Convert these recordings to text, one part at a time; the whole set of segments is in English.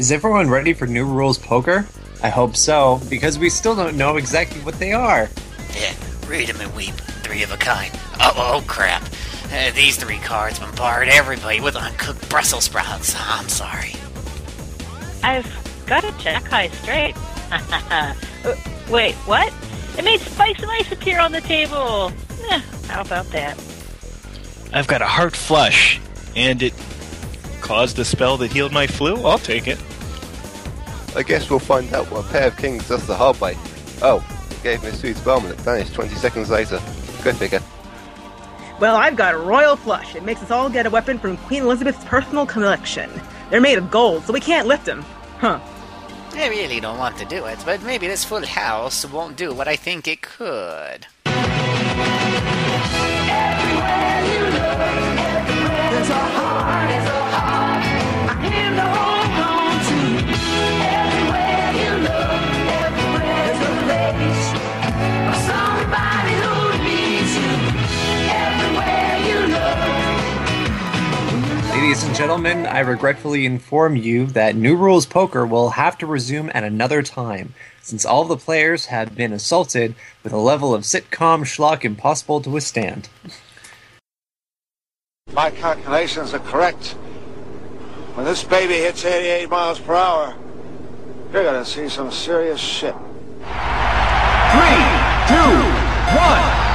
Is everyone ready for New Rules Poker? I hope so, because we still don't know exactly what they are. Yeah, read them and weep. Three of a kind. Oh, oh crap. Uh, these three cards bombard everybody with uncooked Brussels sprouts. I'm sorry. I've got a jack high straight. Wait, what? It made spice and ice appear on the table. Eh, how about that? I've got a heart flush, and it caused a spell that healed my flu. I'll take it. I guess we'll find out what a pair of kings does the hard way. Oh, it gave me a sweet spell and it vanished 20 seconds later. Go figure. Well, I've got a royal flush. It makes us all get a weapon from Queen Elizabeth's personal collection. They're made of gold, so we can't lift them. Huh. I really don't want to do it, but maybe this full house won't do what I think it could. Ladies and gentlemen, I regretfully inform you that New Rules Poker will have to resume at another time, since all the players have been assaulted with a level of sitcom schlock impossible to withstand. My calculations are correct. When this baby hits 88 miles per hour, you're gonna see some serious shit. Three, two, one,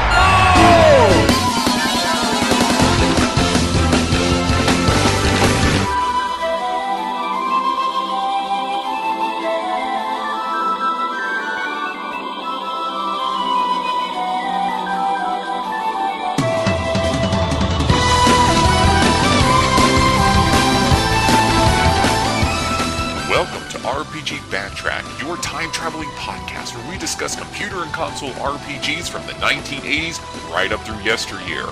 time traveling podcast where we discuss computer and console RPGs from the 1980s right up through yesteryear.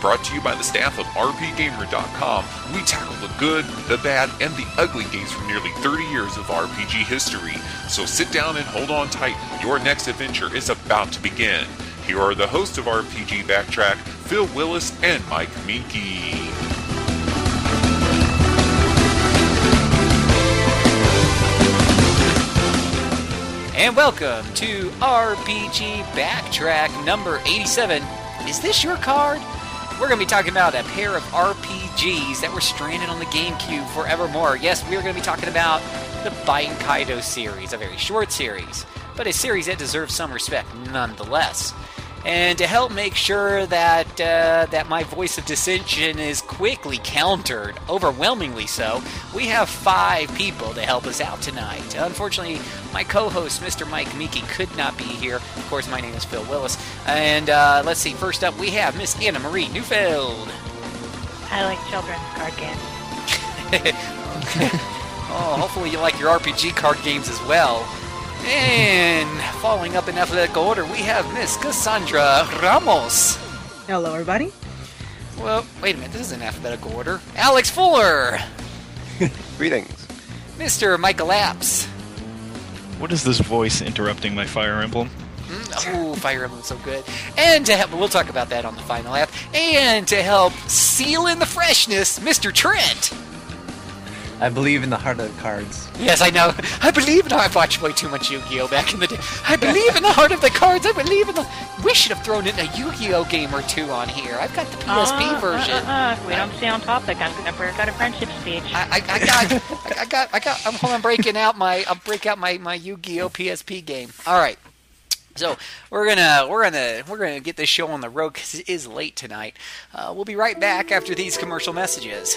Brought to you by the staff of RPGamer.com, we tackle the good, the bad, and the ugly games from nearly 30 years of RPG history. So sit down and hold on tight. Your next adventure is about to begin. Here are the hosts of RPG Backtrack, Phil Willis and Mike Minky. And welcome to RPG Backtrack number 87. Is this your card? We're going to be talking about a pair of RPGs that were stranded on the GameCube forevermore. Yes, we are going to be talking about the Bain Kaido series, a very short series, but a series that deserves some respect nonetheless. And to help make sure that uh, that my voice of dissension is quickly countered, overwhelmingly so, we have five people to help us out tonight. Unfortunately, my co-host, Mr. Mike Miki, could not be here. Of course, my name is Phil Willis. And uh, let's see. First up, we have Miss Anna Marie Neufeld. I like children's card games. oh, hopefully you like your RPG card games as well. And following up in alphabetical order, we have Miss Cassandra Ramos. Hello, everybody. Well, wait a minute, this is in alphabetical order. Alex Fuller, Greetings. Mr. Michael Apps. What is this voice interrupting my Fire Emblem? Mm, Oh, Fire Emblem's so good. And to help, we'll talk about that on the final app. And to help seal in the freshness, Mr. Trent. I believe in the heart of the cards. Yes, I know. I believe in. I've watched way too much Yu-Gi-Oh back in the day. I believe in the heart of the cards. I believe in the. We should have thrown in a Yu-Gi-Oh game or two on here. I've got the PSP Uh, version. Uh, uh, uh, we don't stay on topic. I'm gonna break out a friendship speech. I, I, I got, I, I got, I got. I'm hold on, breaking out my, I'll break out my my Yu-Gi-Oh PSP game. All right. So we're gonna we're gonna we're gonna get this show on the road because it is late tonight. Uh, we'll be right back after these commercial messages.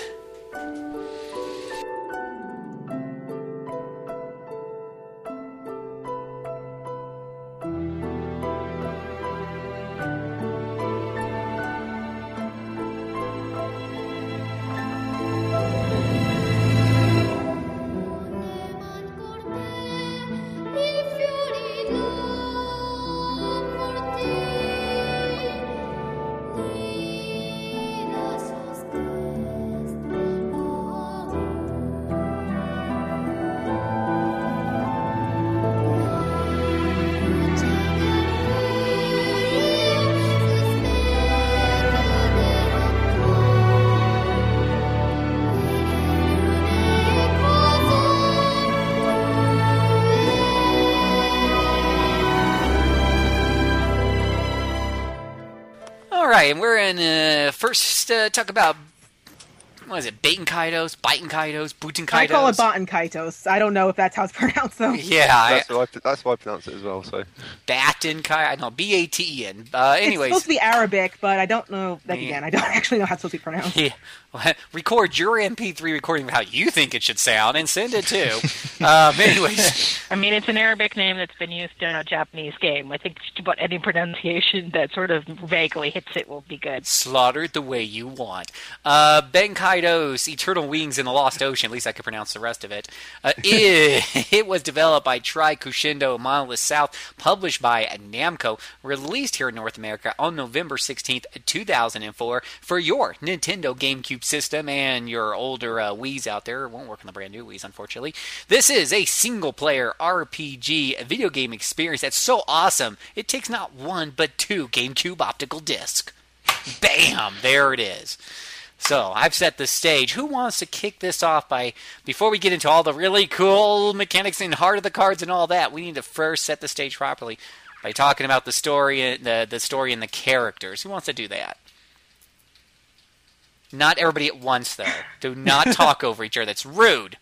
First uh, talk about what is it? Baitin Kaitos, Biting Kaitos, Bootin Kaitos. I call it Baten Kaitos. I don't know if that's how it's pronounced though. Yeah, I, That's why I, that's why I pronounce it as well. So Batin Kai. I know B A T E N. Uh, It's supposed to be Arabic, but I don't know. Like Yeah. again, I don't actually know how it's supposed to be pronounced. Yeah. Record your MP3 recording of how you think it should sound and send it too. um, anyways, I mean, it's an Arabic name that's been used in a Japanese game. I think just about any pronunciation that sort of vaguely hits it will be good. slaughtered the way you want. Uh, Benkaidos, Eternal Wings in the Lost Ocean. At least I could pronounce the rest of it. Uh, it, it was developed by Tri Crescendo Monolith Soft, published by Namco, released here in North America on November 16th, 2004, for your Nintendo GameCube system and your older uh, Wii's out there. It won't work on the brand new Wii's, unfortunately. This is a single player RPG video game experience that's so awesome. It takes not one, but two GameCube optical discs. Bam! There it is. So I've set the stage. Who wants to kick this off by before we get into all the really cool mechanics and heart of the cards and all that? We need to first set the stage properly by talking about the story, the the story and the characters. Who wants to do that? Not everybody at once, though. Do not talk over each other. That's rude.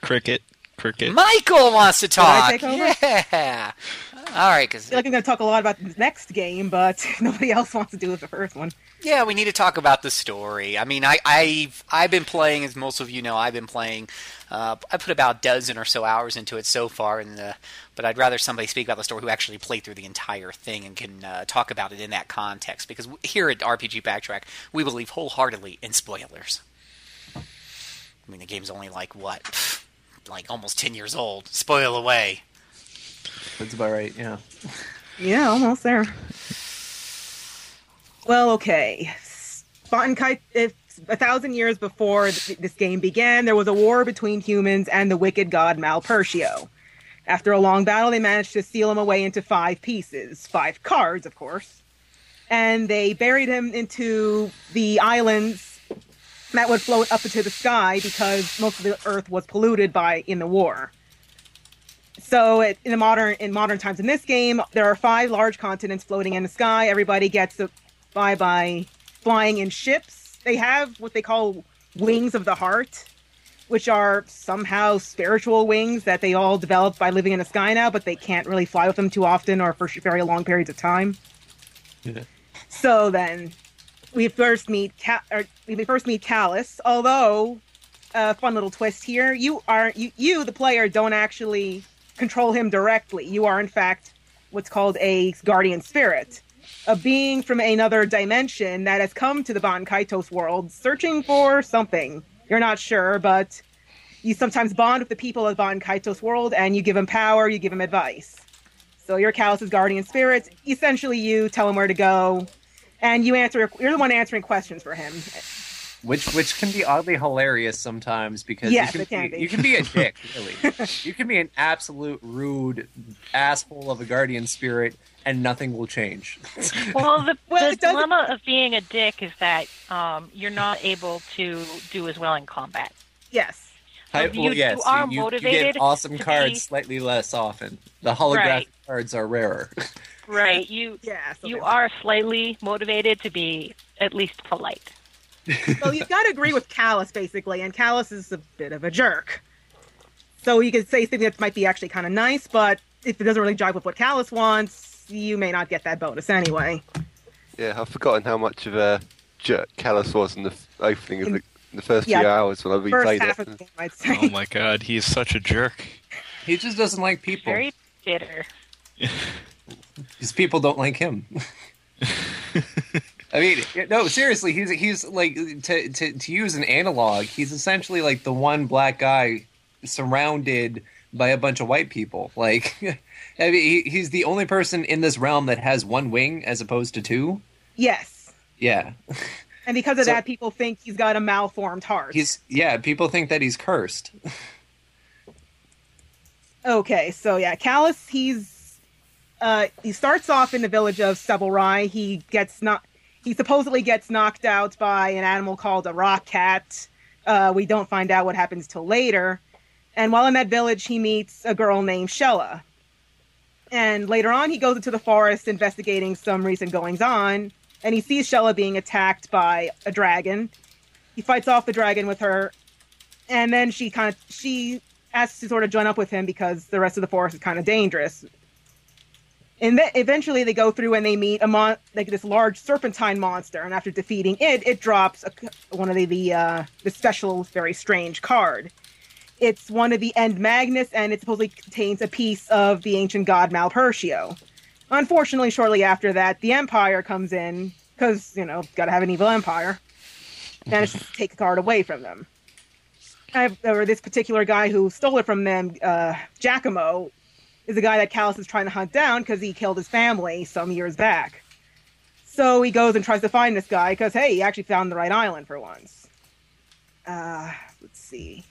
Cricket. Cricket. Michael wants to I talk. take over? Yeah. All right, because I feel like I'm going to talk a lot about the next game, but nobody else wants to do with the first one. Yeah, we need to talk about the story. I mean, I, I've I've been playing, as most of you know, I've been playing. Uh, I put about a dozen or so hours into it so far, and uh, but I'd rather somebody speak about the story who actually played through the entire thing and can uh, talk about it in that context. Because here at RPG Backtrack, we believe wholeheartedly in spoilers. I mean, the game's only like what, like almost ten years old. Spoil away. That's about right. Yeah. Yeah, almost there. Well, okay. Spottenkai, if a thousand years before th- this game began, there was a war between humans and the wicked god Malpercio. After a long battle, they managed to seal him away into five pieces, five cards, of course. And they buried him into the islands that would float up into the sky because most of the earth was polluted by in the war. So it, in the modern in modern times in this game, there are five large continents floating in the sky. Everybody gets by by flying in ships. They have what they call wings of the heart, which are somehow spiritual wings that they all developed by living in the sky now, but they can't really fly with them too often or for very long periods of time. Yeah. So then, we first meet Ca- or we first meet Kalas. Although, a fun little twist here: you are you you the player don't actually control him directly. You are in fact what's called a guardian spirit, a being from another dimension that has come to the Ban Kaitos world, searching for something. You're not sure, but you sometimes bond with the people of Ban Kaitos world, and you give them power, you give them advice. So you're Kalas's guardian spirit. Essentially, you tell him where to go, and you answer. You're the one answering questions for him. Which which can be oddly hilarious sometimes because Yes, you it can, can be, be. you can be a dick, really. you can be an absolute rude asshole of a guardian spirit and nothing will change. Well, the, Well, the dilemma of being a dick is that um, you're not able to do as well in combat. Yes. I- you- yes, you are you, you motivated get awesome to cards be- slightly less often. The holographic Right. cards are rarer. Right. You Yeah. You are slightly motivated to be at least polite. So you've got to agree with Kalas basically, and Kalas is a bit of a jerk. So you could say something that might be actually kind of nice, but if it doesn't really jive with what Kalas wants, you may not get that bonus anyway. yeah, I've forgotten how much of a jerk Kalas was in the opening of In- the, in the first yeah, few hours when I First replayed half it. of the game, I'd say. Oh my god, he is such a jerk. he just doesn't like people. Very bitter. His people don't like him. I mean, no, seriously, he's he's like to, to to use an analog. He's essentially like the one black guy surrounded by a bunch of white people. Like, I mean, he, he's the only person in this realm that has one wing as opposed to two. Yes. Yeah, And because of So- that, people think he's got a malformed heart. he's yeah. People think that he's cursed. Okay, so yeah, Kalas, he's uh he starts off in the village of Cebalrai. He gets not he supposedly gets knocked out by an animal called a rock cat. Uh we don't find out what happens till later. And while in that village he meets a girl named Xelha. And later on he goes into the forest investigating some recent goings on. and he sees Xelha being attacked by a dragon. He fights off the dragon with her, and then she kind of she asks to sort of join up with him because the rest of the forest is kind of dangerous. And then eventually they go through and they meet a mon- like this large serpentine monster, and after defeating it, it drops a, one of the the, uh, the special, very strange card. It's one of the End Magnus, and it supposedly contains a piece of the ancient god Malpercio. Unfortunately, shortly after that, the Empire comes in because you know got to have an evil empire. Manages to take the card away from them. I, or this particular guy who stole it from them, uh, Giacomo, is the guy that Kalas is trying to hunt down because he killed his family some years back. So he goes and tries to find this guy because hey, he actually found the right island for once. Uh, let's see.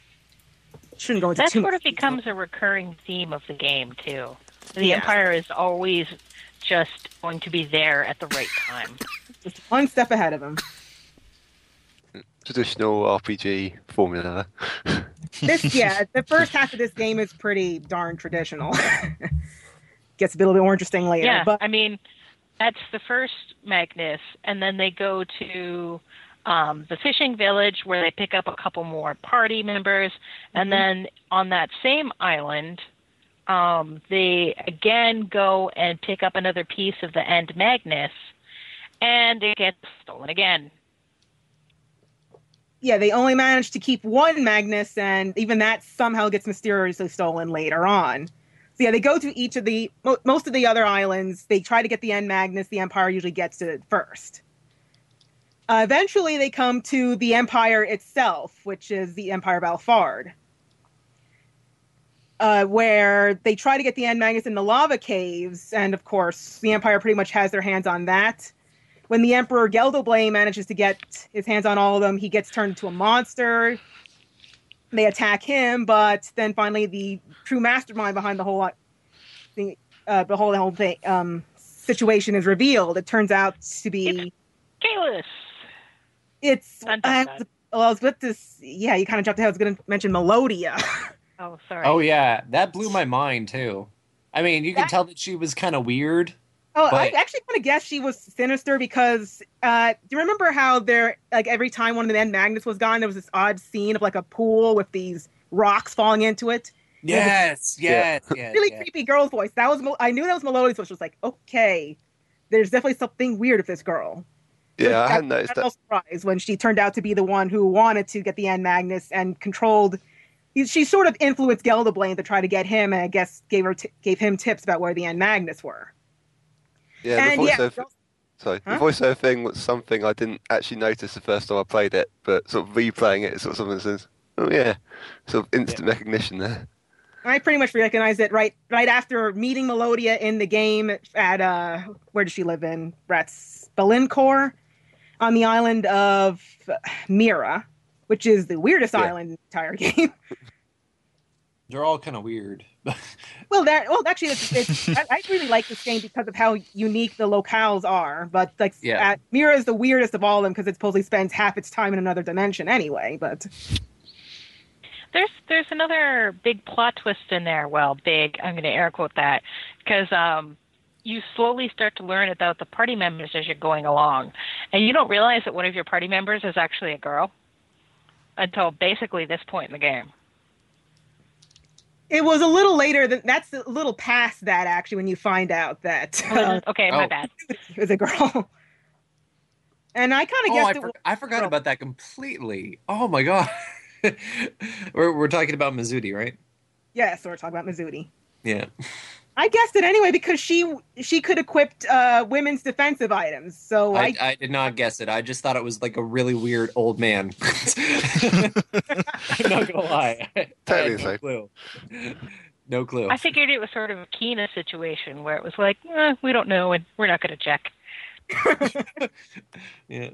Shouldn't go into That too sort of becomes a recurring theme of the game too. The Yeah. Empire is always just going to be there at the right time. just one step ahead of him. Traditional RPG formula. This, yeah, the first half of this game is pretty darn traditional. Gets a little bit more interesting later, yeah, but I mean, that's the first Magnus, and then they go to um, the fishing village where they pick up a couple more party members, and Mhm. then on that same island, um, they again go and pick up another piece of the End Magnus, and it gets stolen again. Yeah, they only managed to keep one Magnus, and even that somehow gets mysteriously stolen later on. So yeah, they go to each of the mo- most of the other islands. They try to get the end Magnus. The Empire usually gets it first. Uh, eventually, they come to the Empire itself, which is the Empire of uh, where they try to get the end Magnus in the lava caves, and of course, the Empire pretty much has their hands on that when the Emperor Geldoblame manages to get his hands on all of them, he gets turned into a monster. They attack him, but then finally the true mastermind behind the whole thing, uh, the whole the whole thing um, situation is revealed. It turns out to be Kalas. it's. Dun, dun, I, well, I was with this. Yeah, you kind of jumped ahead. I was going to mention Melodia. Oh, sorry. Oh yeah, that blew my mind too. I mean, you can tell that she was kind of weird. Oh, I actually kind of guess she was sinister because uh, do you remember how there, like every time one of the men Magnus was gone, there was this odd scene of like a pool with these rocks falling into it. Yes, yes, yes. Really yes. creepy girl's voice. That was I knew that was Melodia's voice. Was like, okay, there's definitely something weird with this girl. Yeah, I That- hadn't noticed that's that. no surprise when she turned out to be the one who wanted to get the end Magnus and controlled. he- She sort of influenced Geldoblame to try to get him, and I guess gave her t- gave him tips about where the end Magnus were. Yeah, the and yeah, voiceover. Sorry, Huh? the voiceover thing was something I didn't actually notice the first time I played it, but sort of replaying it, it's sort of something that says, "Oh yeah," sort of instant recognition there. I pretty much recognized it right right after meeting Melodia in the game at uh where does she live in? Rats Belincor on the island of Mira, which is the weirdest Yeah. island in the entire game. They're all kind of weird. well, that well actually it's, it's I, I really like this game because of how unique the locales are. But like Yeah. at, Mira is the weirdest of all of them because it supposedly spends half its time in another dimension anyway. But There's there's another big plot twist in there. Well, big. I'm going to air quote that because um, you slowly start to learn about the party members as you're going along, and you don't realize that one of your party members is actually a girl until basically this point in the game. It was a little later than that's a little past that actually when you find out that uh, okay, my Oh. bad. it was a girl. And I kind of Oh, guessed I, for- was I forgot girl. about that completely. Oh my god. we're we're talking about Mizuti, right? yeah, so we're talking about Mizuti. Yeah. I guessed it anyway because she she could equip uh, women's defensive items. So I, I, I did not guess it. I just thought it was like a really weird old man. I'm not gonna lie. I had Totally no clue. No clue. I figured it was sort of a Kina situation where it was like, eh, we don't know and we're not going to check. Yeah.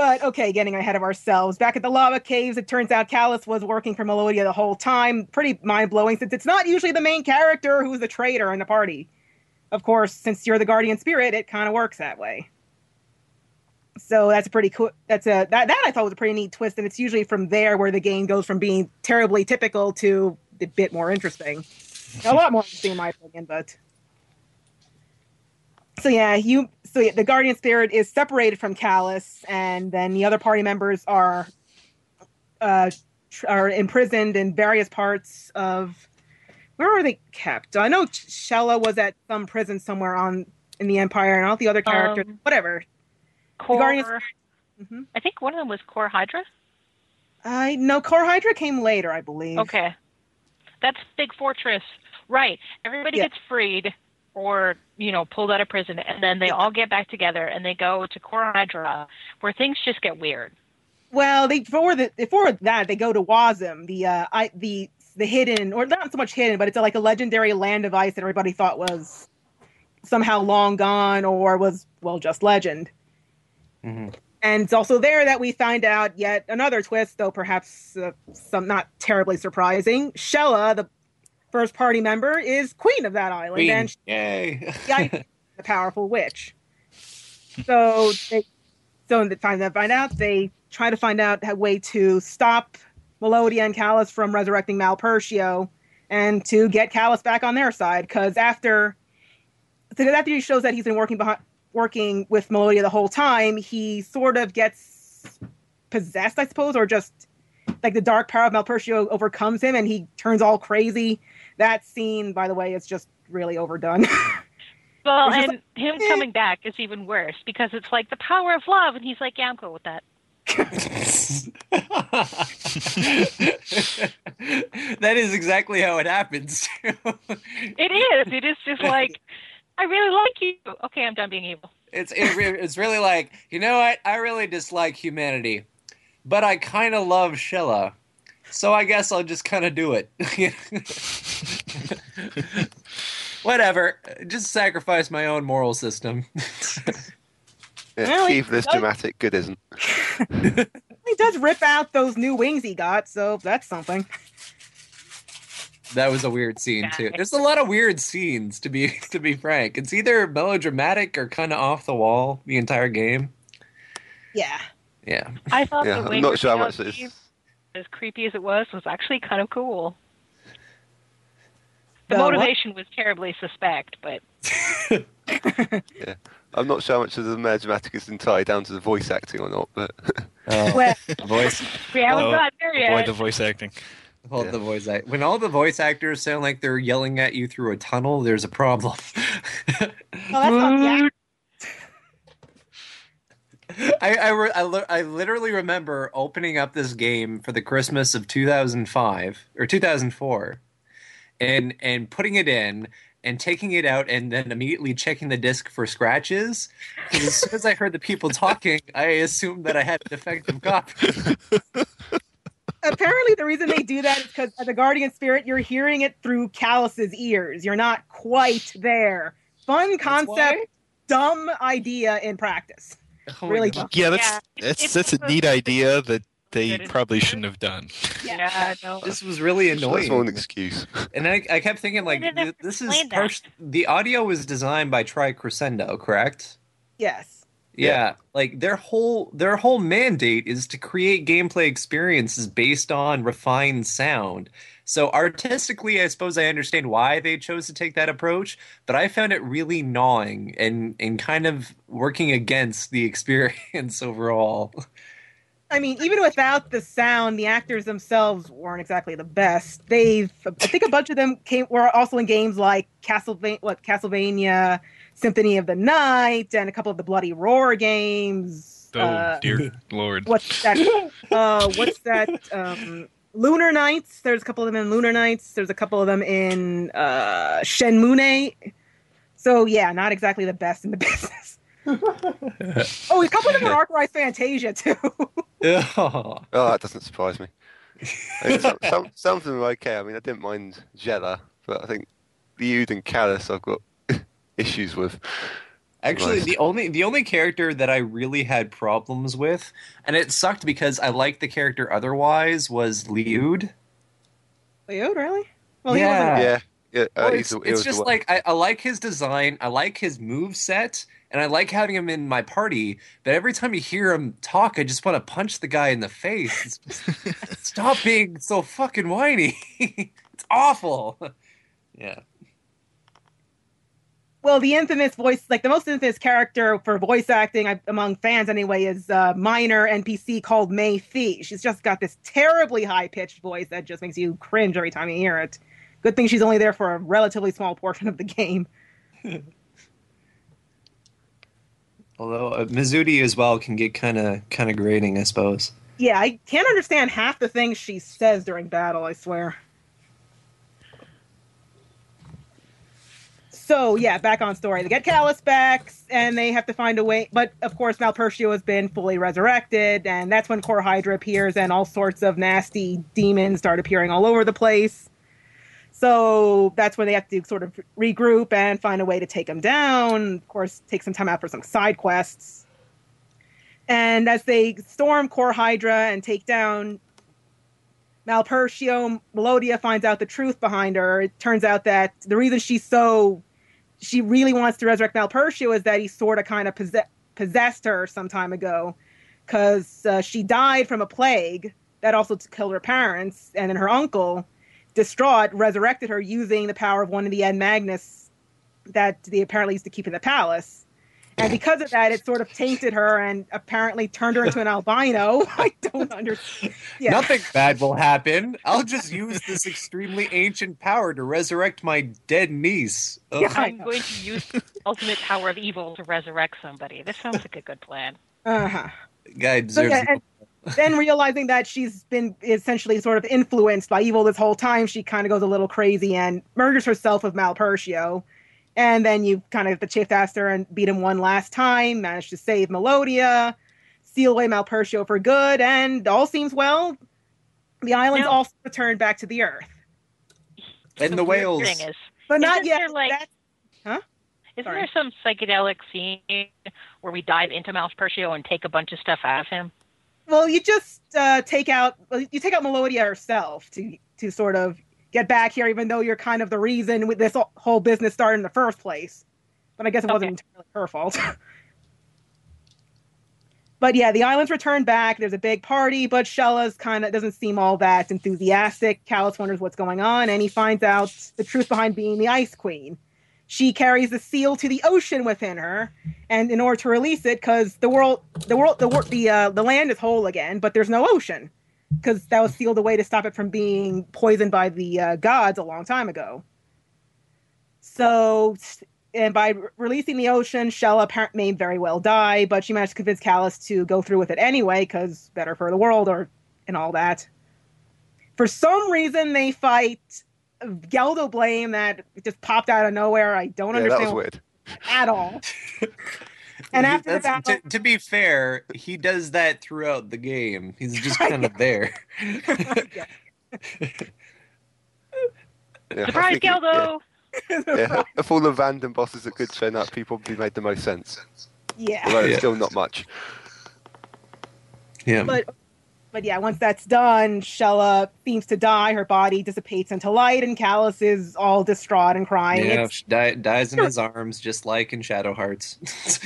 But okay, getting ahead of ourselves. Back at the lava caves, it turns out Kalas was working for Melodia the whole time. Pretty mind blowing since it's not usually the main character who's the traitor in the party. Of course, since you're the guardian spirit, it kind of works that way. So that's a pretty cool. That's a that that I thought was a pretty neat twist, and it's usually from there where the game goes from being terribly typical to a bit more interesting. A lot more interesting in my opinion, but So yeah, you. So yeah, the guardian spirit is separated from Kalas, and then the other party members are uh, tr- are imprisoned in various parts of. Where are they kept? I know Xelha was at some prison somewhere on in the Empire, and all the other characters. Um, whatever. Core. Guardians- Mhm. I think one of them was Core Hydra. I no, Core Hydra came later, I believe. Okay. That's Big Fortress. Right. Everybody Yeah. gets freed or, you know, pulled out of prison and then they all get back together and they go to Core Hydra where things just get weird. Well, they before the before that they go to Wazim, the uh, I the the hidden or not so much hidden, but it's like a legendary land of ice that everybody thought was somehow long gone or was well just legend. Mhm. And it's also there that we find out yet another twist, though perhaps uh, some not terribly surprising. Xelha, the first party member, is queen of that island, Queen. and Yay! yeah, the powerful witch. So they, so in the time they find out, they try to find out a way to stop Melodia and Kalas from resurrecting Malpercio, and to get Kalas back on their side. Because after, because after he shows that he's been working behind, working with Melodia the whole time, he sort of gets possessed, I suppose, or just like the dark power of Malpercio overcomes him, and he turns all crazy. That scene, by the way, is just really overdone. Well, It's just and him eh. coming back is even worse because it's like the power of love and he's like, "Yeah, I'm cool with that." that is exactly how it happens. It is. It is just like, "I really like you." Okay, I'm done being evil. it's it, re- it's really like you know what? I really dislike humanity, but I kind of love Xelha, so I guess I'll just kind of do it. Whatever, just sacrifice my own moral system. Yeah, Well, he does- dramatic, good isn't. he does rip out those new wings he got, so that's something. That was a weird scene too. There's a lot of weird scenes to be to be frank. It's either melodramatic or kind of off the wall the entire game. Yeah. Yeah. I thought Yeah, the I'm not sure how much out it is. Steve, as creepy as it was, was actually kind of cool. The The what? motivation was terribly suspect, but yeah. I'm not sure how much of the melodramatic is entirely down to the voice acting or not, but uh, Well, voice. we haven't Oh, got there Boy, yet. the voice acting. Well, Yeah. the voice act when all the voice actors sound like they're yelling at you through a tunnel, there's a problem. well, oh, that's not the act- I I, re- I, li- I literally remember opening up this game for the Christmas of 2005 or 2004, and and putting it in and taking it out and then immediately checking the disc for scratches. as soon as I heard the people talking, I assumed that I had a defective copy. Apparently, the reason they do that is because as a guardian spirit, you're hearing it through Kalas's ears. You're not quite there. Fun concept, dumb idea in practice. Oh Really God. Yeah, that's Yeah, that's it's that's a neat idea that they probably shouldn't have done. yeah, no. This was really that's not an annoying. excuse. And I, I kept thinking, like, didn't have to this is explain that. part- the audio was designed by Tri Crescendo, correct? Yes. Yeah. Yeah. like their whole their whole mandate is to create gameplay experiences based on refined sound. So artistically, I suppose I understand why they chose to take that approach, but I found it really gnawing and and kind of working against the experience overall. I mean, even without the sound, the actors themselves weren't exactly the best. They've, I think, a bunch of them came were also in games like Castlevania, what Castlevania, Symphony of the Night, and a couple of the Bloody Roar games. Oh Uh, dear lord! what's that? uh, what's that? Um, Lunar Knights. There's a couple of them in Lunar Knights. There's a couple of them in uh, Shenmue. So yeah, not exactly the best in the business. oh, a couple of them in Arc Rise Fantasia too. Oh, Oh, that doesn't surprise me. I mean, some, some, some of them are okay. I mean, I didn't mind Xelha, but I think Lyude and Kalas I've got issues with. Actually, Nice. the only the only character that I really had problems with, and it sucked because I liked the character otherwise, was Lyude. Leod, really? Well, he Yeah. wasn't. Yeah, yeah. Uh, Well, it's the- he it's just like I, I like his design, I like his move set, and I like having him in my party. But every time you hear him talk, I just want to punch the guy in the face. Just- stop being so fucking whiny. it's awful. Yeah. Well, the infamous voice, like the most infamous character for voice acting uh, among fans anyway, is a minor NPC called Mayfee. She's just got this terribly high pitched voice that just makes you cringe every time you hear it. Good thing she's only there for a relatively small portion of the game. Although uh, Mizuti as well can get kind of kind of grating, I suppose. Yeah, I can't understand half the things she says during battle, I swear. So yeah, back on story. They get Kalas back, and they have to find a way. But of course, Malpercio has been fully resurrected, and that's when Core Hydra appears, and all sorts of nasty demons start appearing all over the place. So that's when they have to sort of regroup and find a way to take him down. Of course, take some time out for some side quests. And as they storm Core Hydra and take down Malpercio, Melodia finds out the truth behind her. It turns out that the reason she's so she really wants to resurrect Malpercio is that he sort of kind of possess, possessed her some time ago because uh, she died from a plague that also killed her parents, and then her uncle, distraught, resurrected her using the power of one of the End Magnus that they apparently used to keep in the palace. And because of that, it sort of tainted her and apparently turned her into an albino. I don't understand. Yeah. Nothing bad will happen. I'll just use this extremely ancient power to resurrect my dead niece. Ugh. Yeah. I'm going to use the ultimate power of evil to resurrect somebody. This sounds like a good plan. Uh-huh. Guy So, deserves. yeah, and then realizing that she's been essentially sort of influenced by evil this whole time, she kind of goes a little crazy and murders herself with Malpercio. And then you kind of the chase after and beat him one last time, manage to save Melodia, seal away Malpercio for good, and all seems well. The island's Now- also returned back to the earth. and the weird whales. Is, But not Isn't yet. there, like- That's- isn't Sorry. there some psychedelic scene where we dive into Malpercio and take a bunch of stuff out of him? well, you just uh, take out well, you take out Melodia herself to to sort of get back here, even though you're kind of the reason with this whole business started in the first place. But I guess it wasn't entirely her fault. but yeah, the island's return back. There's a big party, but Xelha's kind of doesn't seem all that enthusiastic. Kalas wonders what's going on, and he finds out the truth behind being the Ice Queen. She carries the seal to the ocean within her, and in order to release it, because the world, the world, the the uh, the land is whole again, but there's no ocean, because that was sealed away to stop it from being poisoned by the uh, gods a long time ago. So, and by re- releasing the ocean, Xelha apparent may very well die, but she managed to convince Kalas to go through with it anyway, because better for the world, or and all that. For some reason, they fight Geldoblame that just popped out of nowhere. I don't Yeah, that understand was weird. at all. And He- after the battle- to, to be fair, he does that throughout the game. He's just kind of there. Yeah. Yeah, Surprise, think yeah. Geldo! Yeah, of all the random bosses that could turn up, he probably made the most sense. yeah. Although Yeah. still not much. Yeah. But but yeah, once that's done, Xelha seems to die. Her body dissipates into light, and Kalas is all distraught and crying. yeah, It's- she di- dies in his arms, just like in Shadow Hearts.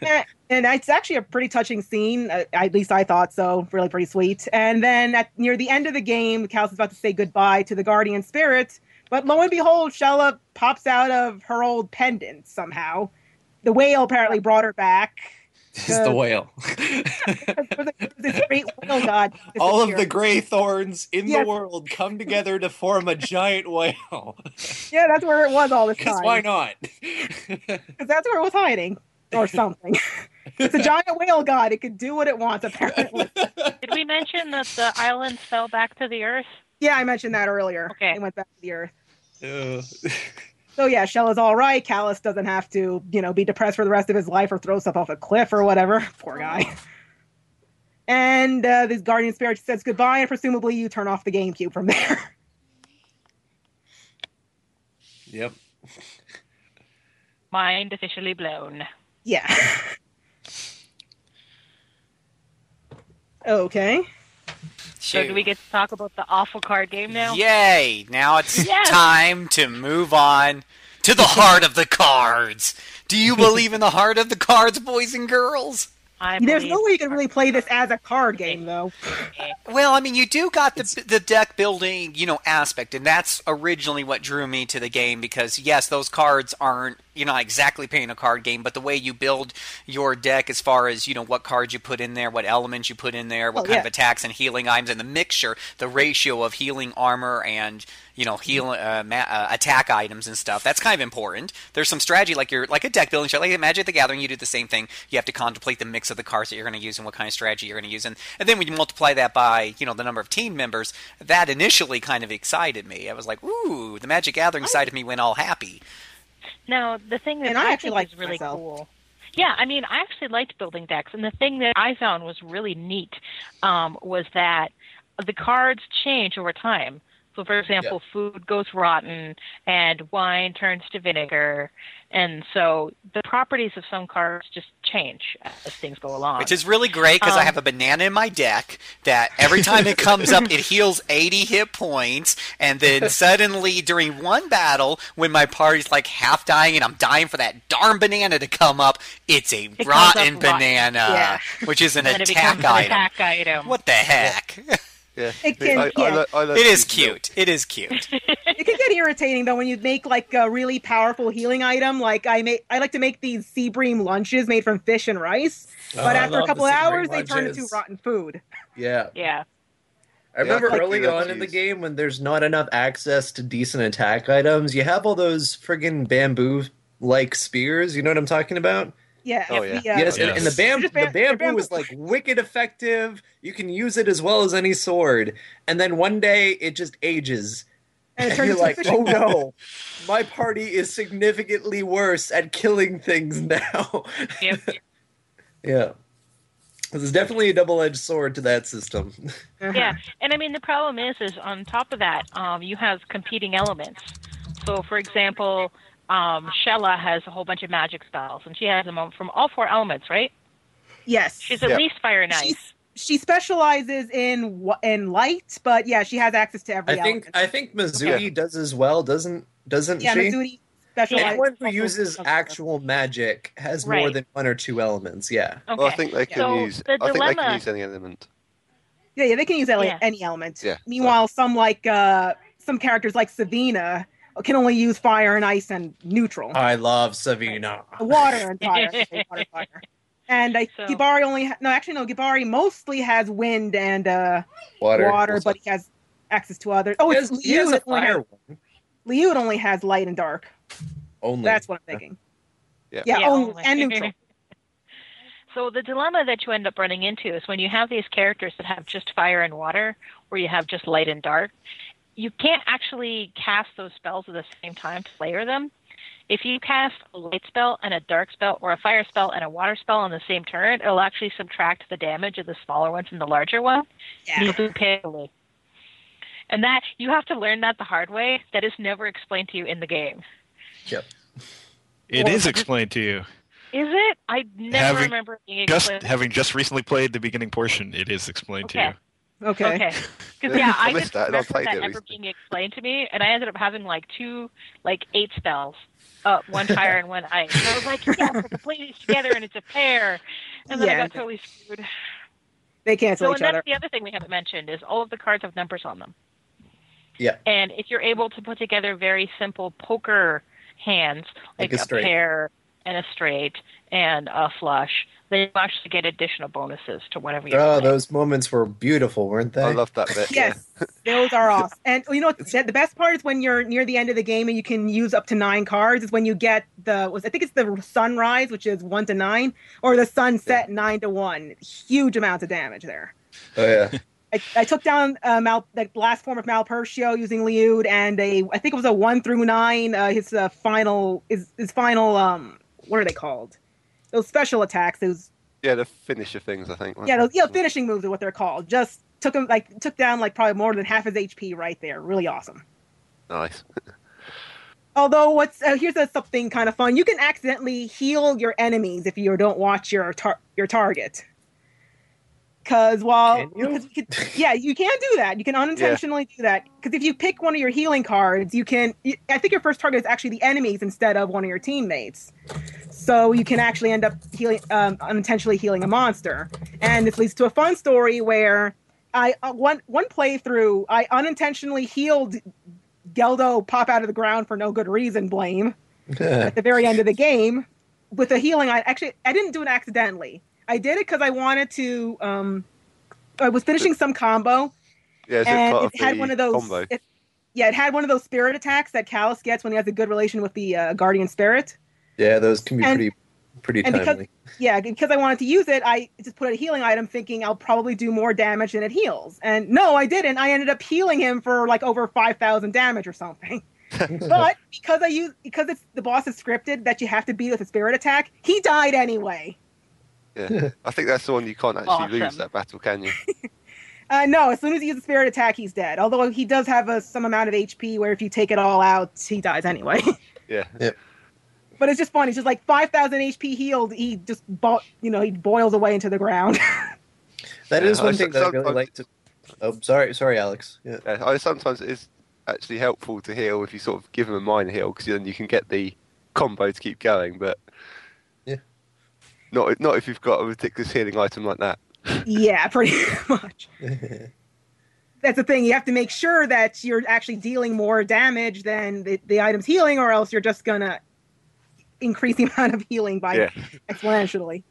and it's actually a pretty touching scene. uh, At least I thought so. Really pretty sweet. And then at near the end of the game, Kalas is about to say goodbye to the guardian spirit, but lo and behold, Xelha pops out of her old pendant somehow. The whale apparently brought her back. Just the whale. this great whale god. All of the gray thorns in Yes. the world come together to form a giant whale. Yeah, that's where it was all this time. why not? Because that's where it was hiding, or something. it's a giant whale god. It could do what it wants, apparently. Did we mention that the islands fell back to the earth? yeah, I mentioned that earlier. Okay. It went back to the earth. Uh, So yeah, Shell is all right. Kalas doesn't have to, you know, be depressed for the rest of his life or throw himself off a cliff or whatever. Poor guy. And uh, this guardian spirit says goodbye, and presumably you turn off the GameCube from there. yep. Mind officially blown. yeah. okay. So do we get to talk about the awful card game now? Yay! Now it's Yes! time to move on to the heart of the cards. Do you believe in the heart of the cards, boys and girls? I There's no way you can really play this as a card game, though. Well, I mean, you do got the the deck building, you know, aspect, and that's originally what drew me to the game because yes, those cards aren't you're not exactly playing a card game, but the way you build your deck, as far as you know what cards you put in there, what elements you put in there, what Oh, kind yeah. of attacks and healing items, and the mixture, the ratio of healing armor and you know heal uh, ma- uh, attack items and stuff. That's kind of important. There's some strategy, like you're like a deck building show, like Magic the Gathering. You do the same thing. You have to contemplate the mix of the cards that you're going to use and what kind of strategy you're going to use, and, and then when you multiply that by you know the number of team members, that initially kind of excited me. I was like, ooh, the Magic Gathering side of me went all happy. Now, the thing that And I I, actually think liked is really myself. cool. Yeah, I mean, I actually liked building decks, and the thing that I found was really neat um, was that the cards change over time. So, for example, food goes rotten, and wine turns to vinegar, and so the properties of some cards just change as things go along. Which is really great because I Um, have a banana in my deck that every time it comes up, it heals 80 hit points. And then suddenly, during one battle, when my party's like half dying and I'm dying for that darn banana to come up, it's a up rotten banana, Yeah. which is an attack an item. attack item. What the heck? Yeah. It can- I, I, yeah. lo- I love It is these little- cute. It is cute. it can get irritating though when you make like a really powerful healing item. Like I make, I like to make these sea bream lunches made from fish and rice. Oh, But I after a couple the of sea bream hours, they turn into rotten food. Yeah. Yeah. I remember Yeah, early on that in the game when there's not enough access to decent attack items, you have all those friggin' bamboo like spears. You know what I'm talking about? Yeah. Oh, the, uh, yes, and, and the, bam- Just the bam- bamboo bamboo. is like wicked effective. You can use it as well as any sword. And then one day it just ages. And And, it turns you're into like, fishing oh no, my party is significantly worse at killing things now. Yep. yeah. There's definitely a double edged sword to that system. Uh-huh. Yeah, and I mean the problem is, is on top of that, um, you have competing elements. So, for example, um, Xelha has a whole bunch of magic spells, and she has them from all four elements, right? Yes. She's at Yeah. least fire and ice. She's- she specializes in in light, but yeah, she has access to every I think element. I think Mizuti does as well, doesn't doesn't yeah, she? Mizuti specializes. Anyone who uses actual magic has more than one or two elements. Yeah. Okay. Well, I think they can So, use. the I think they can dilemma- use any element. Yeah, yeah, they can use ele- Yeah. any element. Yeah. Meanwhile, some like uh some characters like Savyna can only use fire and ice and neutral. I love Savyna. water and fire. water, fire. And I, So- Gibari only ha- no, actually no. Gibari mostly has wind and uh, Water. water, but he has access to others. Oh, He it's has, he has Liu a that only has, one. Liu only has light and dark. Only. That's what I'm thinking. Yeah. Yeah, Yeah, only, only. and neutral. So the dilemma that you end up running into is when you have these characters that have just fire and water, or you have just light and dark, you can't actually cast those spells at the same time to layer them. If you cast a light spell and a dark spell, or a fire spell and a water spell on the same turn, it'll actually subtract the damage of the smaller one from the larger one. Yeah. You'll do painfully. And that you have to learn that the hard way. That is never explained to you in the game. Yep. It Well, is explained to you. Is it? I never Having remember it being Just having just recently played the beginning portion, it is explained to you. Okay. Okay. Because yeah, I I missed didn't that. I don't remember that ever recently. being explained to me, and I ended up having like two, like eight spells, uh, one fire and one ice. And I was like, yeah, I can play these together, and it's a pair. And then I got totally screwed. They cancel So, each and that's the other thing we haven't mentioned is all of the cards have numbers on them. Yeah. And if you're able to put together very simple poker hands, Like like, a a, pair and a straight and a flush, then you actually get additional bonuses to whatever you're Oh, playing. those moments were beautiful, weren't they? I love that bit. Yes, those are awesome. And you know, what, the the best part is when you're near the end of the game and you can use up to nine cards. Is when you get the was I think it's the sunrise, which is one to nine, or the sunset nine to one. Huge amounts of damage there. Oh yeah. I, I took down uh, Mal, the last form of Malpercio using Lyude, and a I think it was a one through nine. Uh, his uh, final his his final um what are they called? Those special attacks. Those Yeah, the finisher things, I think. yeah, those yeah finishing moves are what they're called. Just took him like took down like probably more than half his HP right there. Really awesome. Nice. Although what's uh, here's a, something kind of fun. You can accidentally heal your enemies if you don't watch your tar- your target. Because while Can you? because you could- yeah, you can do that. You can unintentionally do that. Because if you pick one of your healing cards, you can. You, I think your first target is actually the enemies instead of one of your teammates. So you can actually end up healing um, unintentionally healing a monster. And this leads to a fun story where I uh, one one playthrough I unintentionally healed Geldo pop out of the ground for no good reason. Blame. at the very end of the game with a healing. I actually I didn't do it accidentally. I did it because I wanted to. Um, I was finishing some combo, Yeah, is it and it had one of those. combo? It, yeah, it had one of those spirit attacks that Kalas gets when he has a good relation with the uh, guardian spirit. Yeah, those can be And- pretty pretty and because- Yeah, because I wanted to use it, I just put a healing item, thinking I'll probably do more damage than it heals. And no, I didn't. I ended up healing him for like over five thousand damage or something. but because I use because it's the boss is scripted that you have to beat with a spirit attack, he died anyway. Yeah. I think that's the one you can't actually lose that battle, can you? Uh, no, as soon as he uses a spirit attack, he's dead. Although he does have a, some amount of HP where if you take it all out, he dies anyway. Yeah. But it's just funny. It's just like 5,000 HP healed, he just, bo- you know, he boils away into the ground. that is Yeah, one I thing that I really like to. Oh, sorry, sorry, Alex. Yeah. Yeah, I sometimes it is actually helpful to heal if you sort of give him a minor heal because then you can get the combo to keep going. But Yeah. not not if you've got a ridiculous healing item like that. yeah, pretty much. That's the thing. You have to make sure that you're actually dealing more damage than the, the item's healing, or else you're just going to increase the amount of healing by Yeah. exponentially.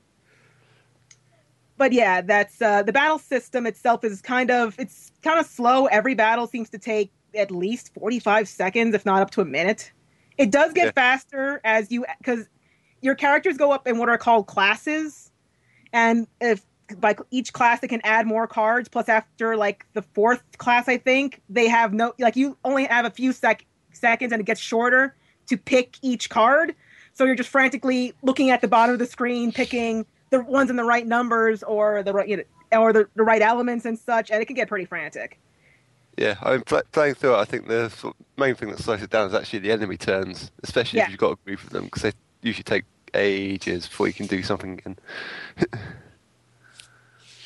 But yeah, that's uh, the battle system itself is kind of it's kind of slow. Every battle seems to take at least 45 seconds, if not up to a minute. It does get Yeah. faster as you because your characters go up in what are called classes, and if by each class they can add more cards. Plus, after like the fourth class, I think they have no like you only have a few sec- seconds, and it gets shorter to pick each card. So you're just frantically looking at the bottom of the screen, picking the ones in the right numbers or the right you know, or the, the right elements and such, and it can get pretty frantic. Yeah, I mean, pl- playing through it, I think the sort of main thing that slows it down is actually the enemy turns, especially Yeah. if you've got a group of them, because they usually take ages before you can do something again.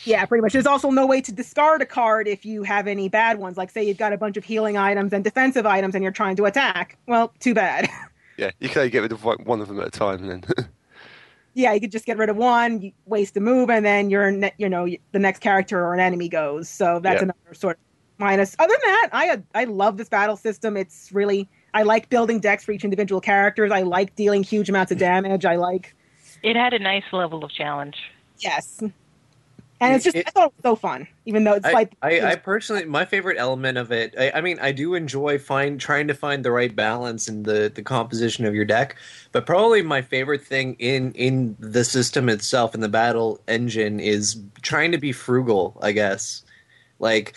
Yeah, pretty much. There's also no way to discard a card if you have any bad ones. Like, say you've got a bunch of healing items and defensive items, and you're trying to attack. Well, too bad. Yeah, you can only get rid of like, one of them at a time, and then yeah, you could just get rid of one, you waste a move, and then your ne- you know the next character or an enemy goes. So that's Yeah. another sort of minus. Other than that, I I love this battle system. It's really I like building decks for each individual characters. I like dealing huge amounts of damage. I like It had a nice level of challenge. yes, and it's just It- I thought it was so fun, even though it's I, like I, I personally, my favorite element of it. I, I mean, I do enjoy find trying to find the right balance in the the composition of your deck. But probably my favorite thing in in the system itself in the battle engine is trying to be frugal. I guess, like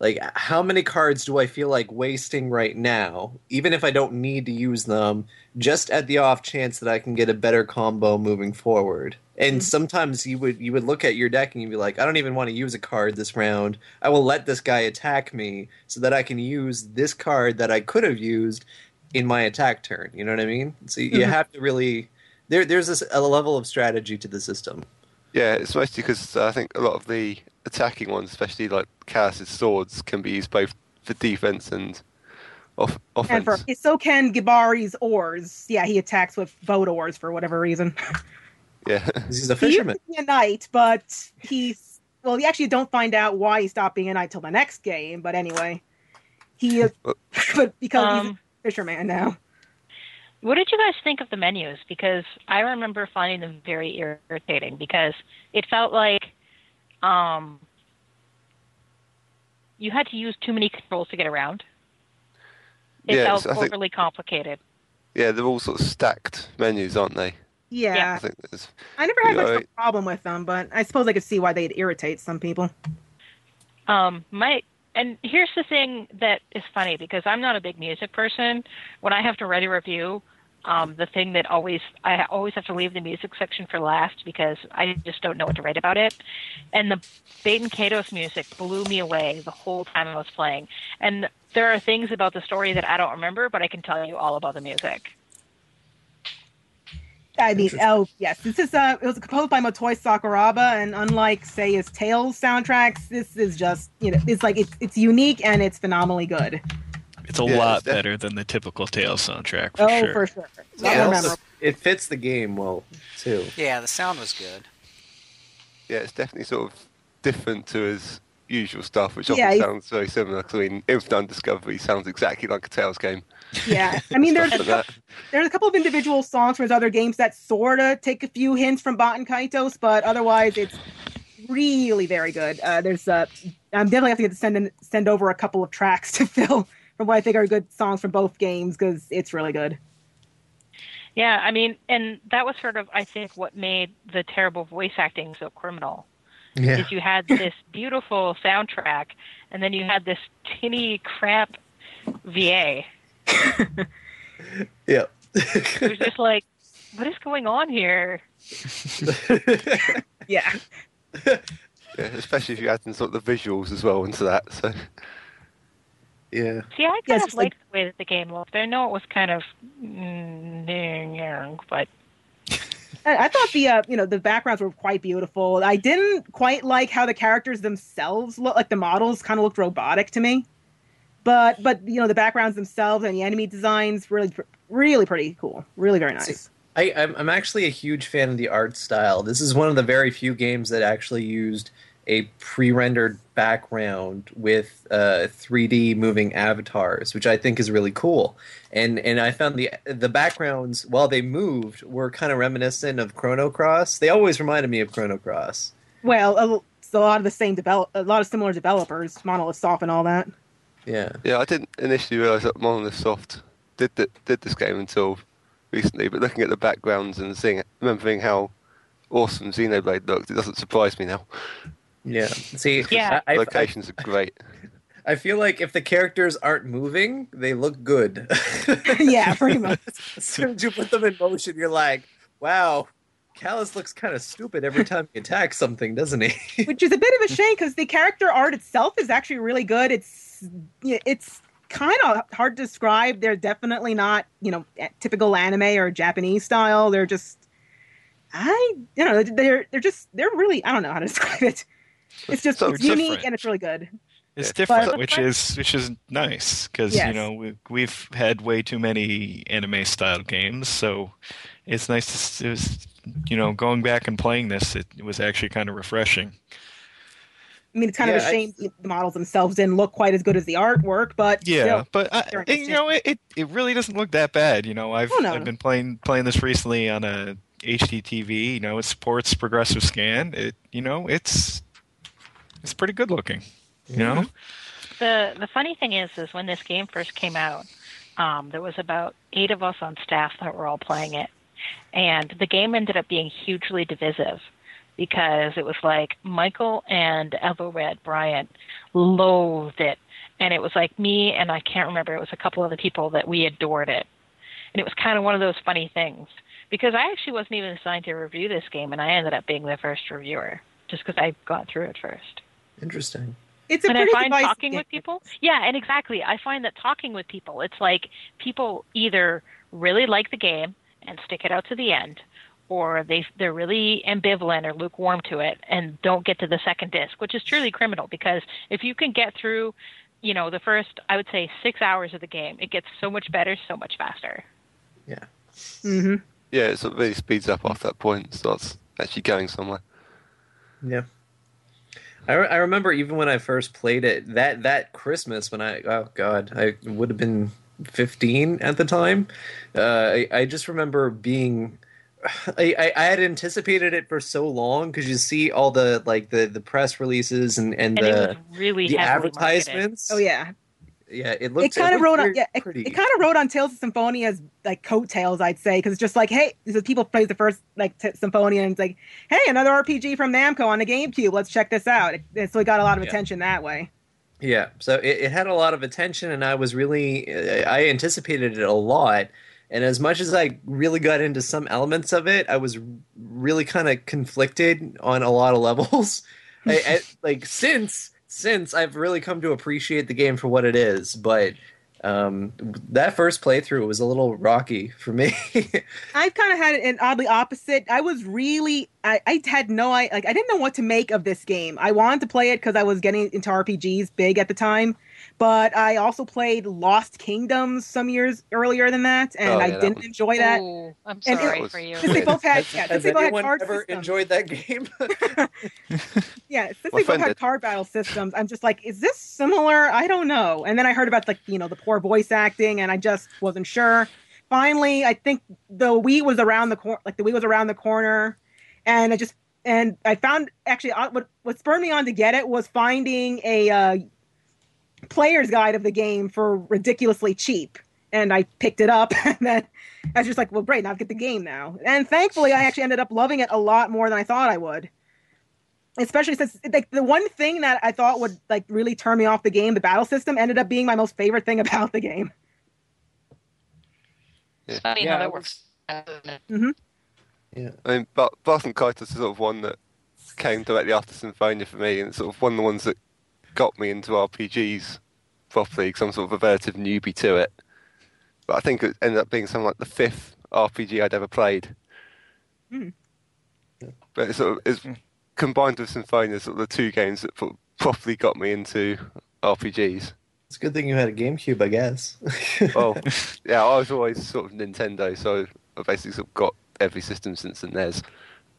like how many cards do I feel like wasting right now, even if I don't need to use them, just at the off chance that I can get a better combo moving forward. And sometimes you would you would look at your deck and you'd be like, I don't even want to use a card this round. I will let this guy attack me so that I can use this card that I could have used in my attack turn. You know what I mean? So you Mhm. have to really there. There's this, a level of strategy to the system. yeah, it's mostly because I think a lot of the attacking ones, especially like Kalas's swords, can be used both for defense and off- offense. and for so can Gibari's oars. Yeah, he attacks with boat oars for whatever reason. Yeah, He's a fisherman. to a knight, but he's well. You actually don't find out why he stopped being a knight till the next game. But anyway, he is, but because he's Um, a fisherman now. What did you guys think of the menus? Because I remember finding them very irritating because it felt like um, you had to use too many controls to get around. It Yeah, felt so I think- overly complicated. yeah, they're all sort of stacked menus, aren't they? Yeah, I think there's I never had much of a problem with them, but I suppose I could see why they'd irritate some people. Um, my and here's the thing that is funny because I'm not a big music person. When I have to write a review, um, the thing that always I always have to leave the music section for last because I just don't know what to write about it. And the Baten Kaitos music blew me away the whole time I was playing. And there are things about the story that I don't remember, but I can tell you all about the music. I mean, oh yes, this is uh, it was composed by Motoi Sakuraba, and unlike say his Tales soundtracks, this is just you know, it's like it's it's unique and it's phenomenally good. It's a Yeah, lot it's better than the typical Tales soundtrack for oh, sure. for sure. Yeah, also- It fits the game well too. Yeah, the sound was good. yeah, it's definitely sort of different to his usual stuff, which often Yeah, he- sounds very similar. 'cause, I mean, Infinite Undiscovery sounds exactly like a Tales game. Yeah, I mean, there's a, Stuff like there's a couple of individual songs from his other games that sort of take a few hints from Baten Kaitos, but otherwise it's really very good. Uh, there's uh, I'm definitely have to get to send in, send over a couple of tracks to Phil from what I think are good songs from both games because it's really good. Yeah, I mean, and that was sort of, I think, what made the terrible voice acting so criminal. Yeah. Is you had this beautiful soundtrack, and then you had this tinny crap VA. Yeah. It was just like, what is going on here? Yeah, Yeah, especially if you add in sort of the visuals as well into that. So yeah. See, I kind Yes, of it's like- liked the way that the game looked. I know it was kind of, mm, but I, thought the uh, you know the backgrounds were quite beautiful. I didn't quite like how the characters themselves look like the models kind of looked robotic to me. But but you know the backgrounds themselves and the enemy designs really really pretty cool. Really very nice. I, I'm actually a huge fan of the art style. This is one of the very few games that actually used a pre-rendered background with uh, 3D moving avatars, which I think is really cool. And and I found the the backgrounds while they moved were kind of reminiscent of Chrono Cross. They always reminded me of Chrono Cross. Well, a, it's a lot of the same develop a lot of similar developers, Monolith Soft and all that. Yeah. yeah, I didn't initially realise that Monolith Soft did th- did this game until recently. But looking at the backgrounds and seeing remembering how awesome Xenoblade looked, it doesn't surprise me now. Yeah. See, Yeah. I, I, Locations are great. I feel like if the characters aren't moving, they look good. yeah, pretty much. as soon as you put them in motion, you're like, wow, Kalas looks kind of stupid every time he attacks something, doesn't he? Which is a bit of a shame because the character art itself is actually really good. It's it's kind of hard to describe. They're definitely not you know typical anime or Japanese style. They're just I you know they're they're just they're really I don't know how to describe it. It's just So it's unique different. and it's really good. It's different, But- which is which is nice because you know we, we've had way too many anime style games, so it's nice to s- it was, you know going back and playing this. It, was actually kind of refreshing. I mean, it's kind of Yeah, a shame the models themselves didn't look quite as good as the artwork, but Yeah, still. but I, they're you know it, it it really doesn't look that bad. You know I've Oh, no, I've no. been playing playing this recently on a HDTV. You know it supports progressive scan. It you know it's it's pretty good looking. You know. the the funny thing is, is when this game first came out, um, there was about eight of us on staff that were all playing it, and the game ended up being hugely divisive because it was like Michael and Ethelred Bryant loathed it, and it was like me and I can't remember. It was a couple of other people that we adored it, and it was kind of one of those funny things because I actually wasn't even assigned to review this game, and I ended up being the first reviewer just because I got through it first. Interesting. it's a and I pretty find divisive talking game. with people, yeah, and exactly, I find that talking with people, it's like people either really like the game and stick it out to the end, or they they're really ambivalent or lukewarm to it and don't get to the second disc, which is truly criminal because if you can get through, you know, the first I would say six hours of the game, it gets so much better, so much faster. Yeah. hmm Yeah, it sort of really speeds up after that point. Starts actually going somewhere. Yeah. I, re- I remember even when I first played it that that Christmas when I oh god I would have been 15 at the time. Uh, I, I just remember being I, I, I had anticipated it for so long because you see all the like the, the press releases and, and, And the really the heavily marketed. advertisements. Oh yeah, yeah. It looked it kind of wrote on yeah, it, it kind of wrote on Tales of Symphonia as like coattails, I'd say, because it's just like, hey, this is people plays the first like t- Symphonia, and it's like, hey, another RPG from Namco on the GameCube. Let's check this out. It- so it got a lot of Yeah. attention that way. Yeah, so it, it had a lot of attention, and I was really uh, I anticipated it a lot. And as much as I really got into some elements of it, I was really kind of conflicted on a lot of levels. I, I, like since since I've really come to appreciate the game for what it is, but um, that first playthrough was a little rocky for me. I've kind of had an oddly opposite. I was really, I, I had no, I like, I didn't know what to make of this game. I wanted to play it because I was getting into RPGs big at the time, But I also played Lost Kingdoms some years earlier than that, and Oh, I yeah, that didn't was- enjoy that. Ooh, I'm And it sorry was- for you. Since they both had, Has, yeah, has since they both had anyone card ever systems. enjoyed that game? Yeah, since My they both had did. card battle systems, I'm just like, is this similar? I don't know. And then I heard about like you know the poor voice acting, and I just wasn't sure. Finally, I think the Wii was around the corner, like the Wii was around the corner, and I just and I found actually uh, what what spurred me on to get it was finding a uh, player's guide of the game for ridiculously cheap, and I picked it up, and then I was just like, well, great, now I've get the game now, and thankfully, I actually ended up loving it a lot more than I thought I would especially since like the one thing that I thought would like really turn me off the game, the battle system, ended up being my most favorite thing about the game. It's funny Yeah, how I that was- works. Mm-hmm. yeah. I mean, but Baten Kaitos is sort of one that came directly after Symphonia for me, and it's sort of one of the ones that got me into RPGs properly because I'm sort of a relative newbie to it. But I think it ended up being something like the fifth RPG I'd ever played. Hmm. But it's sort of it's combined with Symphonia, sort of the two games that pro- properly got me into RPGs. It's a good thing you had a GameCube, I guess. Well, yeah, I was always sort of Nintendo, so I basically sort of got every system since the NES.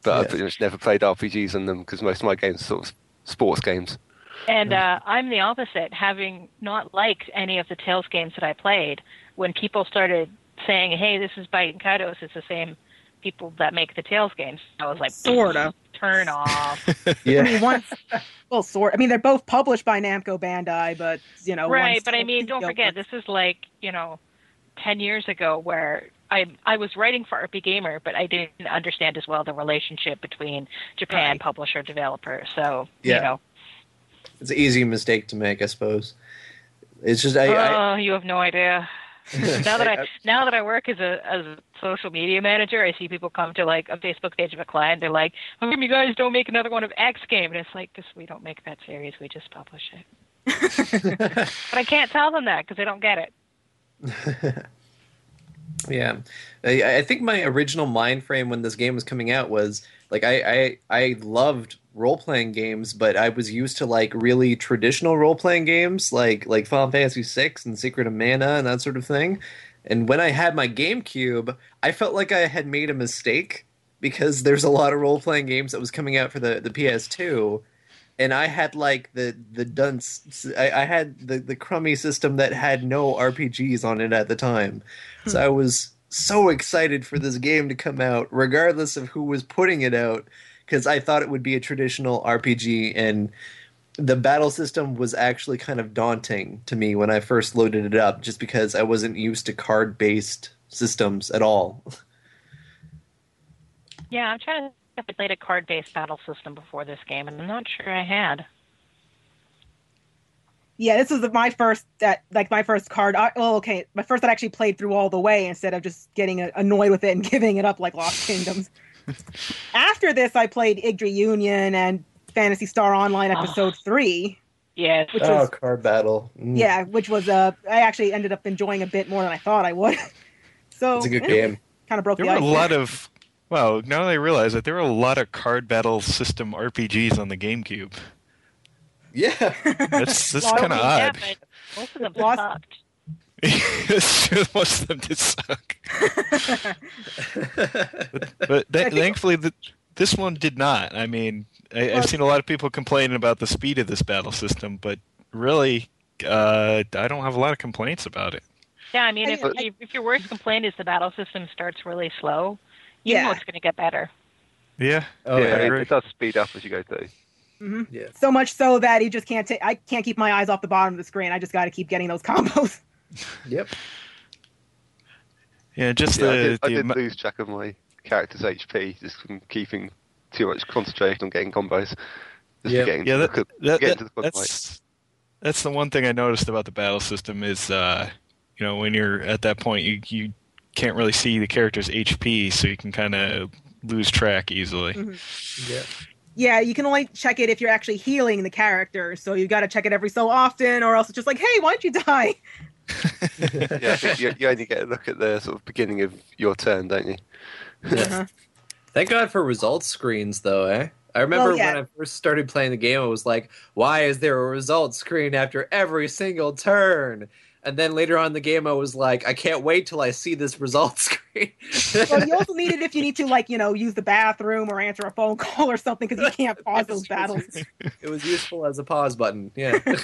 But I Yeah. pretty much never played RPGs on them because most of my games are sort of sports games. And uh, I'm the opposite, having not liked any of the Tales games that I played. When people started saying, "Hey, this is Baten Kaitos," it's the same people that make the Tales games. I was like, Sorta. turn off. I yeah. mean, one, well, sort. I mean, they're both published by Namco Bandai, but you know, right, but I mean, don't forget, work. this is like you know, ten years ago where. I I was writing for RPGamer, but I didn't understand as well the relationship between Japan Right. publisher developer. So Yeah. you know, It's an easy mistake to make, I suppose. It's just I, I oh, you have no idea. now that I now that I work as a as a social media manager, I see people come to like a Facebook page of a client. They're like, "How come you guys don't make another one of X game?" And it's like, "Cause we don't make that series. We just publish it." but I can't tell them that because they don't get it. Yeah, I, I think my original mind frame when this game was coming out was like I I, I loved role playing games, but I was used to like really traditional role playing games like like Final Fantasy VI and Secret of Mana and that sort of thing. And when I had my GameCube, I felt like I had made a mistake because there's a lot of role playing games that was coming out for the the PS2 and I had like the the dunce. I, I had the the crummy system that had no RPGs on it at the time, so hmm. I was so excited for this game to come out, regardless of who was putting it out, because I thought it would be a traditional RPG, and the battle system was actually kind of daunting to me when I first loaded it up, just because I wasn't used to card based systems at all. Yeah, I'm trying to I played a card-based battle system before this game, and I'm not sure I had. Yeah, this was my first that like my first card. I, well, okay, my first that I actually played through all the way instead of just getting annoyed with it and giving it up like Lost Kingdoms. After this, I played Yggdra Union and Phantasy Star Online Oh. Episode Three. Yeah, Which oh, was card battle! Mm. yeah, which was uh I actually ended up enjoying a bit more than I thought I would. so it's a good game. Kind of broke There the were a ice. lot of. Well, now that I realize that there were a lot of card battle system RPGs on the GameCube. Yeah, That's that's kind of yeah, odd. but most of them Lost- sucked. It's Most of them did suck. But, but th- think- thankfully, the, this one did not. I mean, I, Well- I've seen a lot of people complaining about the speed of this battle system, but really, uh, I don't have a lot of complaints about it. Yeah, I mean, if, I- if if your worst complaint is the battle system starts really slow, you Yeah. know it's going to get better. Yeah. oh yeah, yeah, it, it does speed up as you go through. hmm yeah. So much so that you just can't take. I can't keep my eyes off the bottom of the screen. I just got to keep getting those combos. Yep. Yeah, just Yeah, I the, did, I did amo- lose track of my character's HP just from keeping too much concentration on getting combos. Just Yeah. getting yeah, to that, the, that, getting that- to the that's that's the one thing I noticed about the battle system is, uh, you know, when you're at that point, you you can't really see the character's HP, so you can kind of lose track easily. Mhm. Yeah. Yeah, you can only check it if you're actually healing the character. So you've got to check it every so often, or else it's just like, hey, why'd you die? yeah, you, you only get a look at the sort of beginning of your turn, don't you? Uh-huh. Thank God for results screens, though, eh? I remember Well, yeah. when I first started playing the game, I was like, "Why is there a result screen after every single turn?" And then later on in the game, I was like, "I can't wait till I see this result screen." Well, you also need it if you need to, like, you know, use the bathroom or answer a phone call or something because you can't pause those battles. it was useful as a pause button. Yeah.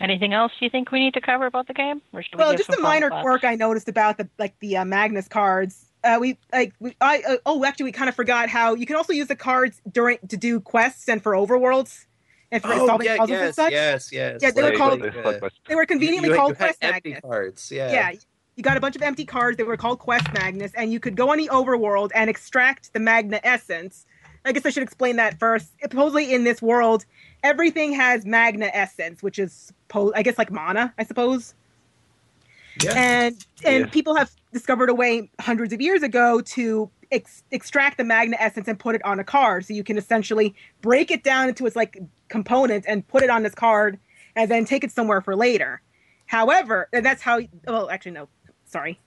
Anything else you think we need to cover about the game? Or should we Well, give just a minor fun quirk I noticed about the like the uh, Magnus cards. Uh, we like we I uh, oh actually we kind of forgot how you can also use the cards during to do quests and for overworlds and for oh, solving yeah, puzzles and yes, such. yes, yes. Yeah, they were called- uh, the They were conveniently you, called you had quest empty magnets. cards. Yeah. Yeah, you got a bunch of empty cards. They were called quest magnets, and you could go on the overworld and extract the magna essence. I guess I should explain that first. Supposedly, in this world, everything has magna essence, which is suppo- I guess like mana, I suppose. Yeah. And and Yeah. people have discovered a way hundreds of years ago to ex- extract the magna essence and put it on a card, so you can essentially break it down into its like component and put it on this card, and then take it somewhere for later. However, and that's how. Well, actually, no. Sorry.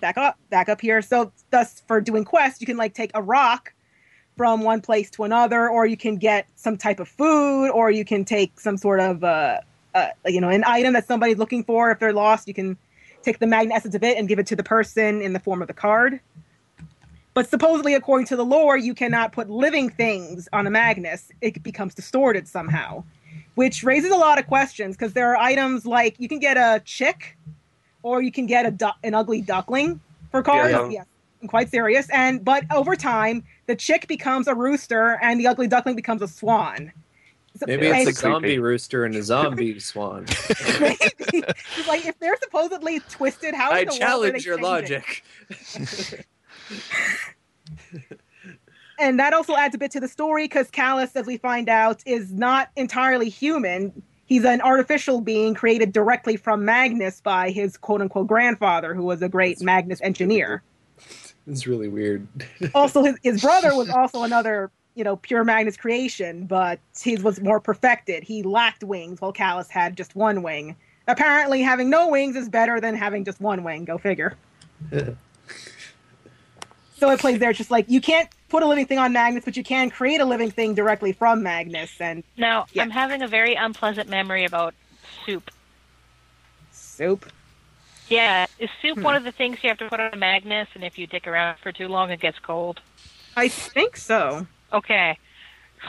Back up. Back up here. So, thus, for doing quests, you can like take a rock from one place to another, or you can get some type of food, or you can take some sort of, uh, uh, you know, an item that somebody's looking for. If they're lost, you can take the magnet essence of it and give it to the person in the form of the card. But supposedly, according to the lore, you cannot put living things on a Magnus. It becomes distorted somehow which raises a lot of questions because there are items like you can get a chick or you can get a du- an ugly duckling for cards. Yeah. Yes, I'm quite serious. And but over time, the chick becomes a rooster and the ugly duckling becomes a swan. So- Maybe it's a zombie rooster and a zombie swan. maybe. It's like if they're supposedly twisted, how in I the world are challenge your changing? logic. and that also adds a bit to the story because Kalas, as we find out, is not entirely human. He's an artificial being created directly from Magnus by his quote unquote grandfather, who was a great Magnus engineer. It's really weird. also, his, his brother was also another, you know, pure Magnus creation, but his was more perfected. He lacked wings, while Kalas had just one wing. Apparently, having no wings is better than having just one wing. Go figure. so it plays there, just like you can't put a living thing on Magnus, but you can create a living thing directly from Magnus. And Now, Yeah. I'm having a very unpleasant memory about soup. soup. Yeah, is soup Hmm. one of the things you have to put on a Magnus, and if you dick around for too long, it gets cold? I think so. Okay.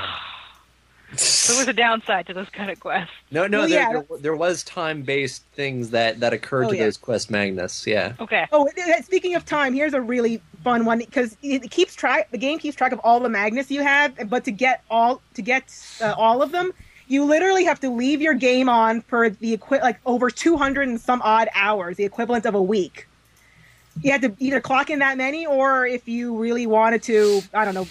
There was a downside to those kind of quests. No, no, Well, there, yeah, there, there was time-based things that that occurred Oh, to yeah. those Quest Magnus. Yeah. Okay. Oh, speaking of time, here's a really fun one because it keeps track. The game keeps track of all the Magnus you have, but to get all to get uh, all of them, you literally have to leave your game on for the equi- like over 200 and some odd hours, the equivalent of a week. You had to either clock in that many, or if you really wanted to, I don't know,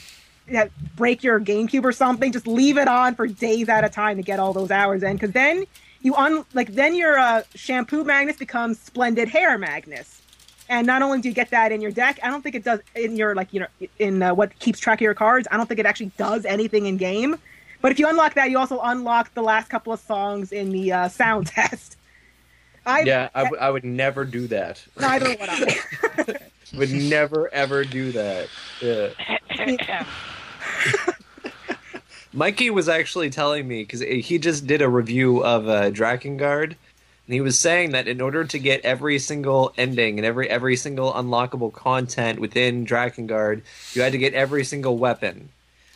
break your GameCube or something, just leave it on for days at a time to get all those hours in. Because then you un like then your uh, shampoo Magnus becomes splendid hair Magnus. And not only do you get that in your deck, I don't think it does in your like you know in uh, what keeps track of your cards. I don't think it actually does anything in game. But if you unlock that, you also unlock the last couple of songs in the uh, sound test. I yeah, I, w- I would never do that. neither would I. would never ever do that. Yeah. Mikey was actually telling me because he just did a review of uh, Drakengard, and he was saying that in order to get every single ending and every every single unlockable content within Drakengard, you had to get every single weapon.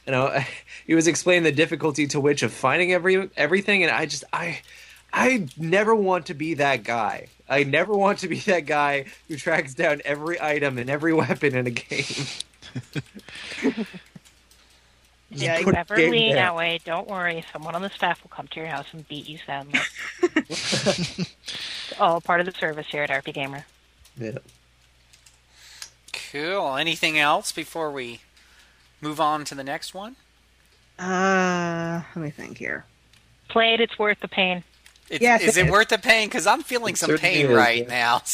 You know, he was explaining the difficulty to which of finding every everything, and I just I I never want to be that guy. I never want to be that guy who tracks down every item and every weapon in a game. Yeah, you ever game lean that way, don't worry. Someone on the staff will come to your house and beat you soundly. It's all part of the service here at RPGamer. Yeah. Cool. Anything else before we move on to the next one? uh, let me think here. Play it, it's worth the pain. It's, Yes, is it it is. worth the pain? Because I'm feeling It some pain is, right yeah. now.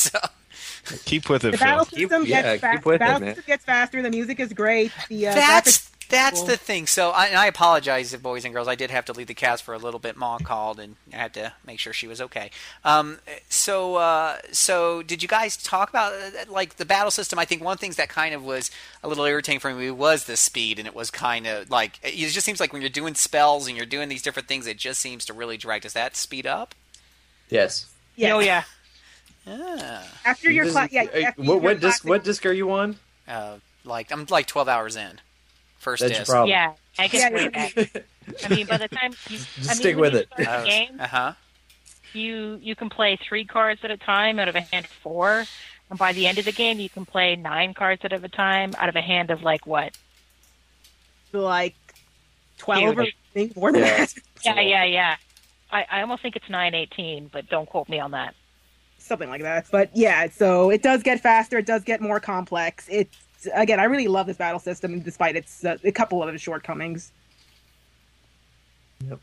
So Keep with it, The Phil. battle Keep- system yeah, gets keep faster. with The it, battle man. system gets faster. The music is great. The uh, that's graphics That's the thing. So I, and I apologize, boys and girls. I did have to leave the cast for a little bit. Mom called, and I had to make sure she was okay. Um, so, uh, so did you guys talk about uh, like the battle system? I think one of the things that kind of was a little irritating for me was the speed, and it was kind of like it just seems like when you're doing spells and you're doing these different things, it just seems to really drag. Does that speed up? Yes. Yes. Oh yeah. Ah, After your This- class, yeah. after what your what disc what disc are you on? uh, like I'm like 12 hours in. First That's disc. problem. Yeah. I guess Yeah, way yeah. back. I mean, by the time you Just I mean, stick with you it. start the game, Uh huh. you you can play three cards at a time out of a hand of four, and by the end of the game, you can play nine cards at a time out of a hand of like what? like twelve or Huge. I more than Yeah. that. Yeah, yeah, yeah. I, I almost think it's nine eighteen, but don't quote me on that. something like that. But yeah, so it does get faster. It does get more complex. It's again, I really love this battle system, despite its uh, a couple of its shortcomings. Yep.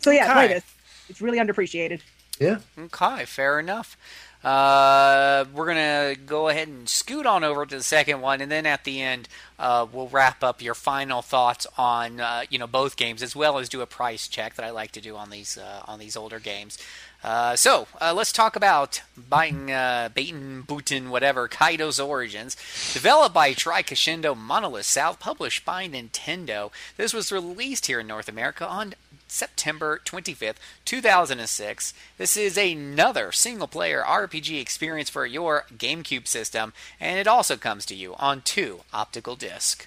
So yeah, play this. It's really underappreciated. Yeah. Okay, fair enough. Uh, we're gonna go ahead and scoot on over to the second one, and then at the end, uh, we'll wrap up your final thoughts on uh, you know both games, as well as do a price check that I like to do on these uh, on these older games. Uh, so uh, let's talk about Baitin, uh, Baitin, Bootin, whatever, Kaido's Origins. Developed by tri-Crescendo Monolith Soft, published by Nintendo. This was released here in North America on September 25th, 2006. This is another single player RPG experience for your GameCube system, and it also comes to you on two optical disc.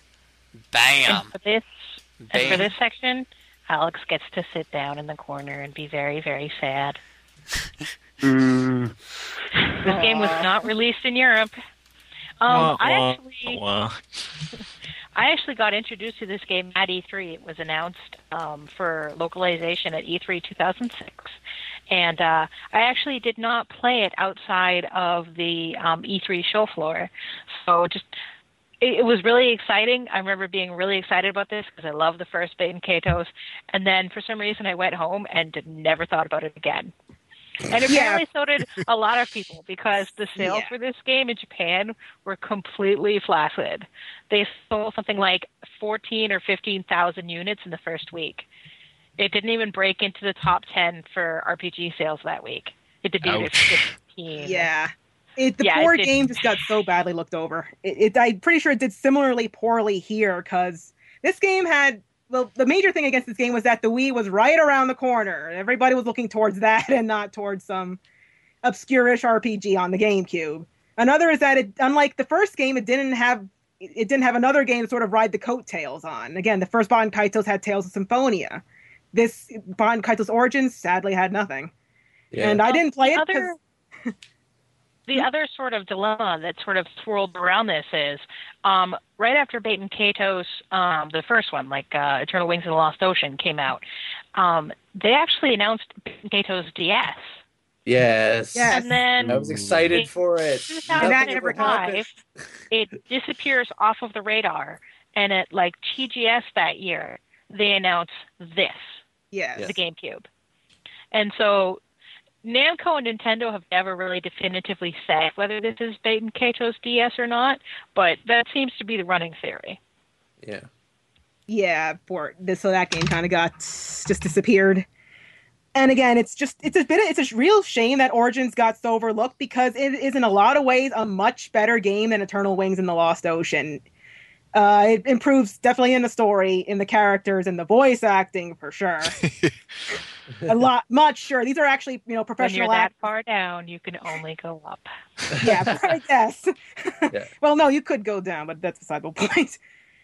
Bam! And for this, and for this section, Alex gets to sit down in the corner and be very, very sad. Mm. This game was not released in Europe. Um, I Wah, actually, wah. I actually got introduced to this game at E3. It was announced um, for localization at E E3 2006, and uh, I actually did not play it outside of the um, E3 show floor. So just it, it was really exciting. I remember being really excited about this because I love the first Baten Kaitos, and then for some reason I went home and never thought about it again. And apparently so did a lot of people because the sales Yeah. for this game in Japan were completely flaccid. They sold something like 14 or 15,000 units in the first week. It didn't even break into the top 10 for RPG sales that week. It debuted at Ouch. 15. Yeah. It, the Yeah, poor did- game just got so badly looked over. It, it, I'm pretty sure it did similarly poorly here because this game had. Well, the major thing against this game was that the Wii was right around the corner. Everybody was looking towards that and not towards some obscurish RPG on the GameCube. Another is that it, unlike the first game, it didn't have it didn't have another game to sort of ride the coattails on. Again, the first Baten Kaitos had Tales of Symphonia. This Baten Kaitos Origins sadly had nothing. Yeah. And I didn't play it because other, the other sort of dilemma that sort of swirled around this is um, right after Baten Kaitos, um, the first one, like uh, Eternal Wings of the Lost Ocean, came out, um, they actually announced Baten Kaitos DS. yes. Yes. And then I was excited It- for it. that Nothing never ever happened. it disappears off of the radar. And at like TGS that year, they announced this. yes. Yes. the GameCube. And so Namco and Nintendo have never really definitively said whether this is Baten Kaitos DS or not, but that seems to be the running theory. Yeah. yeah for this so that game kind of got just disappeared and again it's just it's a bit it's a real shame that origins got so overlooked because it is in a lot of ways a much better game than eternal wings in the lost ocean uh, it improves definitely in the story in the characters and the voice acting for sure a lot much sure these are actually you know When you're professional that far down, you can only go up. yeah, I guess. Yeah. Well, no, you could go down, but that's beside the point.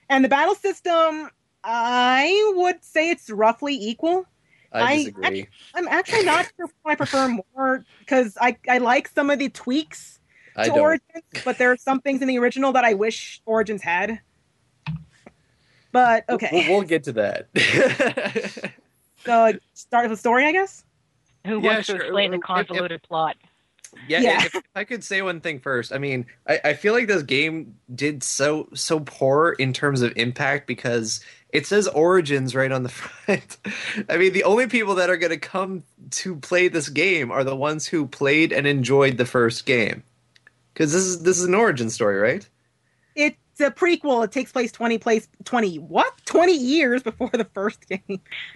And the battle system, I would say it's roughly equal. I I- disagree. I'm actually not sure what I prefer more because I, I like some of the tweaks to. Origins, but there are some things in the original that I wish Origins had. But okay, We'll, we'll get to that. so start with the story, I guess. Who Yeah, wants sure. to explain the If- if- convoluted plot? Yeah, Yeah. If, if I could say one thing first, I mean, I, I feel like this game did so so poor in terms of impact because it says Origins right on the front. I mean, the only people that are going to come to play this game are the ones who played and enjoyed the first game, because this is this is an origin story, right? It it's a prequel. It takes place twenty place twenty what twenty years before the first game.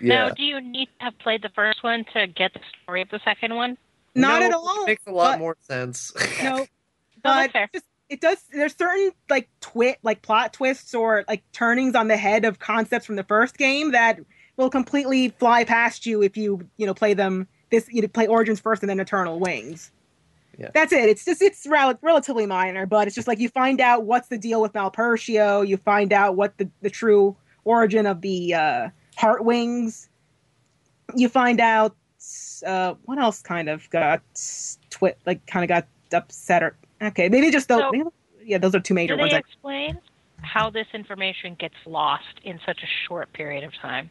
Yeah. Now, do you need to have played the first one to get the story of the second one? Not No, at all. It makes a lot but- more sense. No, No, but that's just, it does. There's certain like twit, like plot twists or like turnings on the head of concepts from the first game that will completely fly past you if you you know play them. This you play Origins first and then Eternal Wings. Yeah. That's it. It's just it's rel- relatively minor, but it's just like you find out what's the deal with Malpercio. You find out what the the true origin of the uh, Heart Wings. You find out uh, what else kind of got twit like kind of got upset or okay maybe just those So- maybe- yeah those are two major Do ones. they I- explain how this information gets lost in such a short period of time?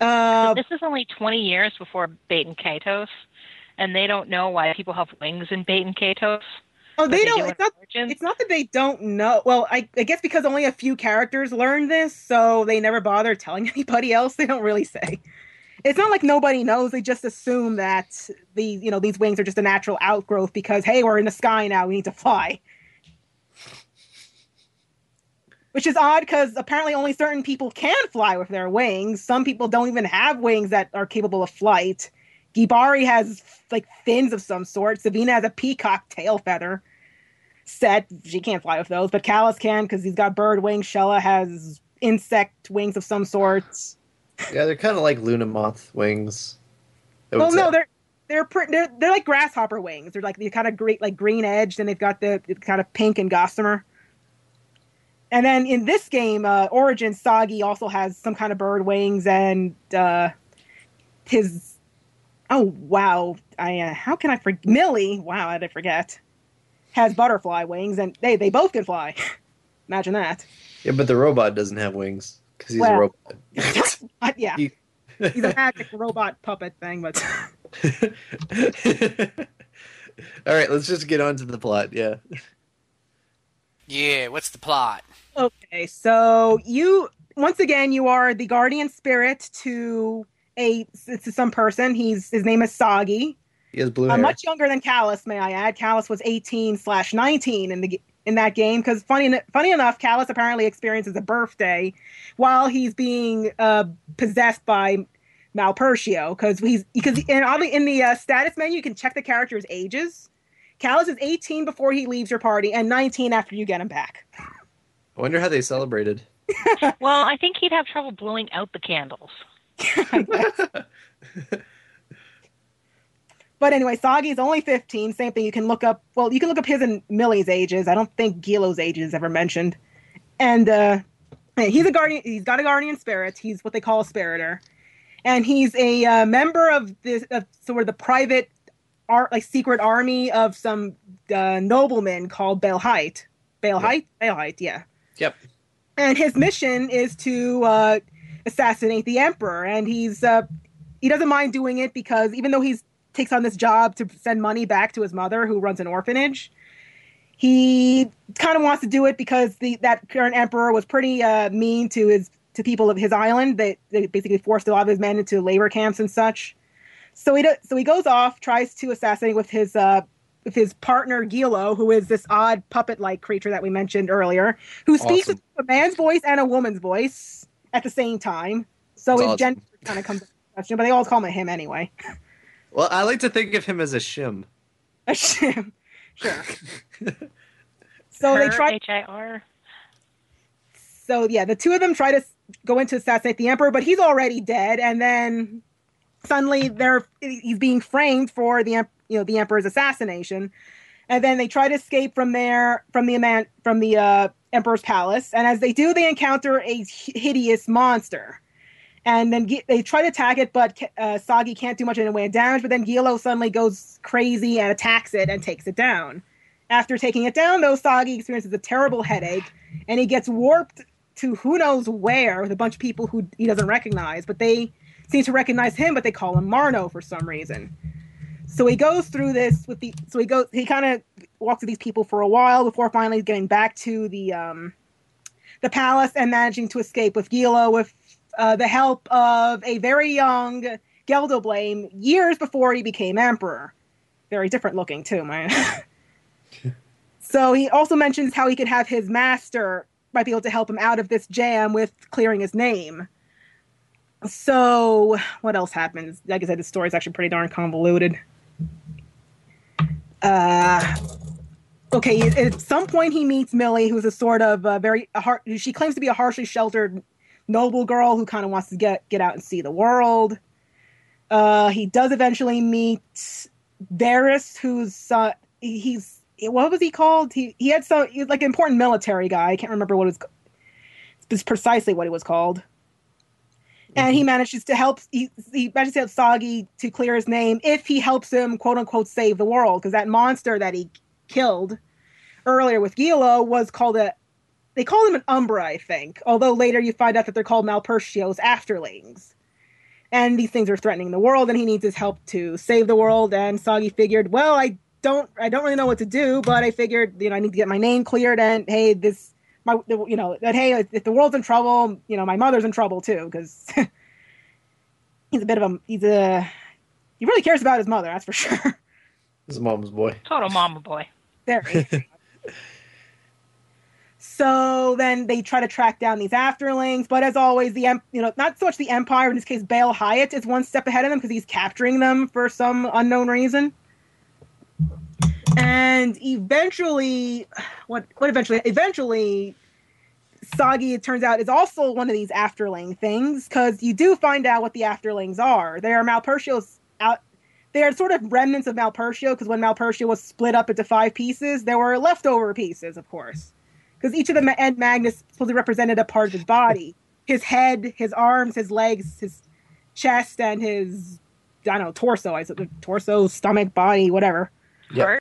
Uh, this is only 20 years before Baten Kaitos, and they don't know why people have wings in Baten Kaitos. oh, they do don't. It's not. Origins. It's not that they don't know. Well, I, I guess because only a few characters learned this, so they never bother telling anybody else. They don't really say. It's not like nobody knows. They just assume that the you know these wings are just a natural outgrowth because hey, we're in the sky now. We need to fly. Which is odd because apparently only certain people can fly with their wings. Some people don't even have wings that are capable of flight. Gibari has like fins of some sort. Savyna has a peacock tail feather set. She can't fly with those, but Kalas can because he's got bird wings. Xelha has insect wings of some sort. yeah, they're kind of like Luna moth wings. Well, no, they're they're pre- they're they're like grasshopper wings. They're like they're kind of great like green edged, and they've got the, the kind of pink and gossamer. And then in this game, uh, Origin Sagi also has some kind of bird wings, and uh, his oh wow, I uh, how can I forget Milly? Wow, I did forget has butterfly wings, and they they both can fly. Imagine that. yeah, but the robot doesn't have wings because he's Well. a robot. Yeah, He- he's a magic robot puppet thing, but. All right, let's just get on to the plot. Yeah. Yeah, what's the plot? Okay, so you once again you are the guardian spirit to a to some person. He's his name is Sagi. He has blue Uh, hair. much younger than Kalas, may I add. Kalas was eighteen slash nineteen in the in that game because funny funny enough, Kalas apparently experiences a birthday while he's being uh, possessed by Malpercio because he's because in oddly in the uh, status menu you can check the character's ages. Kalas is 18 before he leaves your party and 19 after you get him back. I wonder how they celebrated. Well, I think he'd have trouble blowing out the candles. But anyway, Sagi is only 15. Same thing. You can look up. Well, you can look up his and Milly's ages. I don't think Guillo's age is ever mentioned. And uh, he's a guardian. He's got a guardian spirit. He's what they call a spiriter, and he's a uh, member of this of sort of the private art, like secret army of some uh, nobleman called Baelheit. Baelheit. Baelheit. Yeah. Yep. And his mission is to uh, assassinate the emperor, and he's uh, he doesn't mind doing it because even though he takes on this job to send money back to his mother who runs an orphanage he kind of wants to do it because the that current emperor was pretty uh, mean to his to people of his island. They, they basically forced a lot of his men into labor camps and such. So he do, so he goes off tries to assassinate with his uh with his partner Guillo, who is this odd puppet-like creature that we mentioned earlier, who speaks Awesome. with a man's voice and a woman's voice at the same time. So That's his awesome. gender kind of comes into question, but they all call him him anyway. Well, I like to think of him as a shim. A shim. Sure. so they try. H-I-R. So yeah, the two of them try to go in to assassinate the emperor, but he's already dead. And then suddenly they're he's being framed for the you know the emperor's assassination. And then they try to escape from there from the man from the uh, emperor's palace. And as they do, they encounter a hideous monster. And then they try to attack it, but uh, can't do much in the way of damage. But then Guillo suddenly goes crazy and attacks it and takes it down. After taking it down, though, Sagi experiences a terrible headache, and he gets warped to who knows where with a bunch of people who he doesn't recognize, but they seem to recognize him, but they call him Marno for some reason. So he goes through this with the so he goes he kind of walks with these people for a while before finally getting back to the um the palace and managing to escape with Guillo with uh, the help of a very young Geldoblame years before he became emperor. Very different looking too, man. So he also mentions how he could have his master might be able to help him out of this jam with clearing his name. So what else happens? Like I said, the story is actually pretty darn convoluted. Uh, okay, at some point he meets Milly, who's a sort of uh, very a har- she claims to be a harshly sheltered noble girl who kind of wants to get get out and see the world. Uh, he does eventually meet Verus, who's uh, he's what was he called? He he had some he was like an important military guy. I can't remember what it was it's precisely what he was called. And he mm-hmm. manages to help he, he manages to help Sagi to clear his name if he helps him quote unquote save the world because that monster that he killed earlier with Guillo was called a they call him an Umbra, I think. Although later you find out that they're called Malpercio's afterlings. And these things are threatening the world, and he needs his help to save the world. And Sagi figured, well, I don't, I don't really know what to do, but I figured, you know, I need to get my name cleared. And hey, this, my, you know, that hey, if the world's in trouble, you know, my mother's in trouble too, because he's a bit of a, he's a, he really cares about his mother, that's for sure. His mom's boy. Total mama boy. There. so then they try to track down these afterlings, but as always, the em- you know not so much the Empire in this case, Baelheit is one step ahead of them because he's capturing them for some unknown reason. And eventually, what what eventually eventually, Sagi it turns out is also one of these afterling things because you do find out what the afterlings are. They are Malpercio's out they are sort of remnants of Malpercio because when Malpercio was split up into five pieces, there were leftover pieces, of course, because each of them End Magnus supposedly represented a part of his body: his head, his arms, his legs, his chest, and his I don't know torso. I said torso, stomach, body, whatever. Yeah.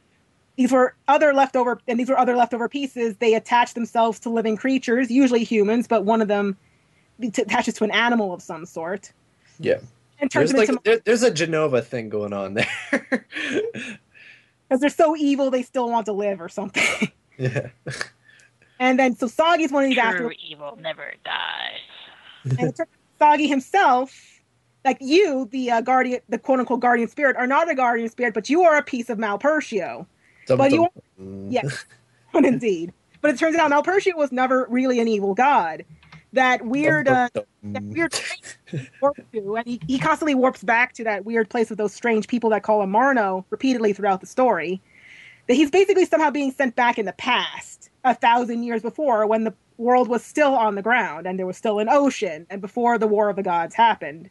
These were other leftover, and these were other leftover pieces. They attach themselves to living creatures, usually humans, but one of them attaches to an animal of some sort. Yeah. And turns There's like into there, there's a Jenova thing going on there. because they're so evil they still want to live or something. yeah. And then so Sagi's one of these True after evil never dies. and it turns out Sagi himself, like you, the uh, guardian, the quote unquote guardian spirit, are not a guardian spirit, but you are a piece of Malpercio. Dum, But you-. Yeah, indeed. But it turns out Malpercio was never really an evil god. That weird, Dum, uh, that weird to, and he, he constantly warps back to that weird place with those strange people that call him Marno repeatedly throughout the story. That he's basically somehow being sent back in the past, a thousand years before, when the world was still on the ground and there was still an ocean, and before the War of the Gods happened.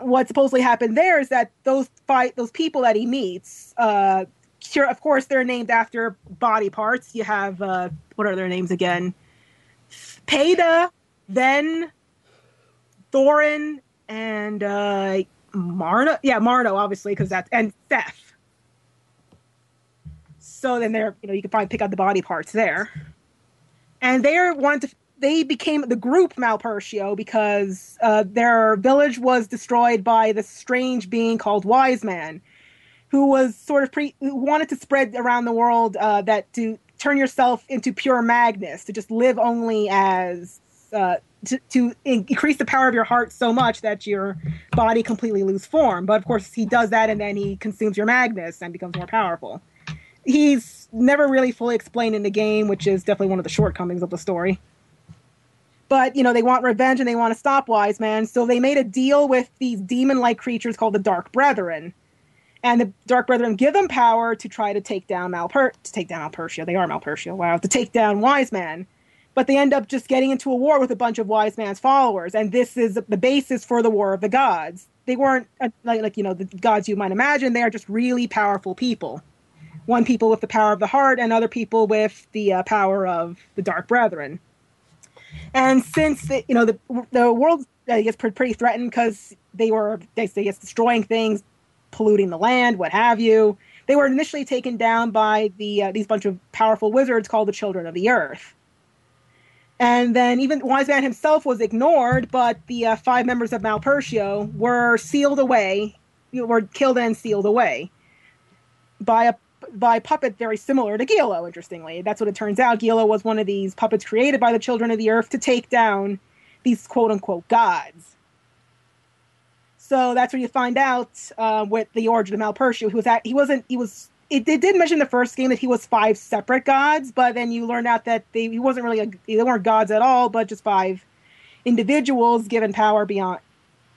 What supposedly happened there is that those fight those people that he meets, uh, sure, of course, they're named after body parts. You have uh, what are their names again? Peda, then Thorin, and uh, Marno. Yeah, Marno, obviously, because that's and Seth. So then they're you know you can probably pick out the body parts there, and they're wanted to. They became the group Malpercio because uh, their village was destroyed by this strange being called Wise Man, who was sort of pre wanted to spread around the world uh, that to turn yourself into pure Magnus, to just live only as uh, to, to increase the power of your heart so much that your body completely lose form. But of course, he does that, and then he consumes your Magnus and becomes more powerful. He's never really fully explained in the game, which is definitely one of the shortcomings of the story. But you know, they want revenge and they want to stop Wise Man, so they made a deal with these demon-like creatures called the Dark Brethren. And the Dark Brethren give them power to try to take down Malper to take down Malpertia. They are Malpertia, wow, to take down Wise Man. But they end up just getting into a war with a bunch of Wise Man's followers, and this is the basis for the War of the Gods. They weren't uh, like, like you know the gods you might imagine. They are just really powerful people. One people with the power of the heart, and other people with the uh, power of the Dark Brethren. And since the, you know the the world uh, gets pretty threatened because they were they it's destroying things, polluting the land, what have you. They were initially taken down by the uh, these bunch of powerful wizards called the Children of the Earth. And then even Wise Man himself was ignored, but the uh, five members of Malpercio were sealed away, were killed and sealed away by a by a puppet very similar to Guillo. Interestingly, that's what it turns out. Guillo was one of these puppets created by the Children of the Earth to take down these quote unquote gods. So that's where you find out uh, with the origin of Malpercio. He was at, he wasn't he was it, it did mention the first game that he was five separate gods, but then you learned out that they, he wasn't really a, they weren't gods at all, but just five individuals given power beyond,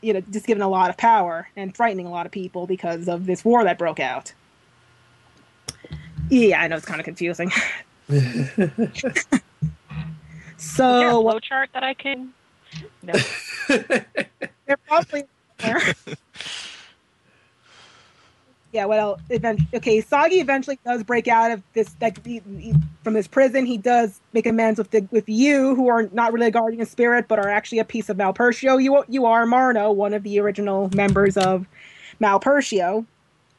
you know, just given a lot of power and frightening a lot of people because of this war that broke out. Yeah, I know it's kind of confusing. Is there a so flow chart that I can? No. they're probably there. yeah, well, event- okay, Sagi eventually does break out of this like he, he- from his prison. He does make amends with the with you, who are not really a guardian spirit, but are actually a piece of Malpercio. You you are Marno, one of the original members of Malpercio,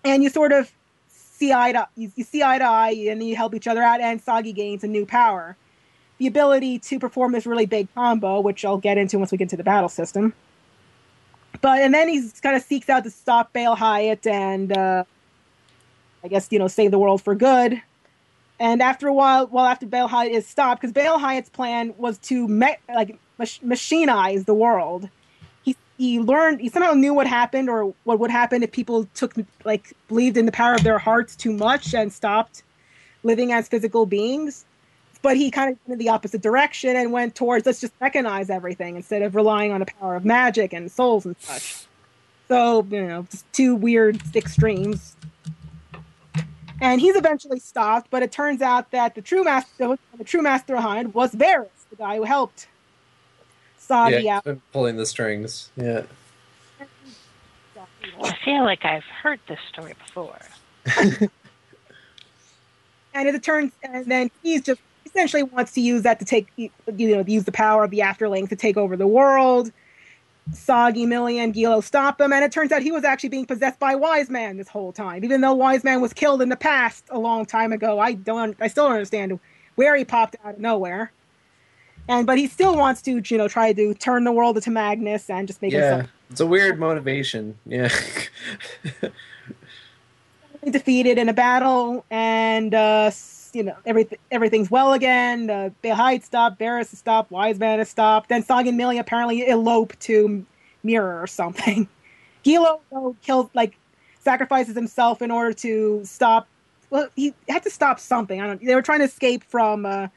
and you sort of see eye to you, you see eye to eye, and you help each other out. And Sagi gains a new power, the ability to perform this really big combo, which I'll get into once we get into the battle system. But and then he kind of seeks out to stop Baelheit and uh, I guess you know save the world for good. And after a while, well, after Baelheit is stopped, because Baelheit's plan was to me- like mach- machinize the world. He he learned he somehow knew what happened or what would happen if people took like believed in the power of their hearts too much and stopped living as physical beings. But he kind of went in the opposite direction and went towards let's just mechanize everything instead of relying on the power of magic and souls and such. So, you know, just two weird extremes. And he's eventually stopped, but it turns out that the true master, the true master behind was Verus, the guy who helped Sagi yeah, out. been pulling the strings. Yeah. I feel like I've heard this story before. and as it turns, and then he's just essentially wants to use that to take, you know, use the power of the Afterlings to take over the world. Sagi, Milly, and Guillo stop him, and it turns out he was actually being possessed by Wise Man this whole time, even though Wise Man was killed in the past a long time ago. I don't, I still don't understand where he popped out of nowhere. And but he still wants to, you know, try to turn the world into Magnus and just make it. Yeah. himself It's a weird motivation. Yeah. defeated in a battle, and uh, you know everything everything's well again. Uh, Baelheit stopped, has stopped, Wise Man has stopped. Then Sog and Milly apparently elope to Mirror or something. Guillo kills like sacrifices himself in order to stop. Well, he had to stop something. I don't. They were trying to escape from uh,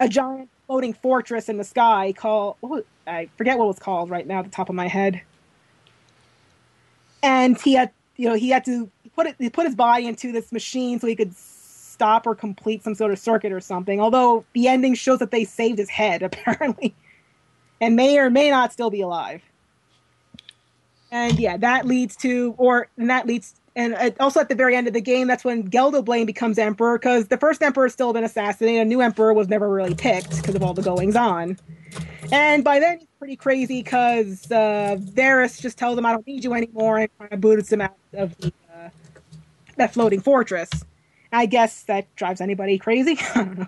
a giant floating fortress in the sky called. Was, I forget what it was called right now at the top of my head. And he had, you know, he had to put it, he put his body into this machine so he could stop or complete some sort of circuit or something. Although the ending shows that they saved his head apparently, and may or may not still be alive. And yeah, that leads to, or and that leads, and also at the very end of the game, that's when Geldoblame becomes emperor because the first emperor has still been assassinated. A new emperor was never really picked because of all the goings on. And by then he's pretty crazy because uh, Verus just tells him, "I don't need you anymore," and kind of boots him out of the, uh, that floating fortress. I guess that drives anybody crazy. I don't know.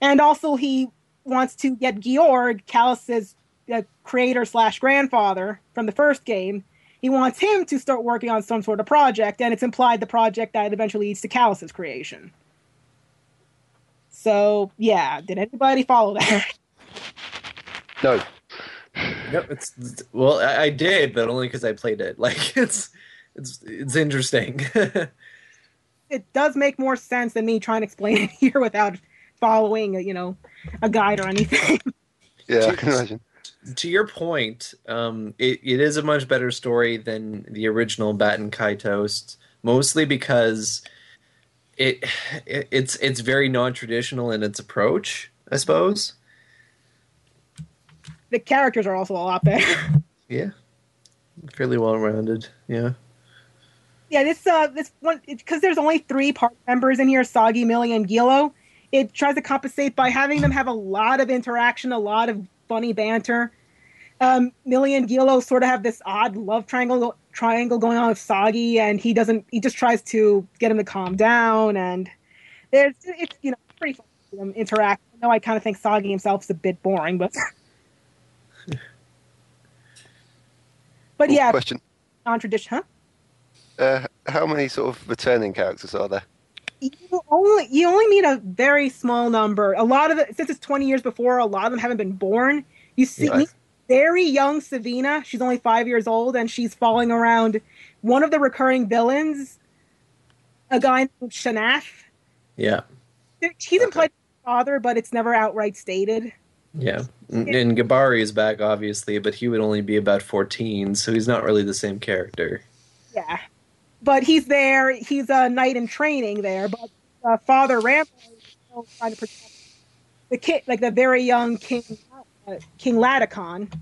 And also, he wants to get Georg, Kalas's uh, creator slash grandfather from the first game. He wants him to start working on some sort of project, and it's implied the project that eventually leads to Kalas's creation. So, yeah, did anybody follow that? No. Yep. It's, it's- well, I, I did, but only because I played it. Like it's it's it's interesting. It does make more sense than me trying to explain it here without following, you know, a guide or anything. Yeah, I can imagine. to your point, um, it, it is a much better story than the original Baten Kaitos, mostly because it, it it's it's very non traditional in its approach. I suppose. the characters are also a lot better. Yeah. Fairly well rounded. Yeah. Yeah, this uh, this one because there's only three part members in here: Sagi, Milly, and Guillo. It tries to compensate by having them have a lot of interaction, a lot of funny banter. Um, Milly and Guillo sort of have this odd love triangle triangle going on with Sagi, and he doesn't. He just tries to get him to calm down, and there's it's you know pretty fun to them interact. I know I kind of think Sagi himself is a bit boring, but but yeah, Question: non-tradition, huh? Uh, How many sort of returning characters are there? you only you only meet a very small number. A lot of it, since it's twenty years before, a lot of them haven't been born. You see, Yeah. very young Savyna. She's only five years old, and she's following around one of the recurring villains. a guy named Shanath. Yeah, He's employed by his father, but it's never outright stated. yeah. And and Gibari is back, obviously, but he would only be about 14, so he's not really the same character. Yeah, but he's there. He's a knight in training there. But uh, Father Rambo is still trying to protect the kid, like the very young King uh, King Ladekahn.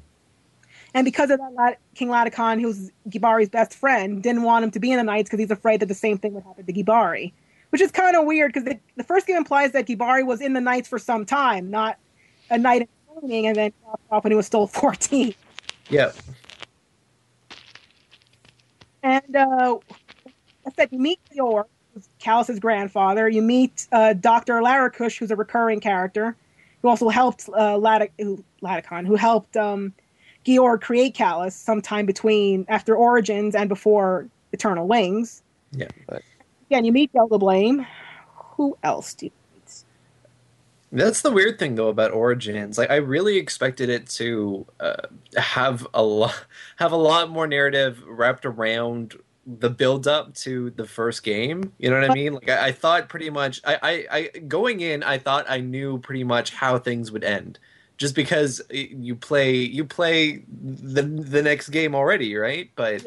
And because of that, King Ladekahn, who's Gibari's best friend, didn't want him to be in the Knights because he's afraid that the same thing would happen to Gibari. Which is kind of weird because the, the first game implies that Gibari was in the Knights for some time, not a knight in training, and then dropped off when he was still 14. Yeah, And uh, I said, you meet Yor, who's Kalas's grandfather. You meet uh, Dr. Larakush, who's a recurring character, who also helped uh, Latic- who- Ladekahn, who helped um, Georg create Kalas sometime between after Origins and before Eternal Wings. yeah. Again, you meet Delta Blame. Who else do you meet? That's the weird thing though about Origins. Like I really expected it to uh, have a lot have a lot more narrative wrapped around the build up to the first game. You know what I mean? Like I, I thought pretty much I, I, I going in I thought I knew pretty much how things would end. Just because you play you play the the next game already, right? But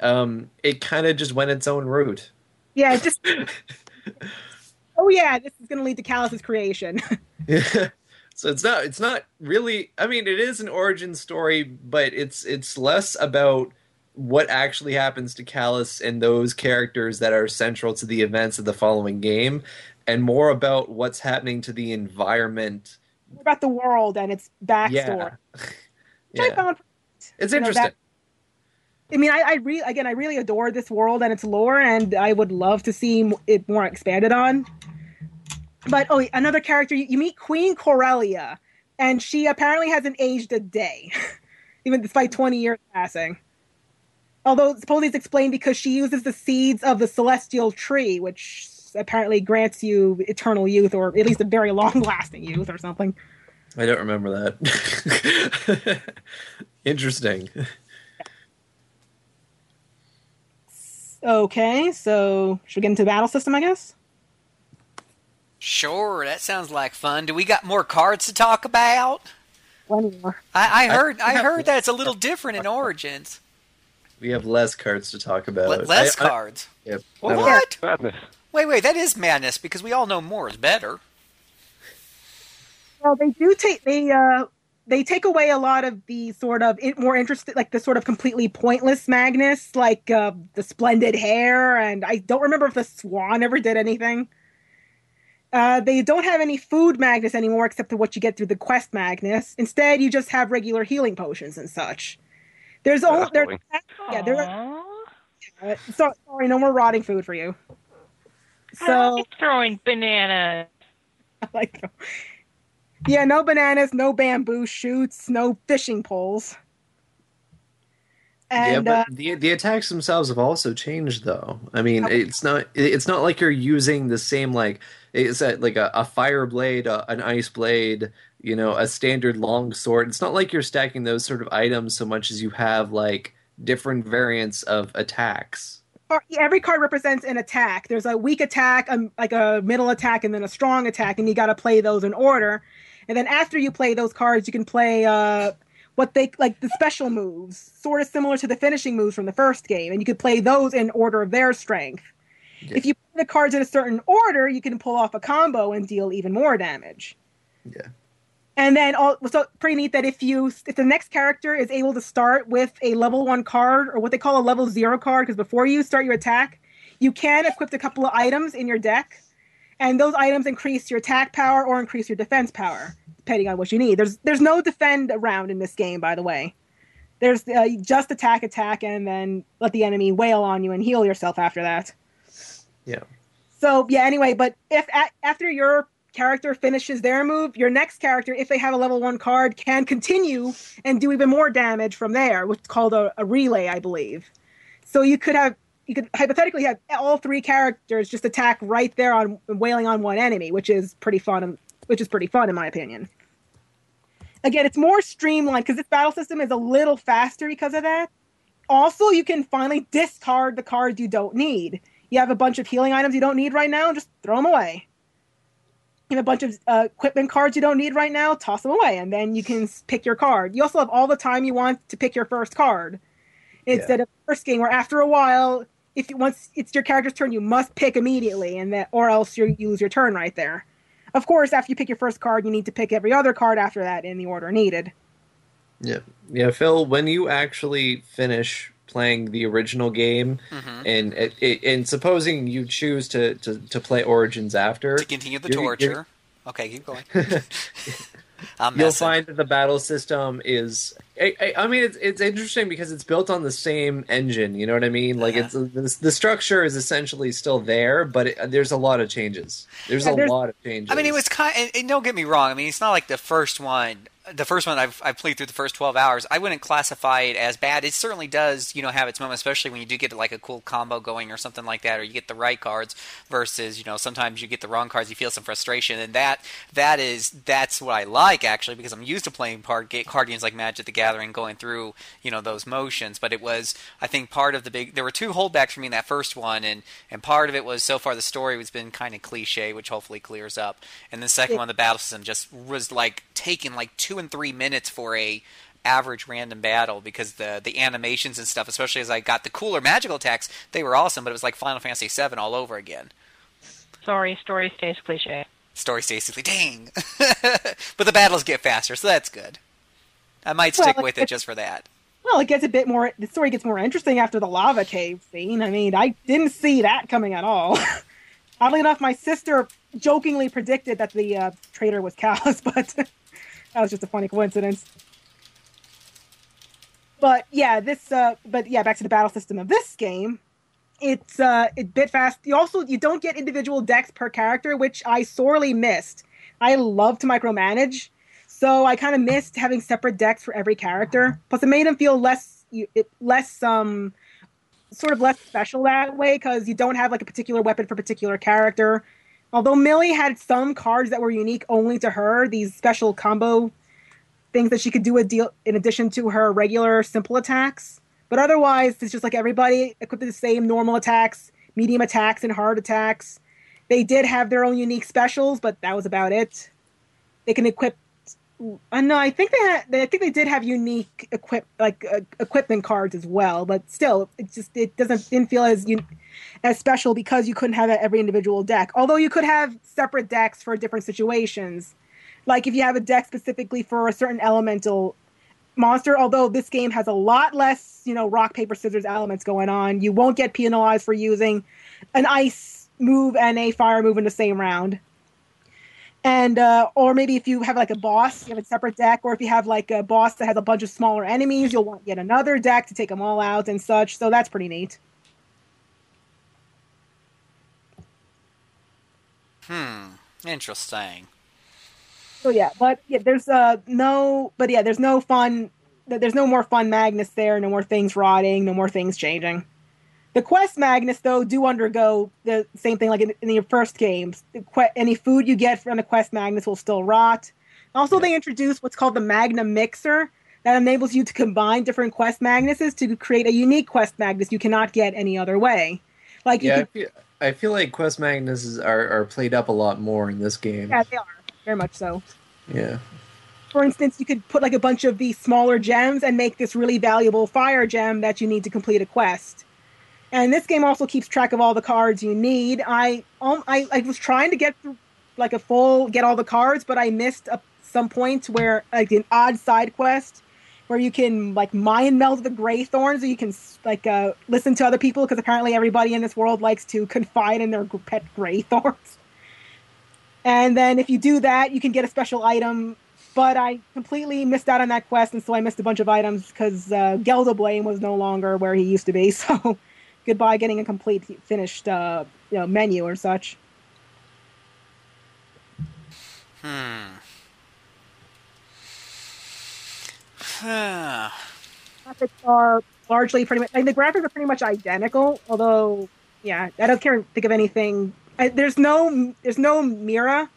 um it kind of just went its own route. Yeah, just. oh yeah, this is going to lead to Kalas's creation. Yeah. So it's not it's not really I mean it is an origin story, but it's it's less about what actually happens to Kalas and those characters that are central to the events of the following game and more about what's happening to the environment. About the world and its backstory? Yeah. Which I yeah. found It's you know, interesting. that- I mean, I, I re- again, I really adore this world and its lore, and I would love to see it more expanded on. But oh, another character you, you meet Queen Corellia, and she apparently hasn't aged a day, even despite twenty years passing. Although supposedly it's explained because she uses the seeds of the celestial tree, which apparently grants you eternal youth, or at least a very long-lasting youth, or something. I don't remember that. interesting. Okay, so should we get into the battle system? I guess. Sure, that sounds like fun. Do we got more cards to talk about? One more. I, I heard I heard that it's a little different in Origins. We have less cards to talk about. Le- less I- I- cards. Yep. Well, what? Madness. Wait, wait, that is madness because we all know more is better. Well, they do take they uh they take away a lot of the sort of it, more interested like the sort of completely pointless Magnus, like uh, the splendid hair, and I don't remember if the Swan ever did anything. Uh, they don't have any food Magnus anymore, except for what you get through the quest Magnus. Instead, you just have regular healing potions and such. There's Yeah, only that's there, yeah there. Aw. Uh, so, sorry, no more rotting food for you. I So like throwing bananas. I like yeah no bananas no bamboo shoots no fishing poles and yeah, uh, but the the attacks themselves have also changed, though. I mean, it's not it's not like you're using the same like it's a, like a, a fire blade, a, an ice blade, you know, a standard long sword. It's not like you're stacking those sort of items so much as you have like different variants of attacks. every card represents an attack there's a weak attack um, like a middle attack and then a strong attack and you got to play those in order and then after you play those cards you can play uh what they like the special moves sort of similar to the finishing moves from the first game and you could play those in order of their strength Yeah. if you play the cards in a certain order you can pull off a combo and deal even more damage Yeah. And then all so pretty neat that if you if the next character is able to start with a level one card or what they call a level zero card, because before you start your attack, you can equip a couple of items in your deck, and those items increase your attack power or increase your defense power depending on what you need. There's there's no defend around in this game, by the way. There's uh, just attack, attack, and then let the enemy wail on you and heal yourself after that. Yeah. So yeah. Anyway, but if after your character finishes their move, your next character, if they have a level one card, can continue and do even more damage from there, which is called a, a relay, I believe. So you could have you could hypothetically have all three characters just attack right there on wailing on one enemy, which is pretty fun. Which is pretty fun in my opinion. Again, it's more streamlined because this battle system is a little faster because of that. Also, you can finally discard the cards you don't need. You have a bunch of healing items you don't need right now, just throw them away. You have a bunch of uh, equipment cards you don't need right now, toss them away, and then you can pick your card. You also have all the time you want to pick your first card. Instead of the first game, where after a while, if you, once it's your character's turn, you must pick immediately, and that, or else you you lose your turn right there. Of course, after you pick your first card, you need to pick every other card after that in the order needed. Yeah, yeah, Phil. When you actually finish playing the original game, Mhm. and it, it, and supposing you choose to, to, to play Origins after, To continue the you're- torture. you're- Okay, keep going. You'll find that the battle system is. I, I, I mean, it's it's interesting because it's built on the same engine. You know what I mean? Like Uh-huh. it's the, the structure is essentially still there, but it, there's a lot of changes. There's Yeah, a there's- lot of changes. I mean, it was kind. And, and don't get me wrong. I mean, it's not like the first one. The first one I've, I've played through the first twelve hours. I wouldn't classify it as bad. It certainly does, you know, have its moments, especially when you do get like a cool combo going or something like that, or you get the right cards versus, you know, sometimes you get the wrong cards. You feel some frustration, and that that is that's what I like actually because I'm used to playing card ga- card games like Magic the Gathering, going through you know those motions. But it was, I think, part of the big. There were two holdbacks for me in that first one, and and part of it was so far the story has been kind of cliche, which hopefully clears up. And the second one, the battle system, just was like taking like two and three minutes for a average random battle because the the animations and stuff, especially as I got the cooler magical attacks, they were awesome. But it was like Final Fantasy VII all over again. Sorry, story stays cliche. Story stays cliche. dang. but the battles get faster, so that's good. I might stick Well, with it just for that. Well, it gets a bit more. The story gets more interesting after the lava cave scene. I mean, I didn't see that coming at all. Oddly enough, my sister jokingly predicted that the uh, traitor was Kalas, but that was just a funny coincidence. But yeah, this. Uh, but yeah, back to the battle system of this game. It's uh, it bit fast. You also you don't get individual decks per character, which I sorely missed. I love to micromanage, so I kind of missed having separate decks for every character. Plus, it made them feel less less um sort of less special that way because you don't have like a particular weapon for particular character. Although Milly had some cards that were unique only to her, these special combo things that she could do a deal in addition to her regular simple attacks. But otherwise, it's just like everybody equipped with the same normal attacks, medium attacks, and hard attacks. They did have their own unique specials, but that was about it. They can equip. Uh, no, I think they had. I think they did have unique equip like uh, equipment cards as well. But still, it just it doesn't didn't feel as un, as special because you couldn't have every individual deck. Although you could have separate decks for different situations. Like if you have a deck specifically for a certain elemental monster, although this game has a lot less, you know, rock, paper, scissors elements going on, you won't get penalized for using an ice move and a fire move in the same round. And uh, or maybe if you have like a boss, you have a separate deck, or if you have like a boss that has a bunch of smaller enemies, you'll want yet another deck to take them all out and such. So that's pretty neat. Hmm. Interesting. So yeah, but yeah, there's uh no, but yeah, there's no fun. There's no more fun Magnus there. No more things rotting. No more things changing. The quest Magnus though do undergo the same thing like in, in your first games. Que- any food you get from the quest Magnus will still rot. Also, they introduced what's called the Magna Mixer that enables you to combine different quest Magnuses to create a unique quest Magnus you cannot get any other way. Like you yeah, I feel, I feel like Quest Magnus are, are played up a lot more in this game. yeah, they are very much so. Yeah. for instance, you could put like a bunch of these smaller gems and make this really valuable fire gem that you need to complete a quest. And this game also keeps track of all the cards you need. I um, I, I was trying to get through like a full get all the cards, but I missed a, some point where like an odd side quest where you can like mind meld the gray thorns, or you can like uh, listen to other people because apparently everybody in this world likes to confide in their pet gray thorns. And then if you do that, you can get a special item. But I completely missed out on that quest, and so I missed a bunch of items because uh, Geldoblame was no longer where he used to be. So goodbye getting a complete finished uh, you know, menu or such. Hmm. Huh. graphics are largely pretty much like the graphics are pretty much identical. Although, yeah, I don't can't think of anything. I, there's no there's no Mira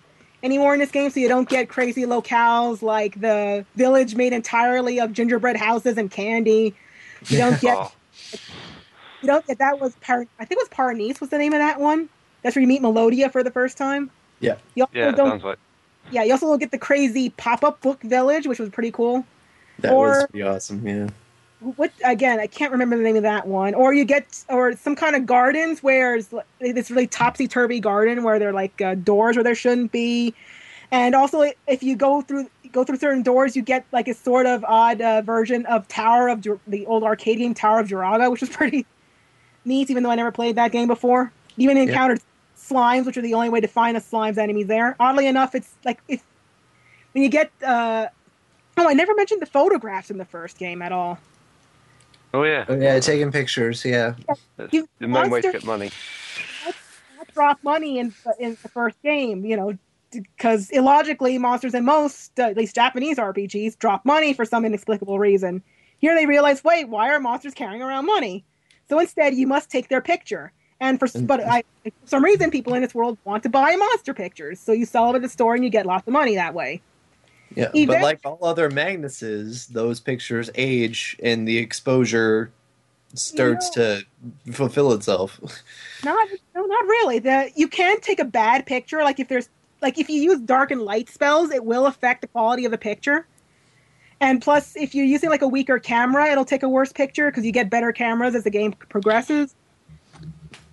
anymore in this game, so you don't get crazy locales like the village made entirely of gingerbread houses and candy. You don't get Oh, You know, that was Par- I think it was Paranese was the name of that one. That's where you meet Melodia for the first time. Yeah. You also Yeah, don't- sounds like. yeah, you also get the crazy pop-up book village, which was pretty cool. That was Or- pretty awesome. Yeah. what again i can't remember the name of that one or you get or some kind of gardens where it's this really topsy-turvy garden where there are like uh, doors where there shouldn't be and also if you go through go through certain doors you get like a sort of odd uh, version of tower of Dur- the old arcade game tower of Druaga which was pretty neat even though i never played that game before even encountered slimes which are the only way to find a slimes enemy there oddly enough it's like if when you get uh oh i never mentioned the photographs in the first game at all Oh yeah, Oh, yeah, taking pictures. Yeah. That's You- the main way to get money. not drop money in in the first game, you know, because illogically, monsters in most, uh, at least Japanese RPGs, drop money for some inexplicable reason. Here they realize, wait, why are monsters carrying around money? So instead, you must take their picture. And for but I, for some reason, people in this world want to buy monster pictures, so you sell them at the store and you get lots of money that way. Yeah. Even- But like all other Magnuses, those pictures age and the exposure starts to fulfill itself. Not no, not really. The you can take a bad picture. Like if there's like if you use dark and light spells, it will affect the quality of the picture. And plus, if you're using like a weaker camera, it'll take a worse picture because you get better cameras as the game progresses.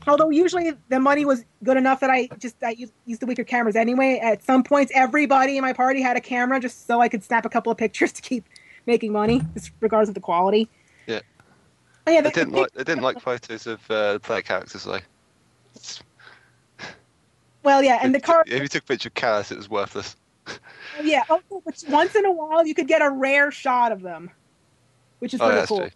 Although usually the money was good enough that I just I used, used the weaker cameras anyway. At some points, everybody in my party had a camera just so I could snap a couple of pictures to keep making money, regardless of the quality. Yeah. Oh, yeah, I didn't like. I didn't like photos of uh, player characters though. Well, yeah, and the car. If you took a picture of Kalas, it was worthless. Yeah, also, which once in a while you could get a rare shot of them, which is Oh, pretty cool. true.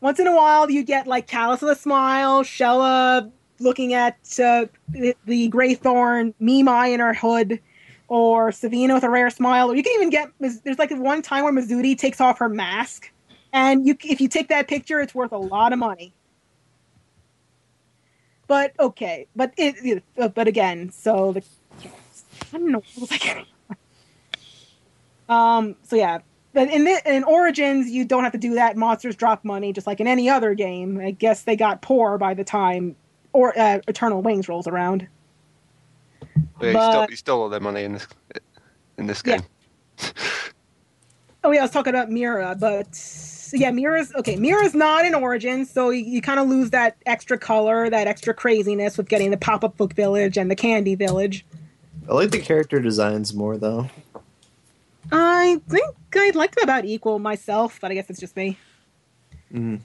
Once in a while you get like Kalas with a smile, Xelha looking at uh, the, the Greythorn, Mimai in her hood, or Savyna with a rare smile. Or you can even get there's like one time where Mizuti takes off her mask, and you if you take that picture, it's worth a lot of money. But okay, but it, uh, but again, so the I don't know what was I getting. Um. So yeah, but in the, in Origins, you don't have to do that. Monsters drop money just like in any other game. I guess they got poor by the time or uh, Eternal Wings rolls around. Yeah, you, But- stole, you stole all their money in this in this Yeah. game. Oh yeah, I was talking about Mira, but yeah, Mira's okay. Mira's not in Origins, so you, you kind of lose that extra color, that extra craziness with getting the pop up book village and the candy village. I like the character designs more though. I think I'd like them about equal myself, but I guess it's just me. And,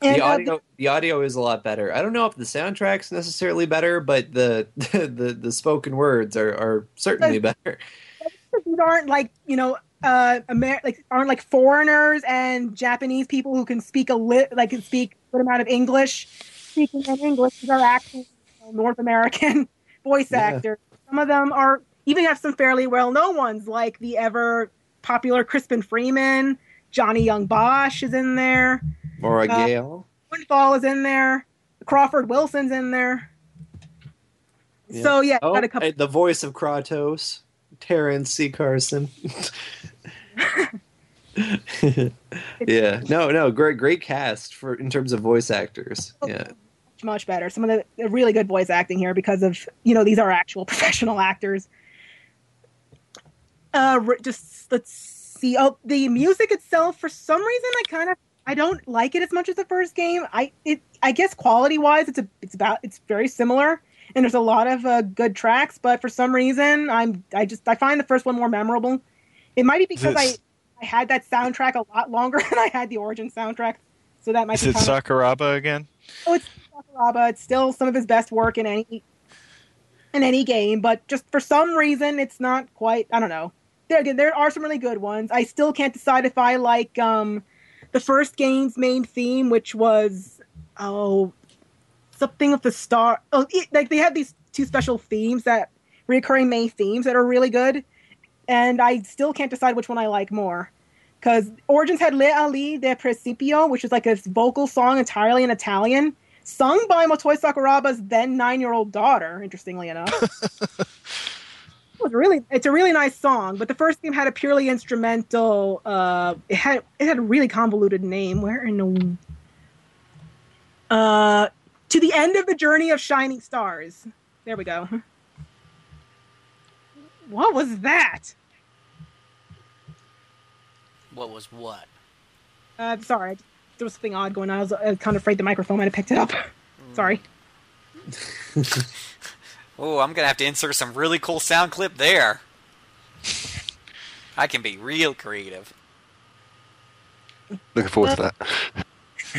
the uh, audio the audio is a lot better. I don't know if the soundtrack's necessarily better, but the the, the spoken words are, are certainly better. these aren't like you know uh Amer- like aren't like foreigners and Japanese people who can speak a lit like can speak a good amount of English speaking in English. These are actually you know, North American voice Yeah. actors. Some of them are even have some fairly well known ones like the ever popular Crispin Freeman, Johnny Young Bosch is in there, Maura Uh, Gale. Windfall is in there, Crawford Wilson's in there. So yeah, Oh, got a couple. the voice of Kratos, Terrence C. Carson. yeah, no, no, great, great cast for in terms of voice actors. Yeah, much better. Some of the, really good voice acting here because of you know these are actual professional actors. Uh, just let's see. Oh, the music itself, for some reason, I kind of I don't like it as much as the first game. I it I guess quality wise, it's a it's about it's very similar, and there's a lot of uh, good tracks. But for some reason, I'm I just I find the first one more memorable. It might be because I I had that soundtrack a lot longer than I had the Origin soundtrack, so that might Is be it kind of- Sakuraba again? Oh, it's Sakuraba. It's still some of his best work in any in any game, but just for some reason, it's not quite. I don't know. There again, there are some really good ones. I still can't decide if I like um, the first game's main theme, which was oh something of the star. Oh, it, like they have these two special themes that recurring main themes that are really good, and I still can't decide which one I like more. Because Origins had Le Ali de Principio, which is like a vocal song entirely in Italian, sung by Motoi Sakuraba's then nine-year-old daughter. Interestingly enough, it was really it's a really nice song. But the first theme had a purely instrumental. Uh, it had it had a really convoluted name. Where in the Uh, to the end of the journey of shining stars. There we go. What was that? What was what? Uh, sorry, there was something odd going on. I was, I was kind of afraid the microphone might have picked it up. Mm. Sorry. Oh, I'm gonna have to insert some really cool sound clip there. I can be real creative. Looking forward to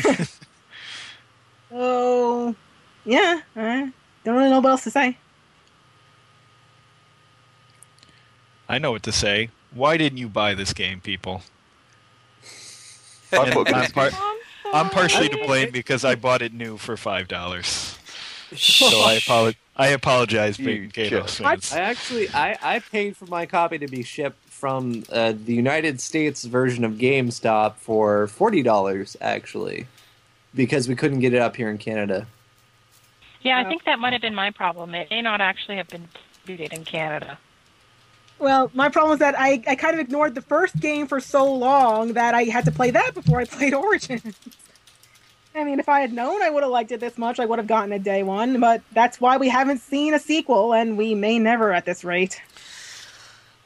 that. Oh, yeah. I don't really know what else to say. I know what to say. Why didn't you buy this game, people? I And thought- I'm, par- I'm partially to blame because I bought it new for five dollars. So I, apolo- I apologize, You Bacon fans. I actually I, I paid for my copy to be shipped from uh, the United States version of GameStop for forty dollars actually, because we couldn't get it up here in Canada. Yeah, I think that might have been my problem. It may not actually have been distributed in Canada. Well, my problem is that I, I kind of ignored the first game for so long that I had to play that before I played Origins. I mean, if I had known I would have liked it this much, I would have gotten a day one, but that's why we haven't seen a sequel, and we may never at this rate.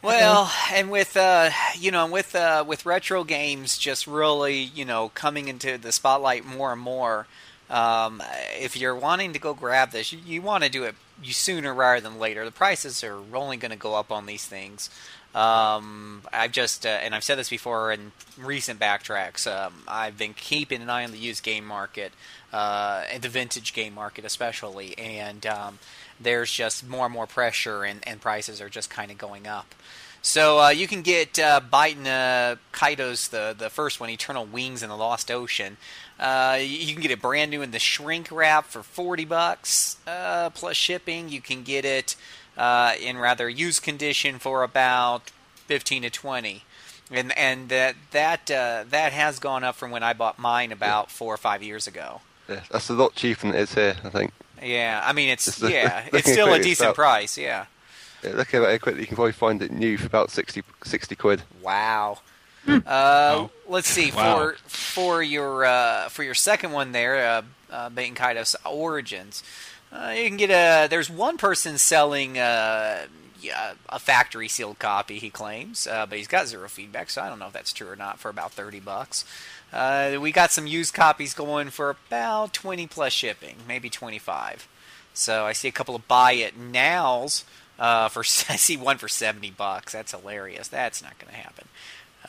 Well, and with uh, you know, with uh, with retro games just really you know coming into the spotlight more and more. Um, if you're wanting to go grab this, you, you want to do it you sooner rather than later. The prices are only going to go up on these things. Um, I've just uh, and I've said this before in recent backtracks. Um, I've been keeping an eye on the used game market, uh, and the vintage game market especially, and um, there's just more and more pressure, and, and prices are just kind of going up. So uh, you can get uh, Biden uh, Kaido's the the first one, Eternal Wings in the Lost Ocean. Uh, you can get it brand new in the shrink wrap for forty bucks uh, plus shipping. You can get it uh, in rather used condition for about fifteen to twenty, and and that that uh, that has gone up from when I bought mine about four or five years ago. Yeah, that's a lot cheaper than it is here, I think. Yeah, I mean it's yeah, it's still a decent price. Yeah. Yeah, look at it quickly. You can probably find it new for about 60, 60 quid. Wow. Uh, let's see Wow. for for your uh, for your second one there, uh, uh, Bait Kaidos Origins. Uh, you can get a. There's one person selling uh, yeah, a factory sealed copy. He claims, uh, but he's got zero feedback, so I don't know if that's true or not. For about thirty bucks. Uh, we got some used copies going for about twenty plus shipping, maybe twenty five. So I see a couple of buy it nows uh, for. I see one for seventy bucks. That's hilarious. That's not going to happen.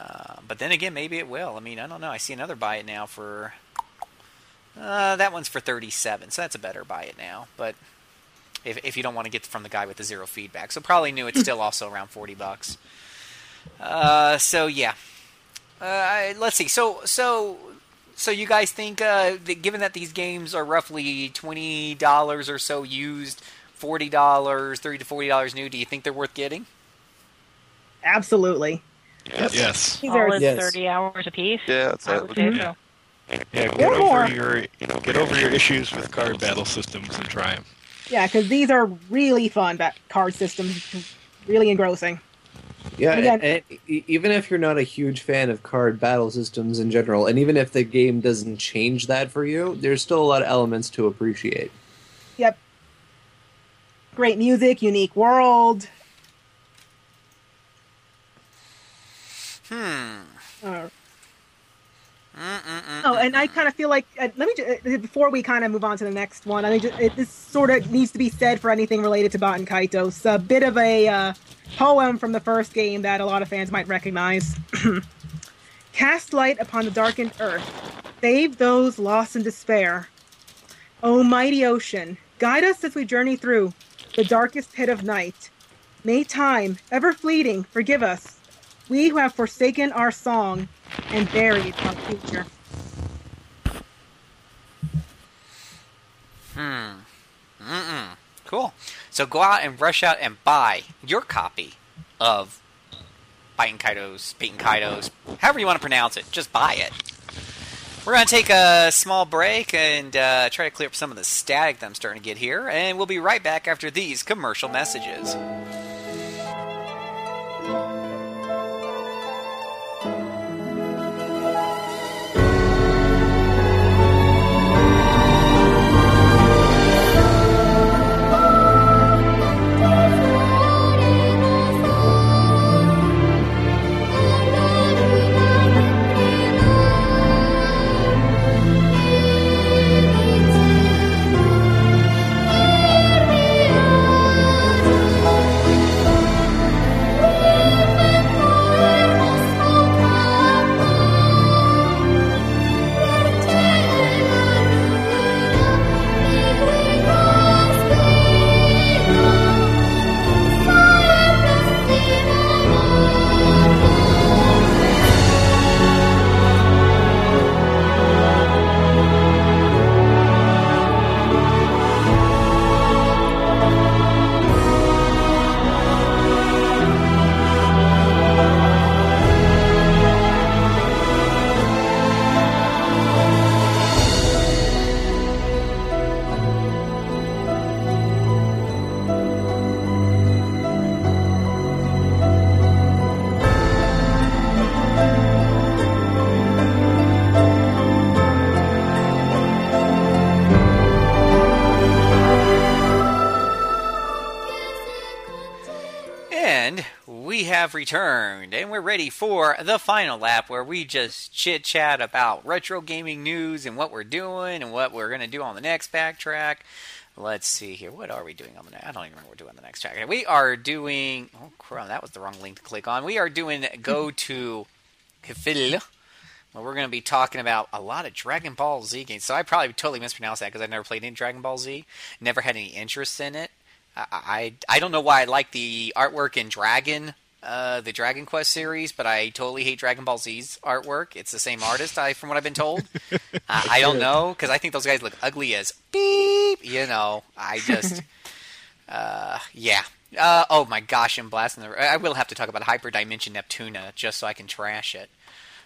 Uh, but then again, maybe it will. I mean, I don't know. I see another buy it now for. Uh, that one's for thirty-seven, so that's a better buy it now. But if if you don't want to get from the guy with the zero feedback, so probably new. It's still also around forty bucks. Uh, so yeah. Uh, let's see. So so so you guys think, uh, that given that these games are roughly twenty dollars or so used, forty dollars, thirty to forty dollars new, do you think they're worth getting? Absolutely. Yes. These are Solid Yes. 30 hours apiece. Yeah, I'd say I would would say be- so. Yeah, get Or more. over your get over your issues with card battle systems and try them. Yeah, because these are really fun that card systems, really engrossing. Yeah, Again- and, and e- even if you're not a huge fan of card battle systems in general, and even if the game doesn't change that for you, there's still a lot of elements to appreciate. Yep. Great music, unique world. Hmm. Uh, oh, and I kind of feel like uh, let me just, uh, before we kind of move on to the next one. I mean, just, it, this sort of needs to be said for anything related to Baten Kaitos. A bit of a uh, poem from the first game that a lot of fans might recognize. Cast light upon the darkened earth, save those lost in despair. O mighty ocean, guide us as we journey through the darkest pit of night. May time, ever fleeting, forgive us, we who have forsaken our song and buried our future. Hmm. Mm-mm. Cool. So go out and rush out and buy your copy of Biting Kaidos, Beaten Kaidos, however you want to pronounce it. Just buy it. We're going to take a small break and uh, try to clear up some of the static that I'm starting to get here, and we'll be right back after these commercial messages. Have returned, and we're ready for the final lap where we just chit chat about retro gaming news and what we're doing and what we're going to do on the next backtrack. Let's see here. What are we doing on the next? I don't even remember what we're doing on the next track. We are doing. Oh, crap. That was the wrong link to click on. We are doing Go to Hifil. Well, we're going to be talking about a lot of Dragon Ball Z games. So I probably totally mispronounced that because I've never played any Dragon Ball Z. Never had any interest in it. I, I, I don't know why I like the artwork in Dragon, uh, the Dragon Quest series, but I totally hate Dragon Ball Z's artwork. It's the same artist, I from what I've been told. uh, I don't know because I think those guys look ugly as beep. You know, I just, uh, yeah. Uh, oh my gosh, I'm blasting the. I will have to talk about Hyperdimension Neptunia just so I can trash it.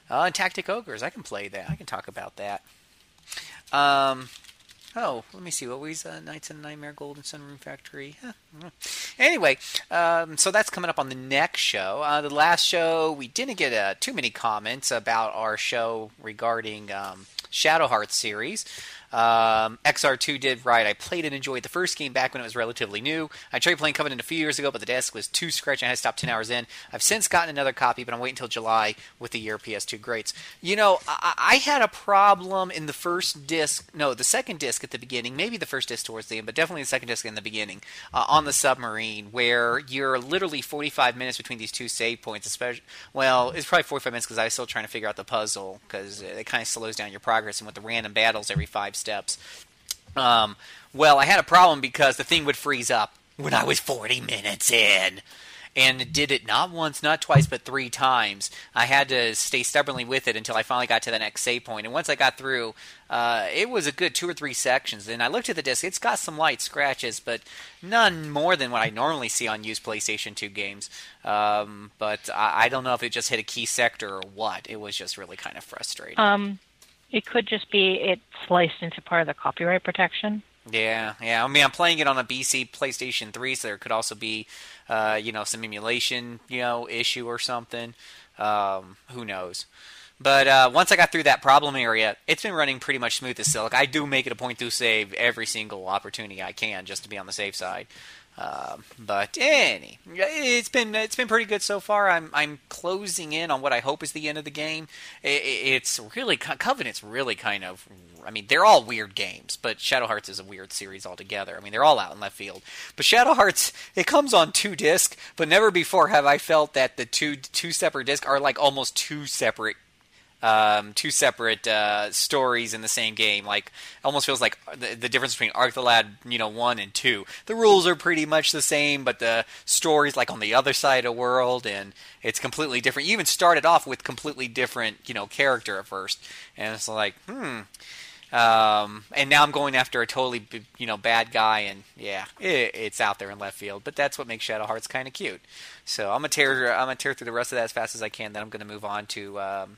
Uh, and Tactic Ogres, I can play that. I can talk about that. Um, oh, let me see. What was uh, Knights and Nightmare Golden Sun Rune Factory? Huh. Anyway, um, so that's coming up on the next show. Uh, the last show, we didn't get uh, too many comments about our show regarding um, Shadow Hearts series. Um, XR2 did right. I played and enjoyed the first game back when it was relatively new. I tried playing Covenant a few years ago, but the desk was too scratchy I had to stop 10 hours in. I've since gotten another copy, but I'm waiting until July with the year PS2 greats. You know, I, I had a problem in the first disc, no, the second disc at the beginning, maybe the first disc towards the end, but definitely the second disc in the beginning, uh, on the submarine, where you're literally 45 minutes between these two save points, especially, well, it's probably 45 minutes because I was still trying to figure out the puzzle, because it kind of slows down your progress, and with the random battles every five steps. Um, well, I had a problem because the thing would freeze up when I was 40 minutes in. And did it not once, not twice, but three times. I had to stay stubbornly with it until I finally got to the next save point. And once I got through, uh, it was a good two or three sections. And I looked at the disc; it's got some light scratches, but none more than what I normally see on used PlayStation 2 games. Um, but I, I don't know if it just hit a key sector or what. It was just really kind of frustrating. Um, it could just be it sliced into part of the copyright protection. Yeah, yeah. I mean, I'm playing it on a BC PlayStation 3, so there could also be, uh, you know, some emulation, you know, issue or something. Um, who knows? But uh, once I got through that problem area, it's been running pretty much smooth as silk. I do make it a point to save every single opportunity I can just to be on the safe side. Um, but any, it's been it's been pretty good so far. I'm I'm closing in on what I hope is the end of the game. It, it's really Covenant's really kind of. I mean, they're all weird games, but Shadow Hearts is a weird series altogether. I mean, they're all out in left field. But Shadow Hearts, it comes on two discs, but never before have I felt that the two two separate discs are like almost two separate um, two separate uh, stories in the same game. Like almost feels like the, the difference between Arc the Lad, you know, one and two. The rules are pretty much the same, but the stories like on the other side of the world, and it's completely different. You even started off with completely different, you know, character at first, and it's like, hmm. Um, and now I'm going after a totally, you know, bad guy, and yeah, it, it's out there in left field. But that's what makes Shadow Hearts kind of cute. So I'm gonna tear, I'm gonna tear through the rest of that as fast as I can. Then I'm gonna move on to um,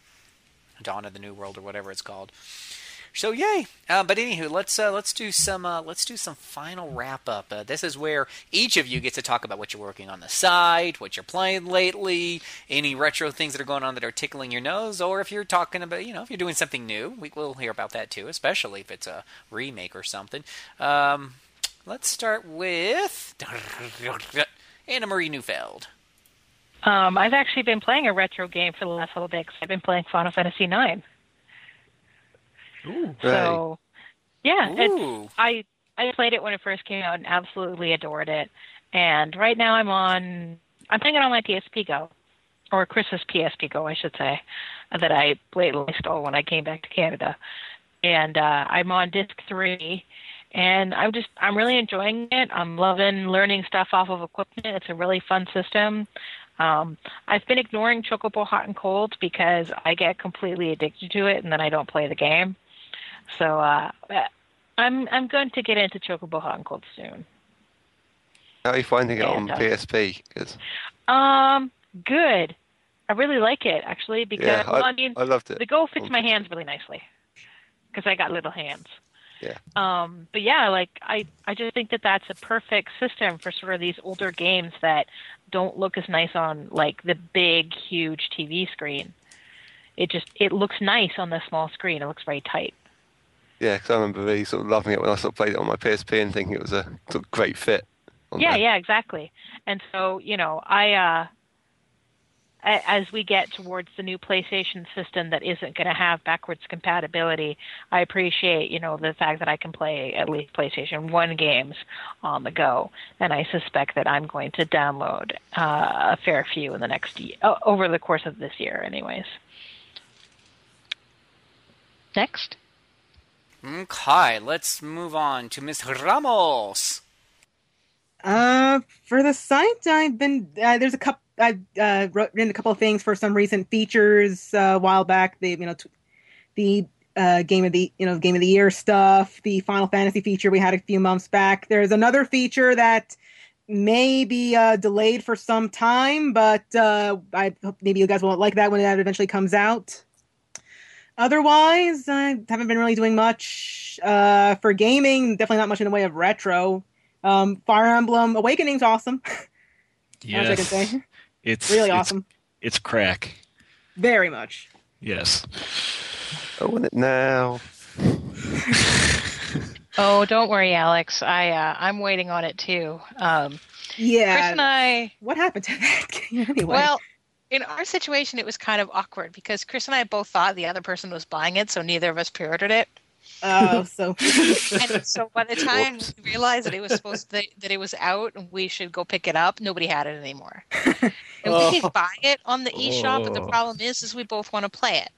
Dawn of the New World or whatever it's called. So yay! Uh, but anywho, let's uh, let's do some uh, let's do some final wrap up. Uh, this is where each of you gets to talk about what you're working on the side, what you're playing lately, any retro things that are going on that are tickling your nose, or if you're talking about you know if you're doing something new, we will hear about that too, especially if it's a remake or something. Um, let's start with Anna Marie Neufeld. Um, I've actually been playing a retro game for the last little bit. Cause I've been playing Final Fantasy IX. Ooh, So, yeah, Ooh. it's, I I played it when it first came out and absolutely adored it. And right now I'm on I'm playing it on my PSP Go, or Chris's PSP Go, I should say, that I blatantly stole when I came back to Canada. And uh, I'm on disc three, and I'm just I'm really enjoying it. I'm loving learning stuff off of equipment. It's a really fun system. Um, I've been ignoring Chocobo Hot and Cold because I get completely addicted to it and then I don't play the game. So uh, I'm I'm going to get into Chocobo Hot and Cold soon. How are you finding it on And, uh, PSP? 'Cause- Um, good. I really like it actually because yeah, well, I, I mean I loved it. the Go fits my hands really nicely because I got little hands. Yeah. Um, but yeah, like I, I just think that that's a perfect system for sort of these older games that don't look as nice on like the big, huge TV screen. It just it looks nice on the small screen. It looks very tight. Yeah, because I remember really sort of loving it when I sort of played it on my PSP and thinking it was a sort of great fit. Yeah, there. yeah, exactly. And so you know, I uh, as we get towards the new PlayStation system that isn't going to have backwards compatibility, I appreciate you know the fact that I can play at least PlayStation One games on the go, and I suspect that I'm going to download uh, a fair few in the next year, over the course of this year, anyways. Next. Okay, let's move on to Miss Ramos. Uh, for the site, I've been uh, there's a couple. I've uh, wrote, written a couple of things for some recent features uh, a while back. The you know t- the uh, game of the you know game of the year stuff. The Final Fantasy feature we had a few months back. There's another feature that may be uh, delayed for some time, but uh, I hope maybe you guys won't like that when that eventually comes out. Otherwise, I haven't been really doing much uh, for gaming. Definitely not much in the way of retro. Um, Fire Emblem Awakening's awesome. I say, It's really it's- awesome. It's crack. Very much. Yes. Own it now. Oh, don't worry, Alex. I uh, I'm waiting on it too. Um, Yeah. Chris and I. What happened to that anyway? Well, in our situation, it was kind of awkward because Chris and I both thought the other person was buying it, so neither of us pre-ordered it. Oh, so And so by the time Whoops. we realized that it was supposed to, that it was out and we should go pick it up, nobody had it anymore. And we could buy it on the eShop, but the Oh. problem is, is we both want to play it.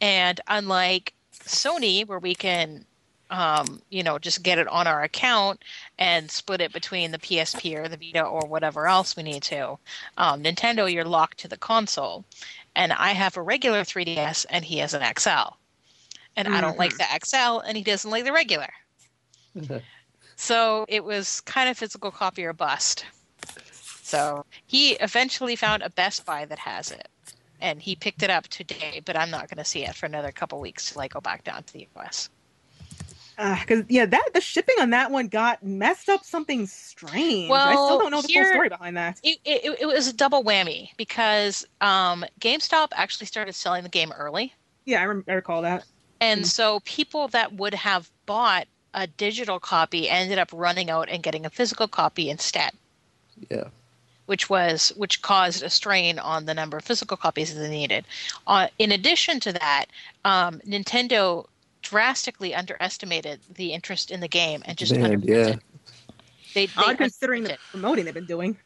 And unlike Sony, where we can, um, you know, just get it on our account and split it between the PSP or the Vita or whatever else we need to, um, Nintendo, you're locked to the console. And I have a regular 3DS, and he has an XL. And I don't like the XL, and he doesn't like the regular. So it was kind of physical copy or bust. So he eventually found a Best Buy that has it, and he picked it up today. But I'm not going to see it for another couple weeks till I go back down to the US. because yeah, that the shipping on that one got messed up something strange. Well, I still don't know the here- full story behind that. It, it, it was a double whammy because um, GameStop actually started selling the game early, Yeah, I, rem- I recall that. And Mm. so people that would have bought a digital copy ended up running out and getting a physical copy instead. Yeah. which was which caused a strain on the number of physical copies that they needed. Uh, in addition to that, um, Nintendo drastically underestimated the interest in the game and just Man, underprinted. yeah. They, they Odd considering the promoting they've been doing.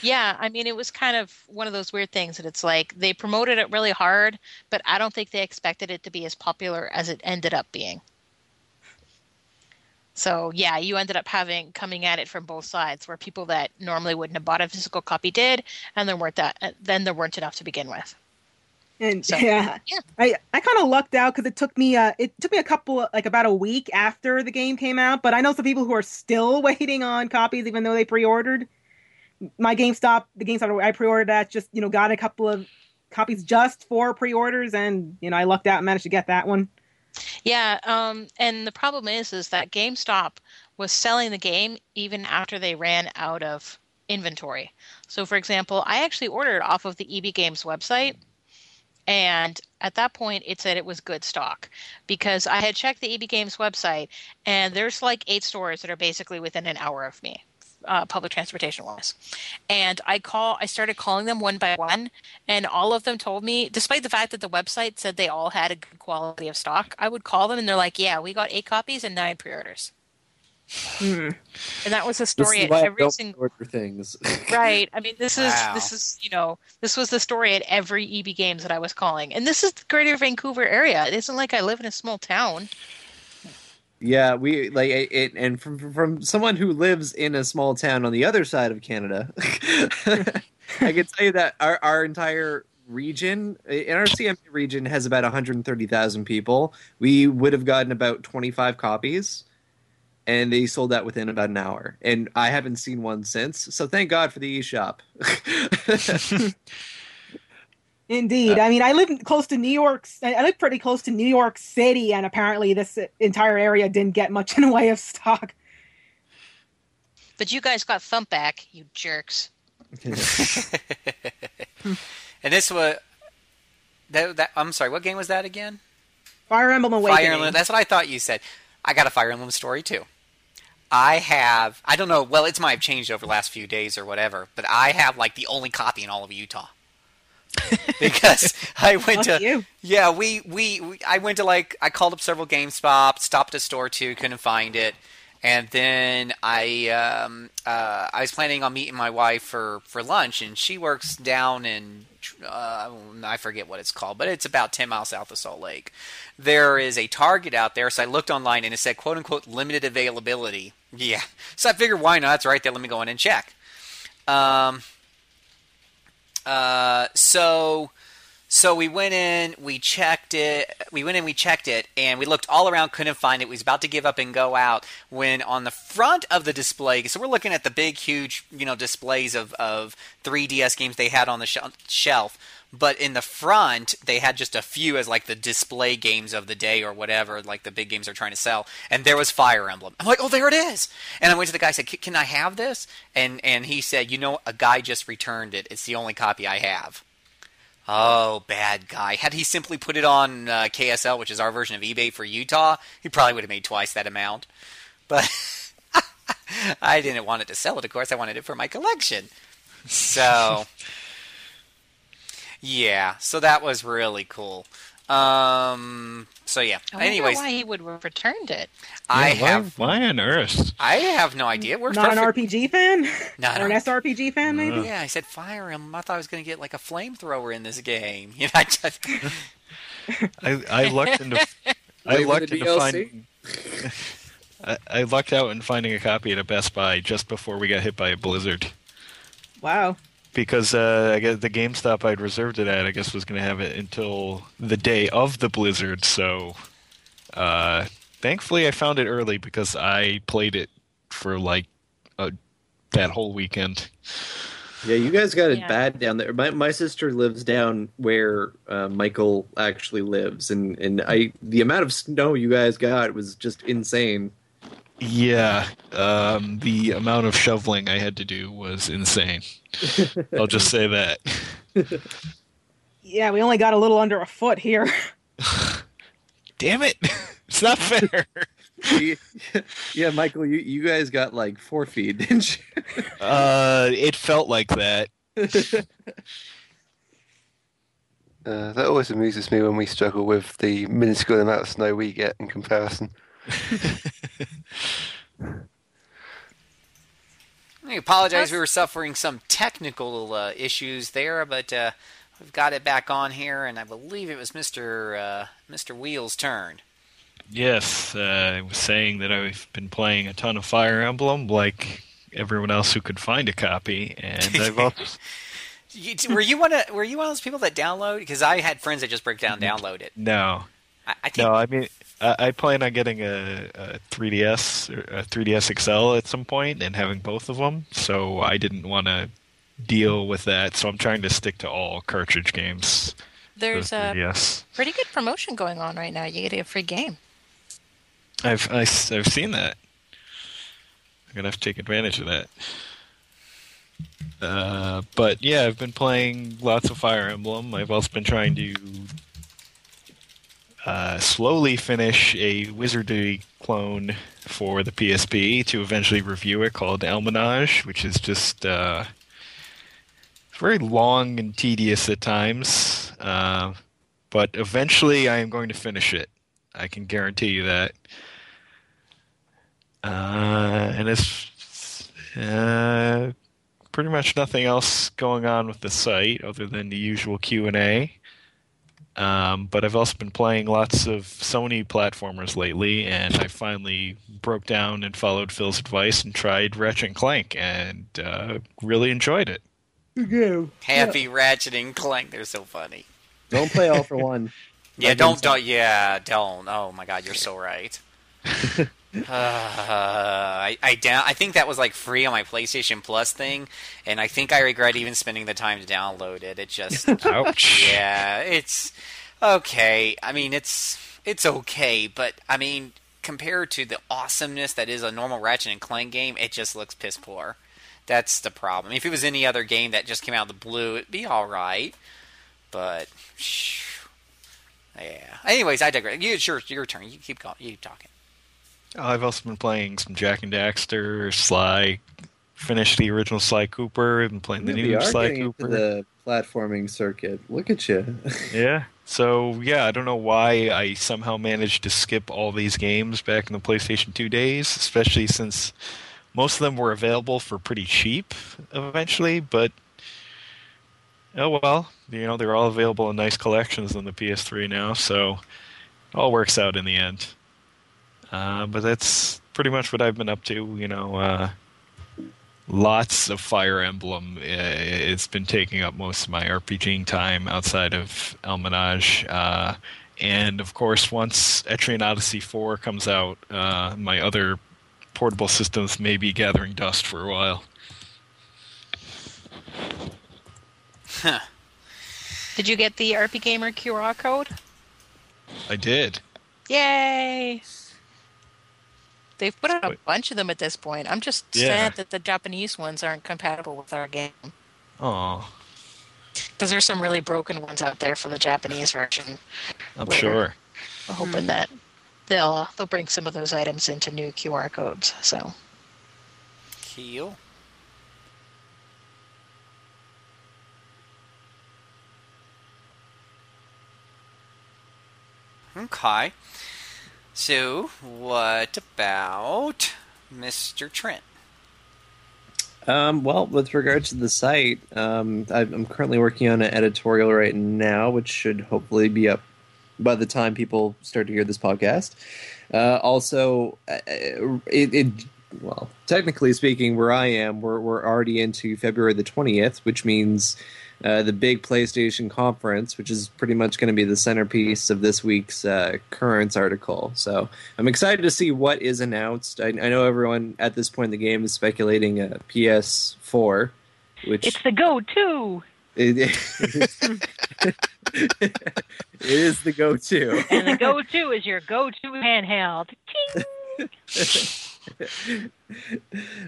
Yeah, I mean, it was kind of one of those weird things that it's like they promoted it really hard, but I don't think they expected it to be as popular as it ended up being. So yeah, you ended up having coming at it from both sides, where people that normally wouldn't have bought a physical copy did, and there weren't that, uh, then there weren't enough to begin with. And So, yeah, yeah. I, I kind of lucked out because it took me uh it took me a couple like about a week after the game came out. But I know some people who are still waiting on copies even though they pre-ordered. My GameStop, the GameStop I pre-ordered that, just you know got a couple of copies just for pre-orders, and you know I lucked out and managed to get that one. Yeah, um, and the problem is, is that GameStop was selling the game even after they ran out of inventory. So, for example, I actually ordered off of the EB Games website, and at that point, it said it was good stock because I had checked the EB Games website, and there's like eight stores that are basically within an hour of me. Uh, public transportation wise, and I call. I started calling them one by one, and all of them told me, despite the fact that the website said they all had a good quality of stock, I would call them and they're like, "Yeah, we got eight copies and nine pre-orders." Hmm. And that was the story at every single. order things. Right. I mean, this is Wow. this is you know this was the story at every EB Games that I was calling, and this is the Greater Vancouver area. It isn't like I live in a small town. Yeah, we like it, and from from- someone who lives in a small town on the other side of Canada, I can tell you that our our entire region eh, in our CMA region has about 130,000 people. We would have gotten about 25 copies and they sold that within about an hour. And I haven't seen one since. So thank God for the eShop. Indeed. I mean, I live close to New York. I live pretty close to New York City, and apparently this entire area didn't get much in the way of stock. But you guys got thump back, you jerks. and this was that, that. I'm sorry. What game was that again? Fire Emblem Awakening. Fire Emblem. That's what I thought you said. I got a Fire Emblem story too. I have. I don't know. Well, it's might have changed over the last few days or whatever, but I have like the only copy in all of Utah. because I went Lucky to you. yeah we, we we I went to like I called up several GameStop, stopped a store too, couldn't find it, and then I um, uh, I was planning on meeting my wife for for lunch, and she works down in uh, I forget what it's called, but it's about ten miles south of Salt Lake. There is a Target out there, so I looked online and it said quote unquote limited availability. Yeah, so I figured why not? It's right there. Let me go in and check. Um, uh, so so we went in, we checked it, we went in, we checked it, and we looked all around, couldn't find it. We was about to give up and go out when on the front of the display, so we're looking at the big, huge, you know, displays of, of 3DS games they had on the shel- shelf. But in the front, they had just a few as like the display games of the day or whatever, like the big games they're trying to sell. And there was Fire Emblem. I'm like, oh, there it is. And I went to the guy, and said, "Can- I have this? And and he said, you know, a guy just returned it. It's the only copy I have. Oh, bad guy. Had he simply put it on uh, KSL, which is our version of eBay for Utah, he probably would have made twice that amount. But I didn't want it to sell it, of course. I wanted it for my collection. So, yeah. So that was really cool. Um. So yeah. I wonder Anyways, why he would have returned it. I Yeah, why, have why on earth? I have no idea. We're Not an perfect- RPG fan? Not or an an- SRPG fan, maybe? Yeah, I said Fire him. I thought I was going to get like a flamethrower in this game. You know, I just, I, I lucked into I Wait for lucked the into DLC? finding I, I lucked out in finding a copy at a Best Buy just before we got hit by a blizzard. Wow. Because uh, I guess the GameStop I'd reserved it at, I guess, was going to have it until the day of the blizzard. So, uh, thankfully, I found it early because I played it for like a, that whole weekend. Yeah, you guys got it Yeah. bad down there. My my sister lives down where uh, Michael actually lives, and and I the amount of snow you guys got was just insane. Yeah, um, the amount of shoveling I had to do was insane. I'll just say that. Yeah, we only got a little under a foot here. Damn it! It's not fair. yeah, Michael, you you guys got like four feet, didn't you? Uh, it felt like that. Uh, that always amuses me when we struggle with the minuscule amount of snow we get in comparison. I apologize. We were suffering some technical uh, issues there, but uh, we've got it back on here, and I believe it was Mr. Uh, Mr. Wheel's turn. Yes, uh, I was saying that I've been playing a ton of Fire Emblem, like everyone else who could find a copy, and I've also were you one of Were you one of those people that download? Because I had friends that just break down, download it. no, I, I think no. I mean, I, I plan on getting a, a 3DS or a 3DS XL at some point and having both of them. So I didn't want to deal with that. So I'm trying to stick to all cartridge games. There's the a 3DS. pretty good promotion going on right now. You get a free game. I've I, have seen that. I'm gonna have to take advantage of that. Uh, but yeah, I've been playing lots of Fire Emblem. I've also been trying to uh, slowly finish a Wizardry clone for the PSP to eventually review it called Elminage, which is just uh, very long and tedious at times. Uh, but eventually, I am going to finish it. I can guarantee you that. Uh, and it's uh, pretty much nothing else going on with the site other than the usual Q and A. Um, but I've also been playing lots of Sony platformers lately, and I finally broke down and followed Phil's advice and tried Ratchet and Clank, and uh, really enjoyed it. Happy Ratchet and Clank. They're so funny. Don't play all for one. Yeah, don't, don't, yeah, don't. Oh my God, you're so right. uh, I, I down. I think that was like free on my PlayStation Plus thing, and I think I regret even spending the time to download it. It just, Ouch. yeah, it's okay. I mean, it's it's okay, but I mean, compared to the awesomeness that is a normal Ratchet and Clank game, it just looks piss poor. That's the problem. If it was any other game that just came out of the blue, it'd be all right. But yeah. Anyways, I digress. You, it's your your turn. You keep going. You keep talking. Oh, I've also been playing some Jak and Daxter, Sly, finished the original Sly Cooper and playing the new Sly Cooper. the platforming circuit. Look at you. Yeah. So yeah, I don't know why I somehow managed to skip all these games back in the PlayStation 2 days, especially since most of them were available for pretty cheap eventually, but oh well, you know, they're all available in nice collections on the PS3 now, so it all works out in the end. Uh, but that's pretty much what I've been up to, you know, uh, lots of Fire Emblem. Uh, It's been taking up most of my RPGing time outside of Elminage. Uh, and of course, once Etrian Odyssey 4 comes out, uh, my other portable systems may be gathering dust for a while. Huh. Did you get the RPGamer QR code? I did. Yay! They've put out a bunch of them at this point. I'm just Yeah. sad that the Japanese ones aren't compatible with our game. Oh, Because there's some really broken ones out there for the Japanese version. I'm Later. sure. I'm hoping hmm. that they'll they'll bring some of those items into new QR codes. So Keel. Hmm, okay. So, what about Mr. Trent? Um, well, with regards to the site, um, I'm currently working on an editorial right now, which should hopefully be up by the time people start to hear this podcast. Uh, also, uh, it, it well, technically speaking, where I am, we're we're already into February the twentieth, which means uh, the big PlayStation conference, which is pretty much going to be the centerpiece of this week's uh, currents article. So I'm excited to see what is announced. I, I know everyone at this point in the game is speculating a PS4, which It's the go-to, it, it is the go-to. and the go-to is your go-to handheld.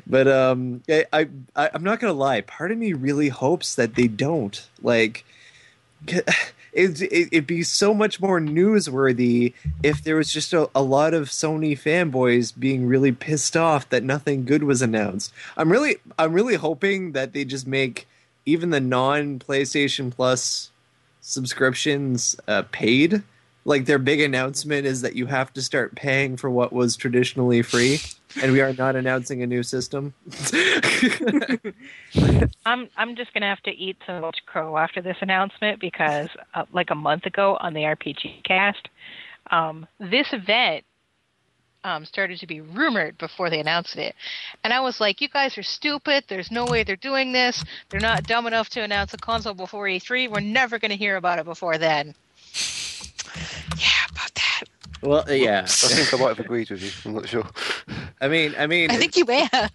But um, I, I I- I'm not gonna lie. Part of me really hopes that they don't. Like, it, it it'd be so much more newsworthy if there was just a, a lot of Sony fanboys being really pissed off that nothing good was announced. I'm really I'm really hoping that they just make even the non PlayStation Plus subscriptions uh, paid. Like their big announcement is that you have to start paying for what was traditionally free, and we are not announcing a new system. I'm I'm just gonna have to eat so much crow after this announcement because uh, like a month ago on the RPG cast, um, this event um, started to be rumored before they announced it, and I was like, "You guys are stupid. There's no way they're doing this. They're not dumb enough to announce a console before E3. We're never gonna hear about it before then." Yeah, about that. well, yeah. I think I might have agreed with you. I'm not sure. I mean, I mean, I think you may have.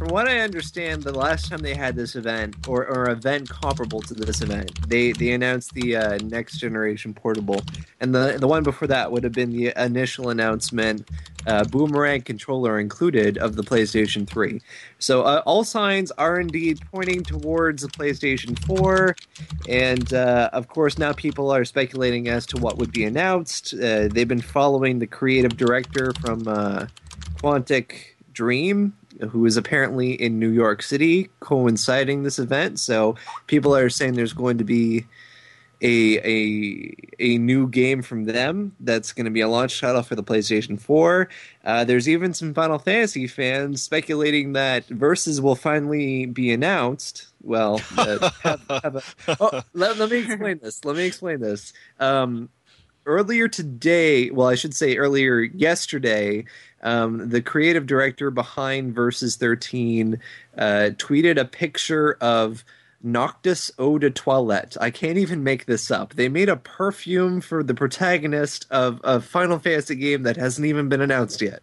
From what I understand, the last time they had this event or or event comparable to this event, they they announced the uh, next generation portable, and the the one before that would have been the initial announcement, uh, boomerang controller included of the PlayStation Three. So uh, all signs are indeed pointing towards the PlayStation Four, and uh, of course now people are speculating as to what would be announced. Uh, they've been following the creative director from uh, Quantic Dream, who is apparently in New York City, coinciding this event. So people are saying there's going to be a a a new game from them that's going to be a launch title for the PlayStation 4. Uh, there's even some Final Fantasy fans speculating that Versus will finally be announced. Well, uh, have, have a, oh, let, let me explain this. Let me explain this. Um, earlier today, well, I should say earlier yesterday, um, the creative director behind Versus 13 uh, tweeted a picture of Noctis Eau de Toilette. I can't even make this up. They made a perfume for the protagonist of a Final Fantasy game that hasn't even been announced yet.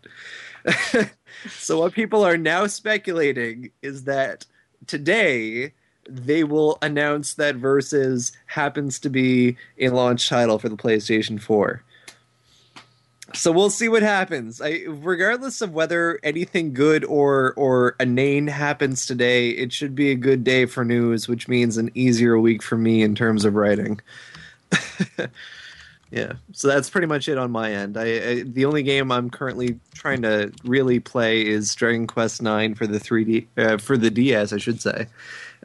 so, what people are now speculating is that today they will announce that Versus happens to be a launch title for the PlayStation 4. So we'll see what happens. I, regardless of whether anything good or or inane happens today, it should be a good day for news, which means an easier week for me in terms of writing. Yeah, so that's pretty much it on my end. I, I the only game I'm currently trying to really play is Dragon Quest Nine for the 3D uh, for the DS, I should say.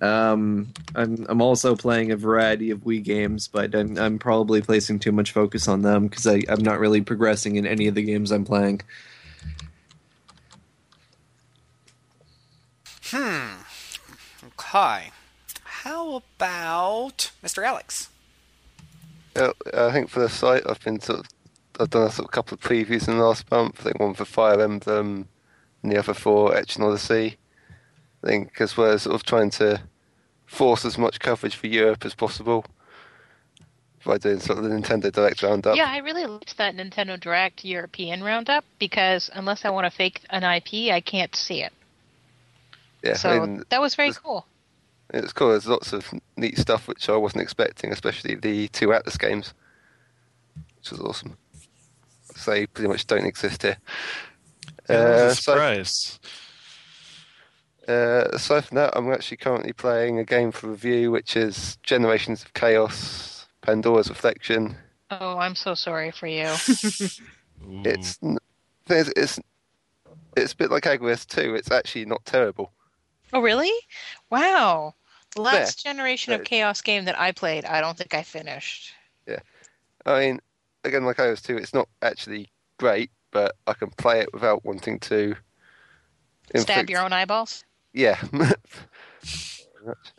Um, I'm I'm also playing a variety of Wii games, but I'm I'm probably placing too much focus on them because I'm not really progressing in any of the games I'm playing. Hmm. Okay. How about Mr. Alex? Yeah, I think for the site, I've been sort of, I've done a sort of couple of previews in the last month. I think one for Fire Emblem, and the other for Etrian Odyssey. I think as well as sort of trying to force as much coverage for Europe as possible by doing sort of the Nintendo Direct roundup. Yeah, I really liked that Nintendo Direct European roundup because unless I want to fake an IP, I can't see it. Yeah, so I mean, that was very cool. It's cool. There's lots of neat stuff which I wasn't expecting, especially the two Atlus games, which was awesome. So they pretty much don't exist here. Yeah, Uh, a so- surprise. Uh, aside from that, I'm actually currently playing a game for review, which is Generations of Chaos, Pandora's Reflection. Oh, I'm so sorry for you. Ooh. It's n- it's it's a bit like Agarest 2. It's actually not terrible. oh, really? Wow. The Yeah. last generation of Chaos game that I played, I don't think I finished. Yeah. I mean, again, like Agarest 2, it's not actually great, but I can play it without wanting to Stab your own eyeballs? Yeah.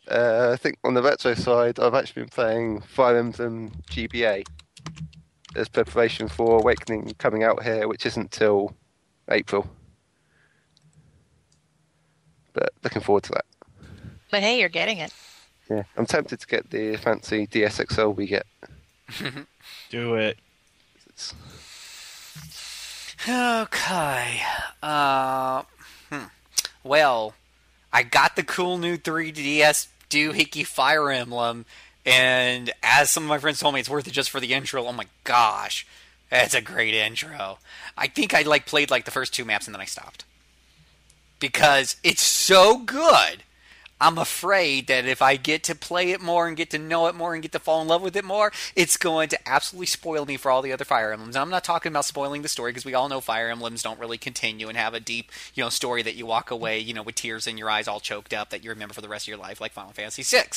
uh, I think on the retro side, I've actually been playing Fire Emblem GBA as preparation for Awakening coming out here, which isn't till April. But looking forward to that. But hey, you're getting it. Yeah, I'm tempted to get the fancy DSXL we get. Do it. It's, Okay. Uh, hmm. Well, I got the cool new 3DS doohickey Fire Emblem, and as some of my friends told me, it's worth it just for the intro. Oh my gosh, that's a great intro. I think I like played like the first two maps and then I stopped because it's so good. I'm afraid that if I get to play it more and get to know it more and get to fall in love with it more, it's going to absolutely spoil me for all the other Fire Emblems. And I'm not talking about spoiling the story because we all know Fire Emblems don't really continue and have a deep, you know, story that you walk away, you know, with tears in your eyes, all choked up that you remember for the rest of your life, like Final Fantasy VI.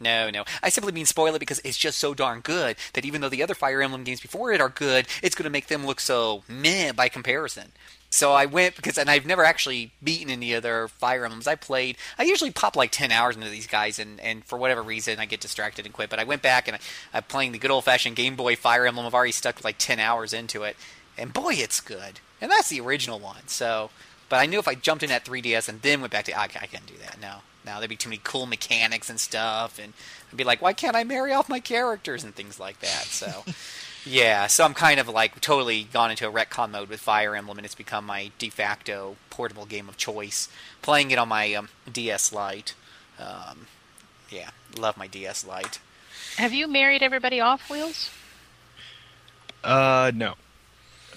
No, no. I simply mean spoil it because it's just so darn good that even though the other Fire Emblem games before it are good, it's going to make them look so meh by comparison. So I went because, and I've never actually beaten any other Fire Emblems. I played. I usually pop like ten hours into these guys, and, and for whatever reason, I get distracted and quit. But I went back and I, I'm playing the good old fashioned Game Boy Fire Emblem. I've already stuck like ten hours into it, and boy, it's good. And that's the original one. So, but I knew if I jumped in at 3DS and then went back to, I, I couldn't do that. No, no, there'd be too many cool mechanics and stuff, and I'd be like, why can't I marry off my characters and things like that? So. Yeah, so I'm kind of like totally gone into a retcon mode with Fire Emblem, and it's become my de facto portable game of choice. Playing it on my um, DS Lite. Um, yeah, love my DS Lite. Have you married everybody off, Wheels? Uh, no.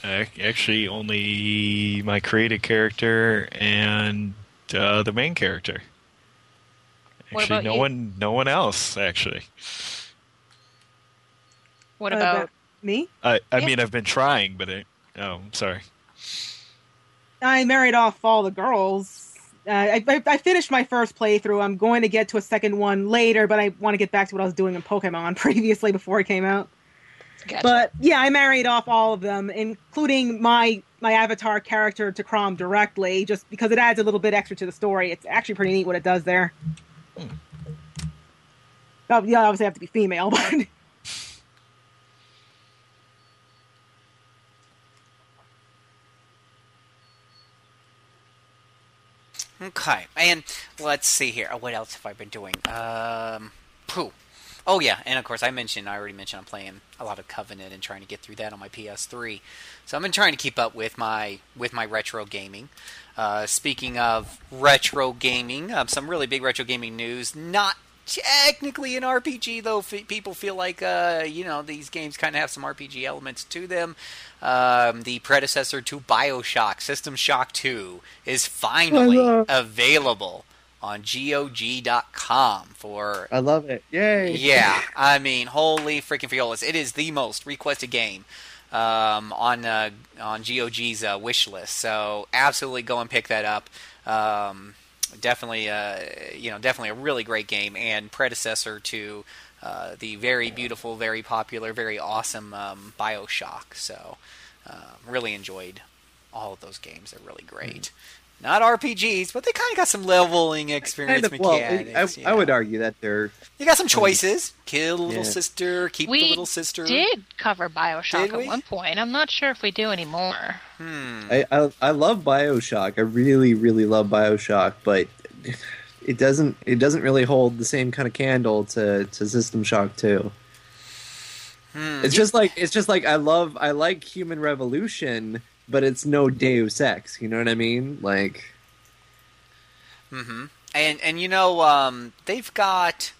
Actually, only my created character and uh, the main character. Actually, no you? one, no one else. Actually, What Uh, about me? I, I Yeah. mean, I've been trying, but it, oh, I'm sorry. I married off all the girls. Uh, I, I, I finished my first playthrough. I'm going to get to a second one later, but I want to get back to what I was doing in Pokemon previously before it came out. Gotcha. But yeah, I married off all of them, including my my avatar character to Chrom directly, just because it adds a little bit extra to the story. It's actually pretty neat what it does there. Oh, yeah, obviously have to be female, but Okay, and let's see here. Oh, what else have I been doing? Um, pooh. Oh yeah, and of course I mentioned I already mentioned I'm playing a lot of Covenant and trying to get through that on my PS3. So I've been trying to keep up with my with my retro gaming. Uh, speaking of retro gaming, um, some really big retro gaming news. Not technically an RPG though. F- people feel like uh, you know these games kind of have some RPG elements to them. Um, the predecessor to Bioshock, System Shock 2, is finally available on GOG.com for I love it. Yay! yeah, I mean, holy freaking fiolas! It is the most requested game um, on uh, on GOG's uh, wish list. So absolutely go and pick that up. Um, definitely, uh, you know, definitely a really great game and predecessor to uh, the very beautiful, very popular, very awesome um, Bioshock. So uh, really enjoyed all of those games. They're really great. Not RPGs, but they kind of got some leveling experience Kind of, well, mechanics. I, you I would argue that they're You got some choices. Kill the little Yeah. sister, keep we the little sister. We did cover Bioshock Did at one point. I'm not sure if we do anymore. Hmm. I, I I love Bioshock. I really really love Bioshock, but it doesn't it doesn't really hold the same kind of candle to to System Shock 2. Hmm. It's just like it's just like I love I like Human Revolution, but it's no Deus Ex. You know what I mean? Like mm-hmm. And and you know um, they've got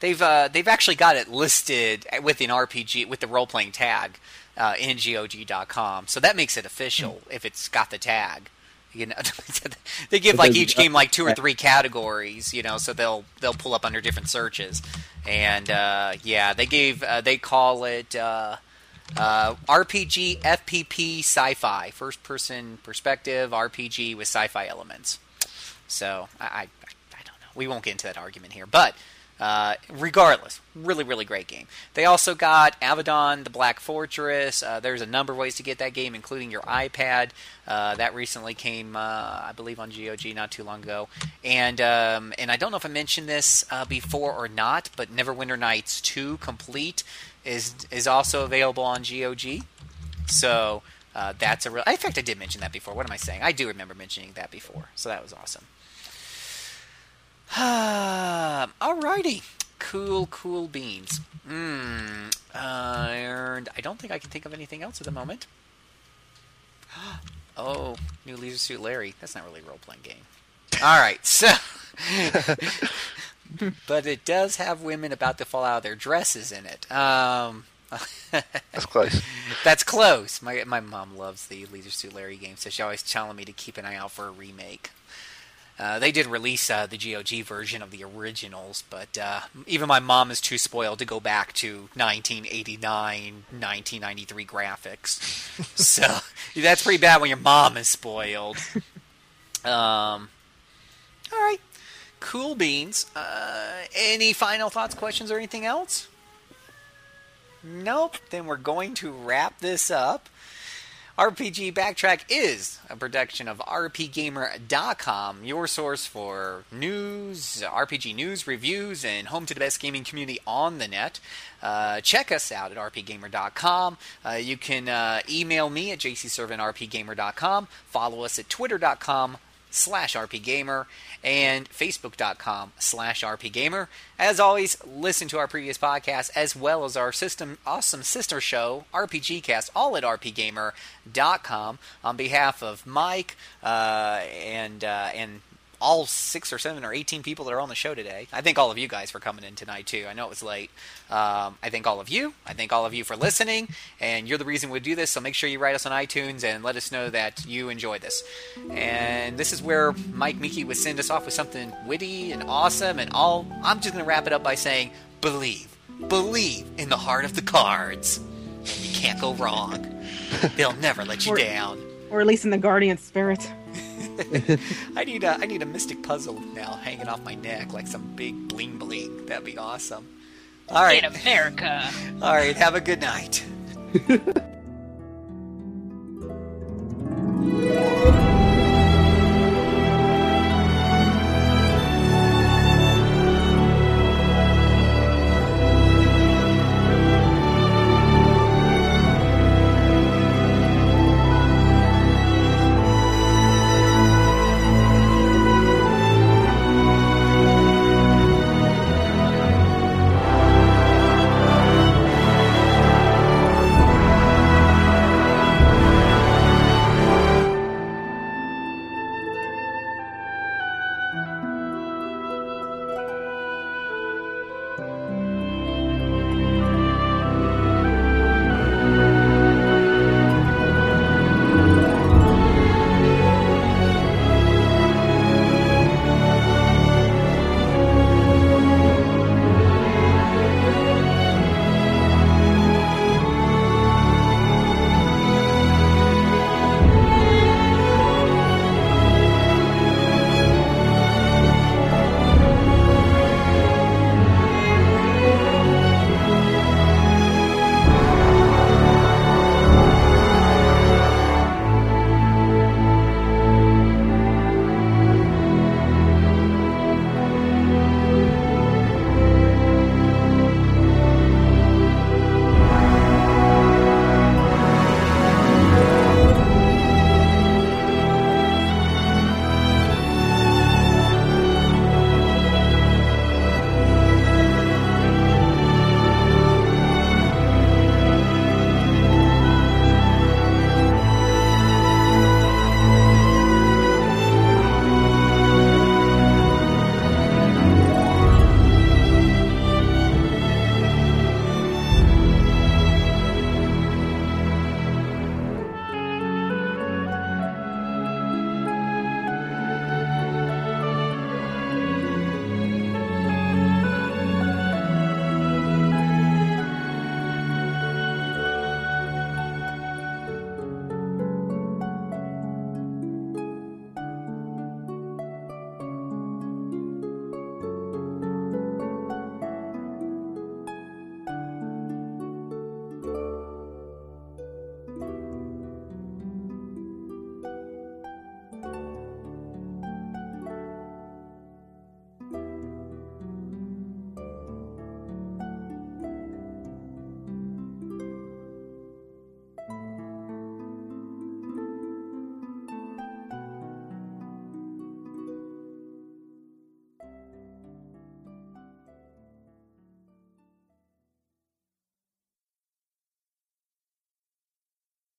they've uh, they've actually got it listed with an RPG with the role playing tag uh, in GOG.com, so that makes it official if it's got the tag. You know, they give like each game like two or three categories. You know, so they'll they'll pull up under different searches, and uh, yeah, they gave uh, they call it. Uh, uh, RPG, FPP, sci-fi, first-person perspective RPG with sci-fi elements. So I, I, I don't know. We won't get into that argument here, but uh, regardless, really, really great game. They also got Avadon, the Black Fortress. Uh, there's a number of ways to get that game, including your iPad. Uh, that recently came, uh, I believe, on GOG not too long ago. And um, and I don't know if I mentioned this uh, before or not, but Neverwinter Nights 2 Complete is is also available on GOG. So uh, that's a real. In fact, I did mention that before. What am I saying? I do remember mentioning that before. So that was awesome. Alrighty. Cool, cool beans. Mm, uh, and I don't think I can think of anything else at the moment. Oh, new Leisure Suit Larry. That's not really a role playing game. All right, so. but it does have women about to fall out of their dresses in it. Um, That's close. that's close. My my mom loves the Leisure Suit Larry game, so she's always telling me to keep an eye out for a remake. Uh, they did release uh, the GOG version of the originals, but uh, even my mom is too spoiled to go back to 1989, 1993 graphics. so that's pretty bad when your mom is spoiled. Um, all right, cool beans. Uh, any final thoughts, questions, or anything else? Nope. Then we're going to wrap this up. RPG Backtrack is a production of RPGamer.com, your source for news, RPG news, reviews, and home to the best gaming community on the net. Uh, check us out at rpgamer.com. Uh, you can uh, email me at jcservantrpgamer.com. Follow us at twitter.com slash rpgamer and facebook.com slash rpgamer as always listen to our previous podcasts as well as our system awesome sister show rpgcast all at rpgamer.com on behalf of mike uh, and uh, and all six or seven or 18 people that are on the show today. I thank all of you guys for coming in tonight, too. I know it was late. Um, I thank all of you. I thank all of you for listening, and you're the reason we do this, so make sure you write us on iTunes and let us know that you enjoy this. And this is where Mike Miki would send us off with something witty and awesome, and all. I'm just going to wrap it up by saying, believe. Believe in the heart of the cards. You can't go wrong. They'll never let you Or- down. Or at least in the guardian spirit. I need a I need a mystic puzzle now hanging off my neck like some big bling bling. That'd be awesome. All right, in America. All right, have a good night.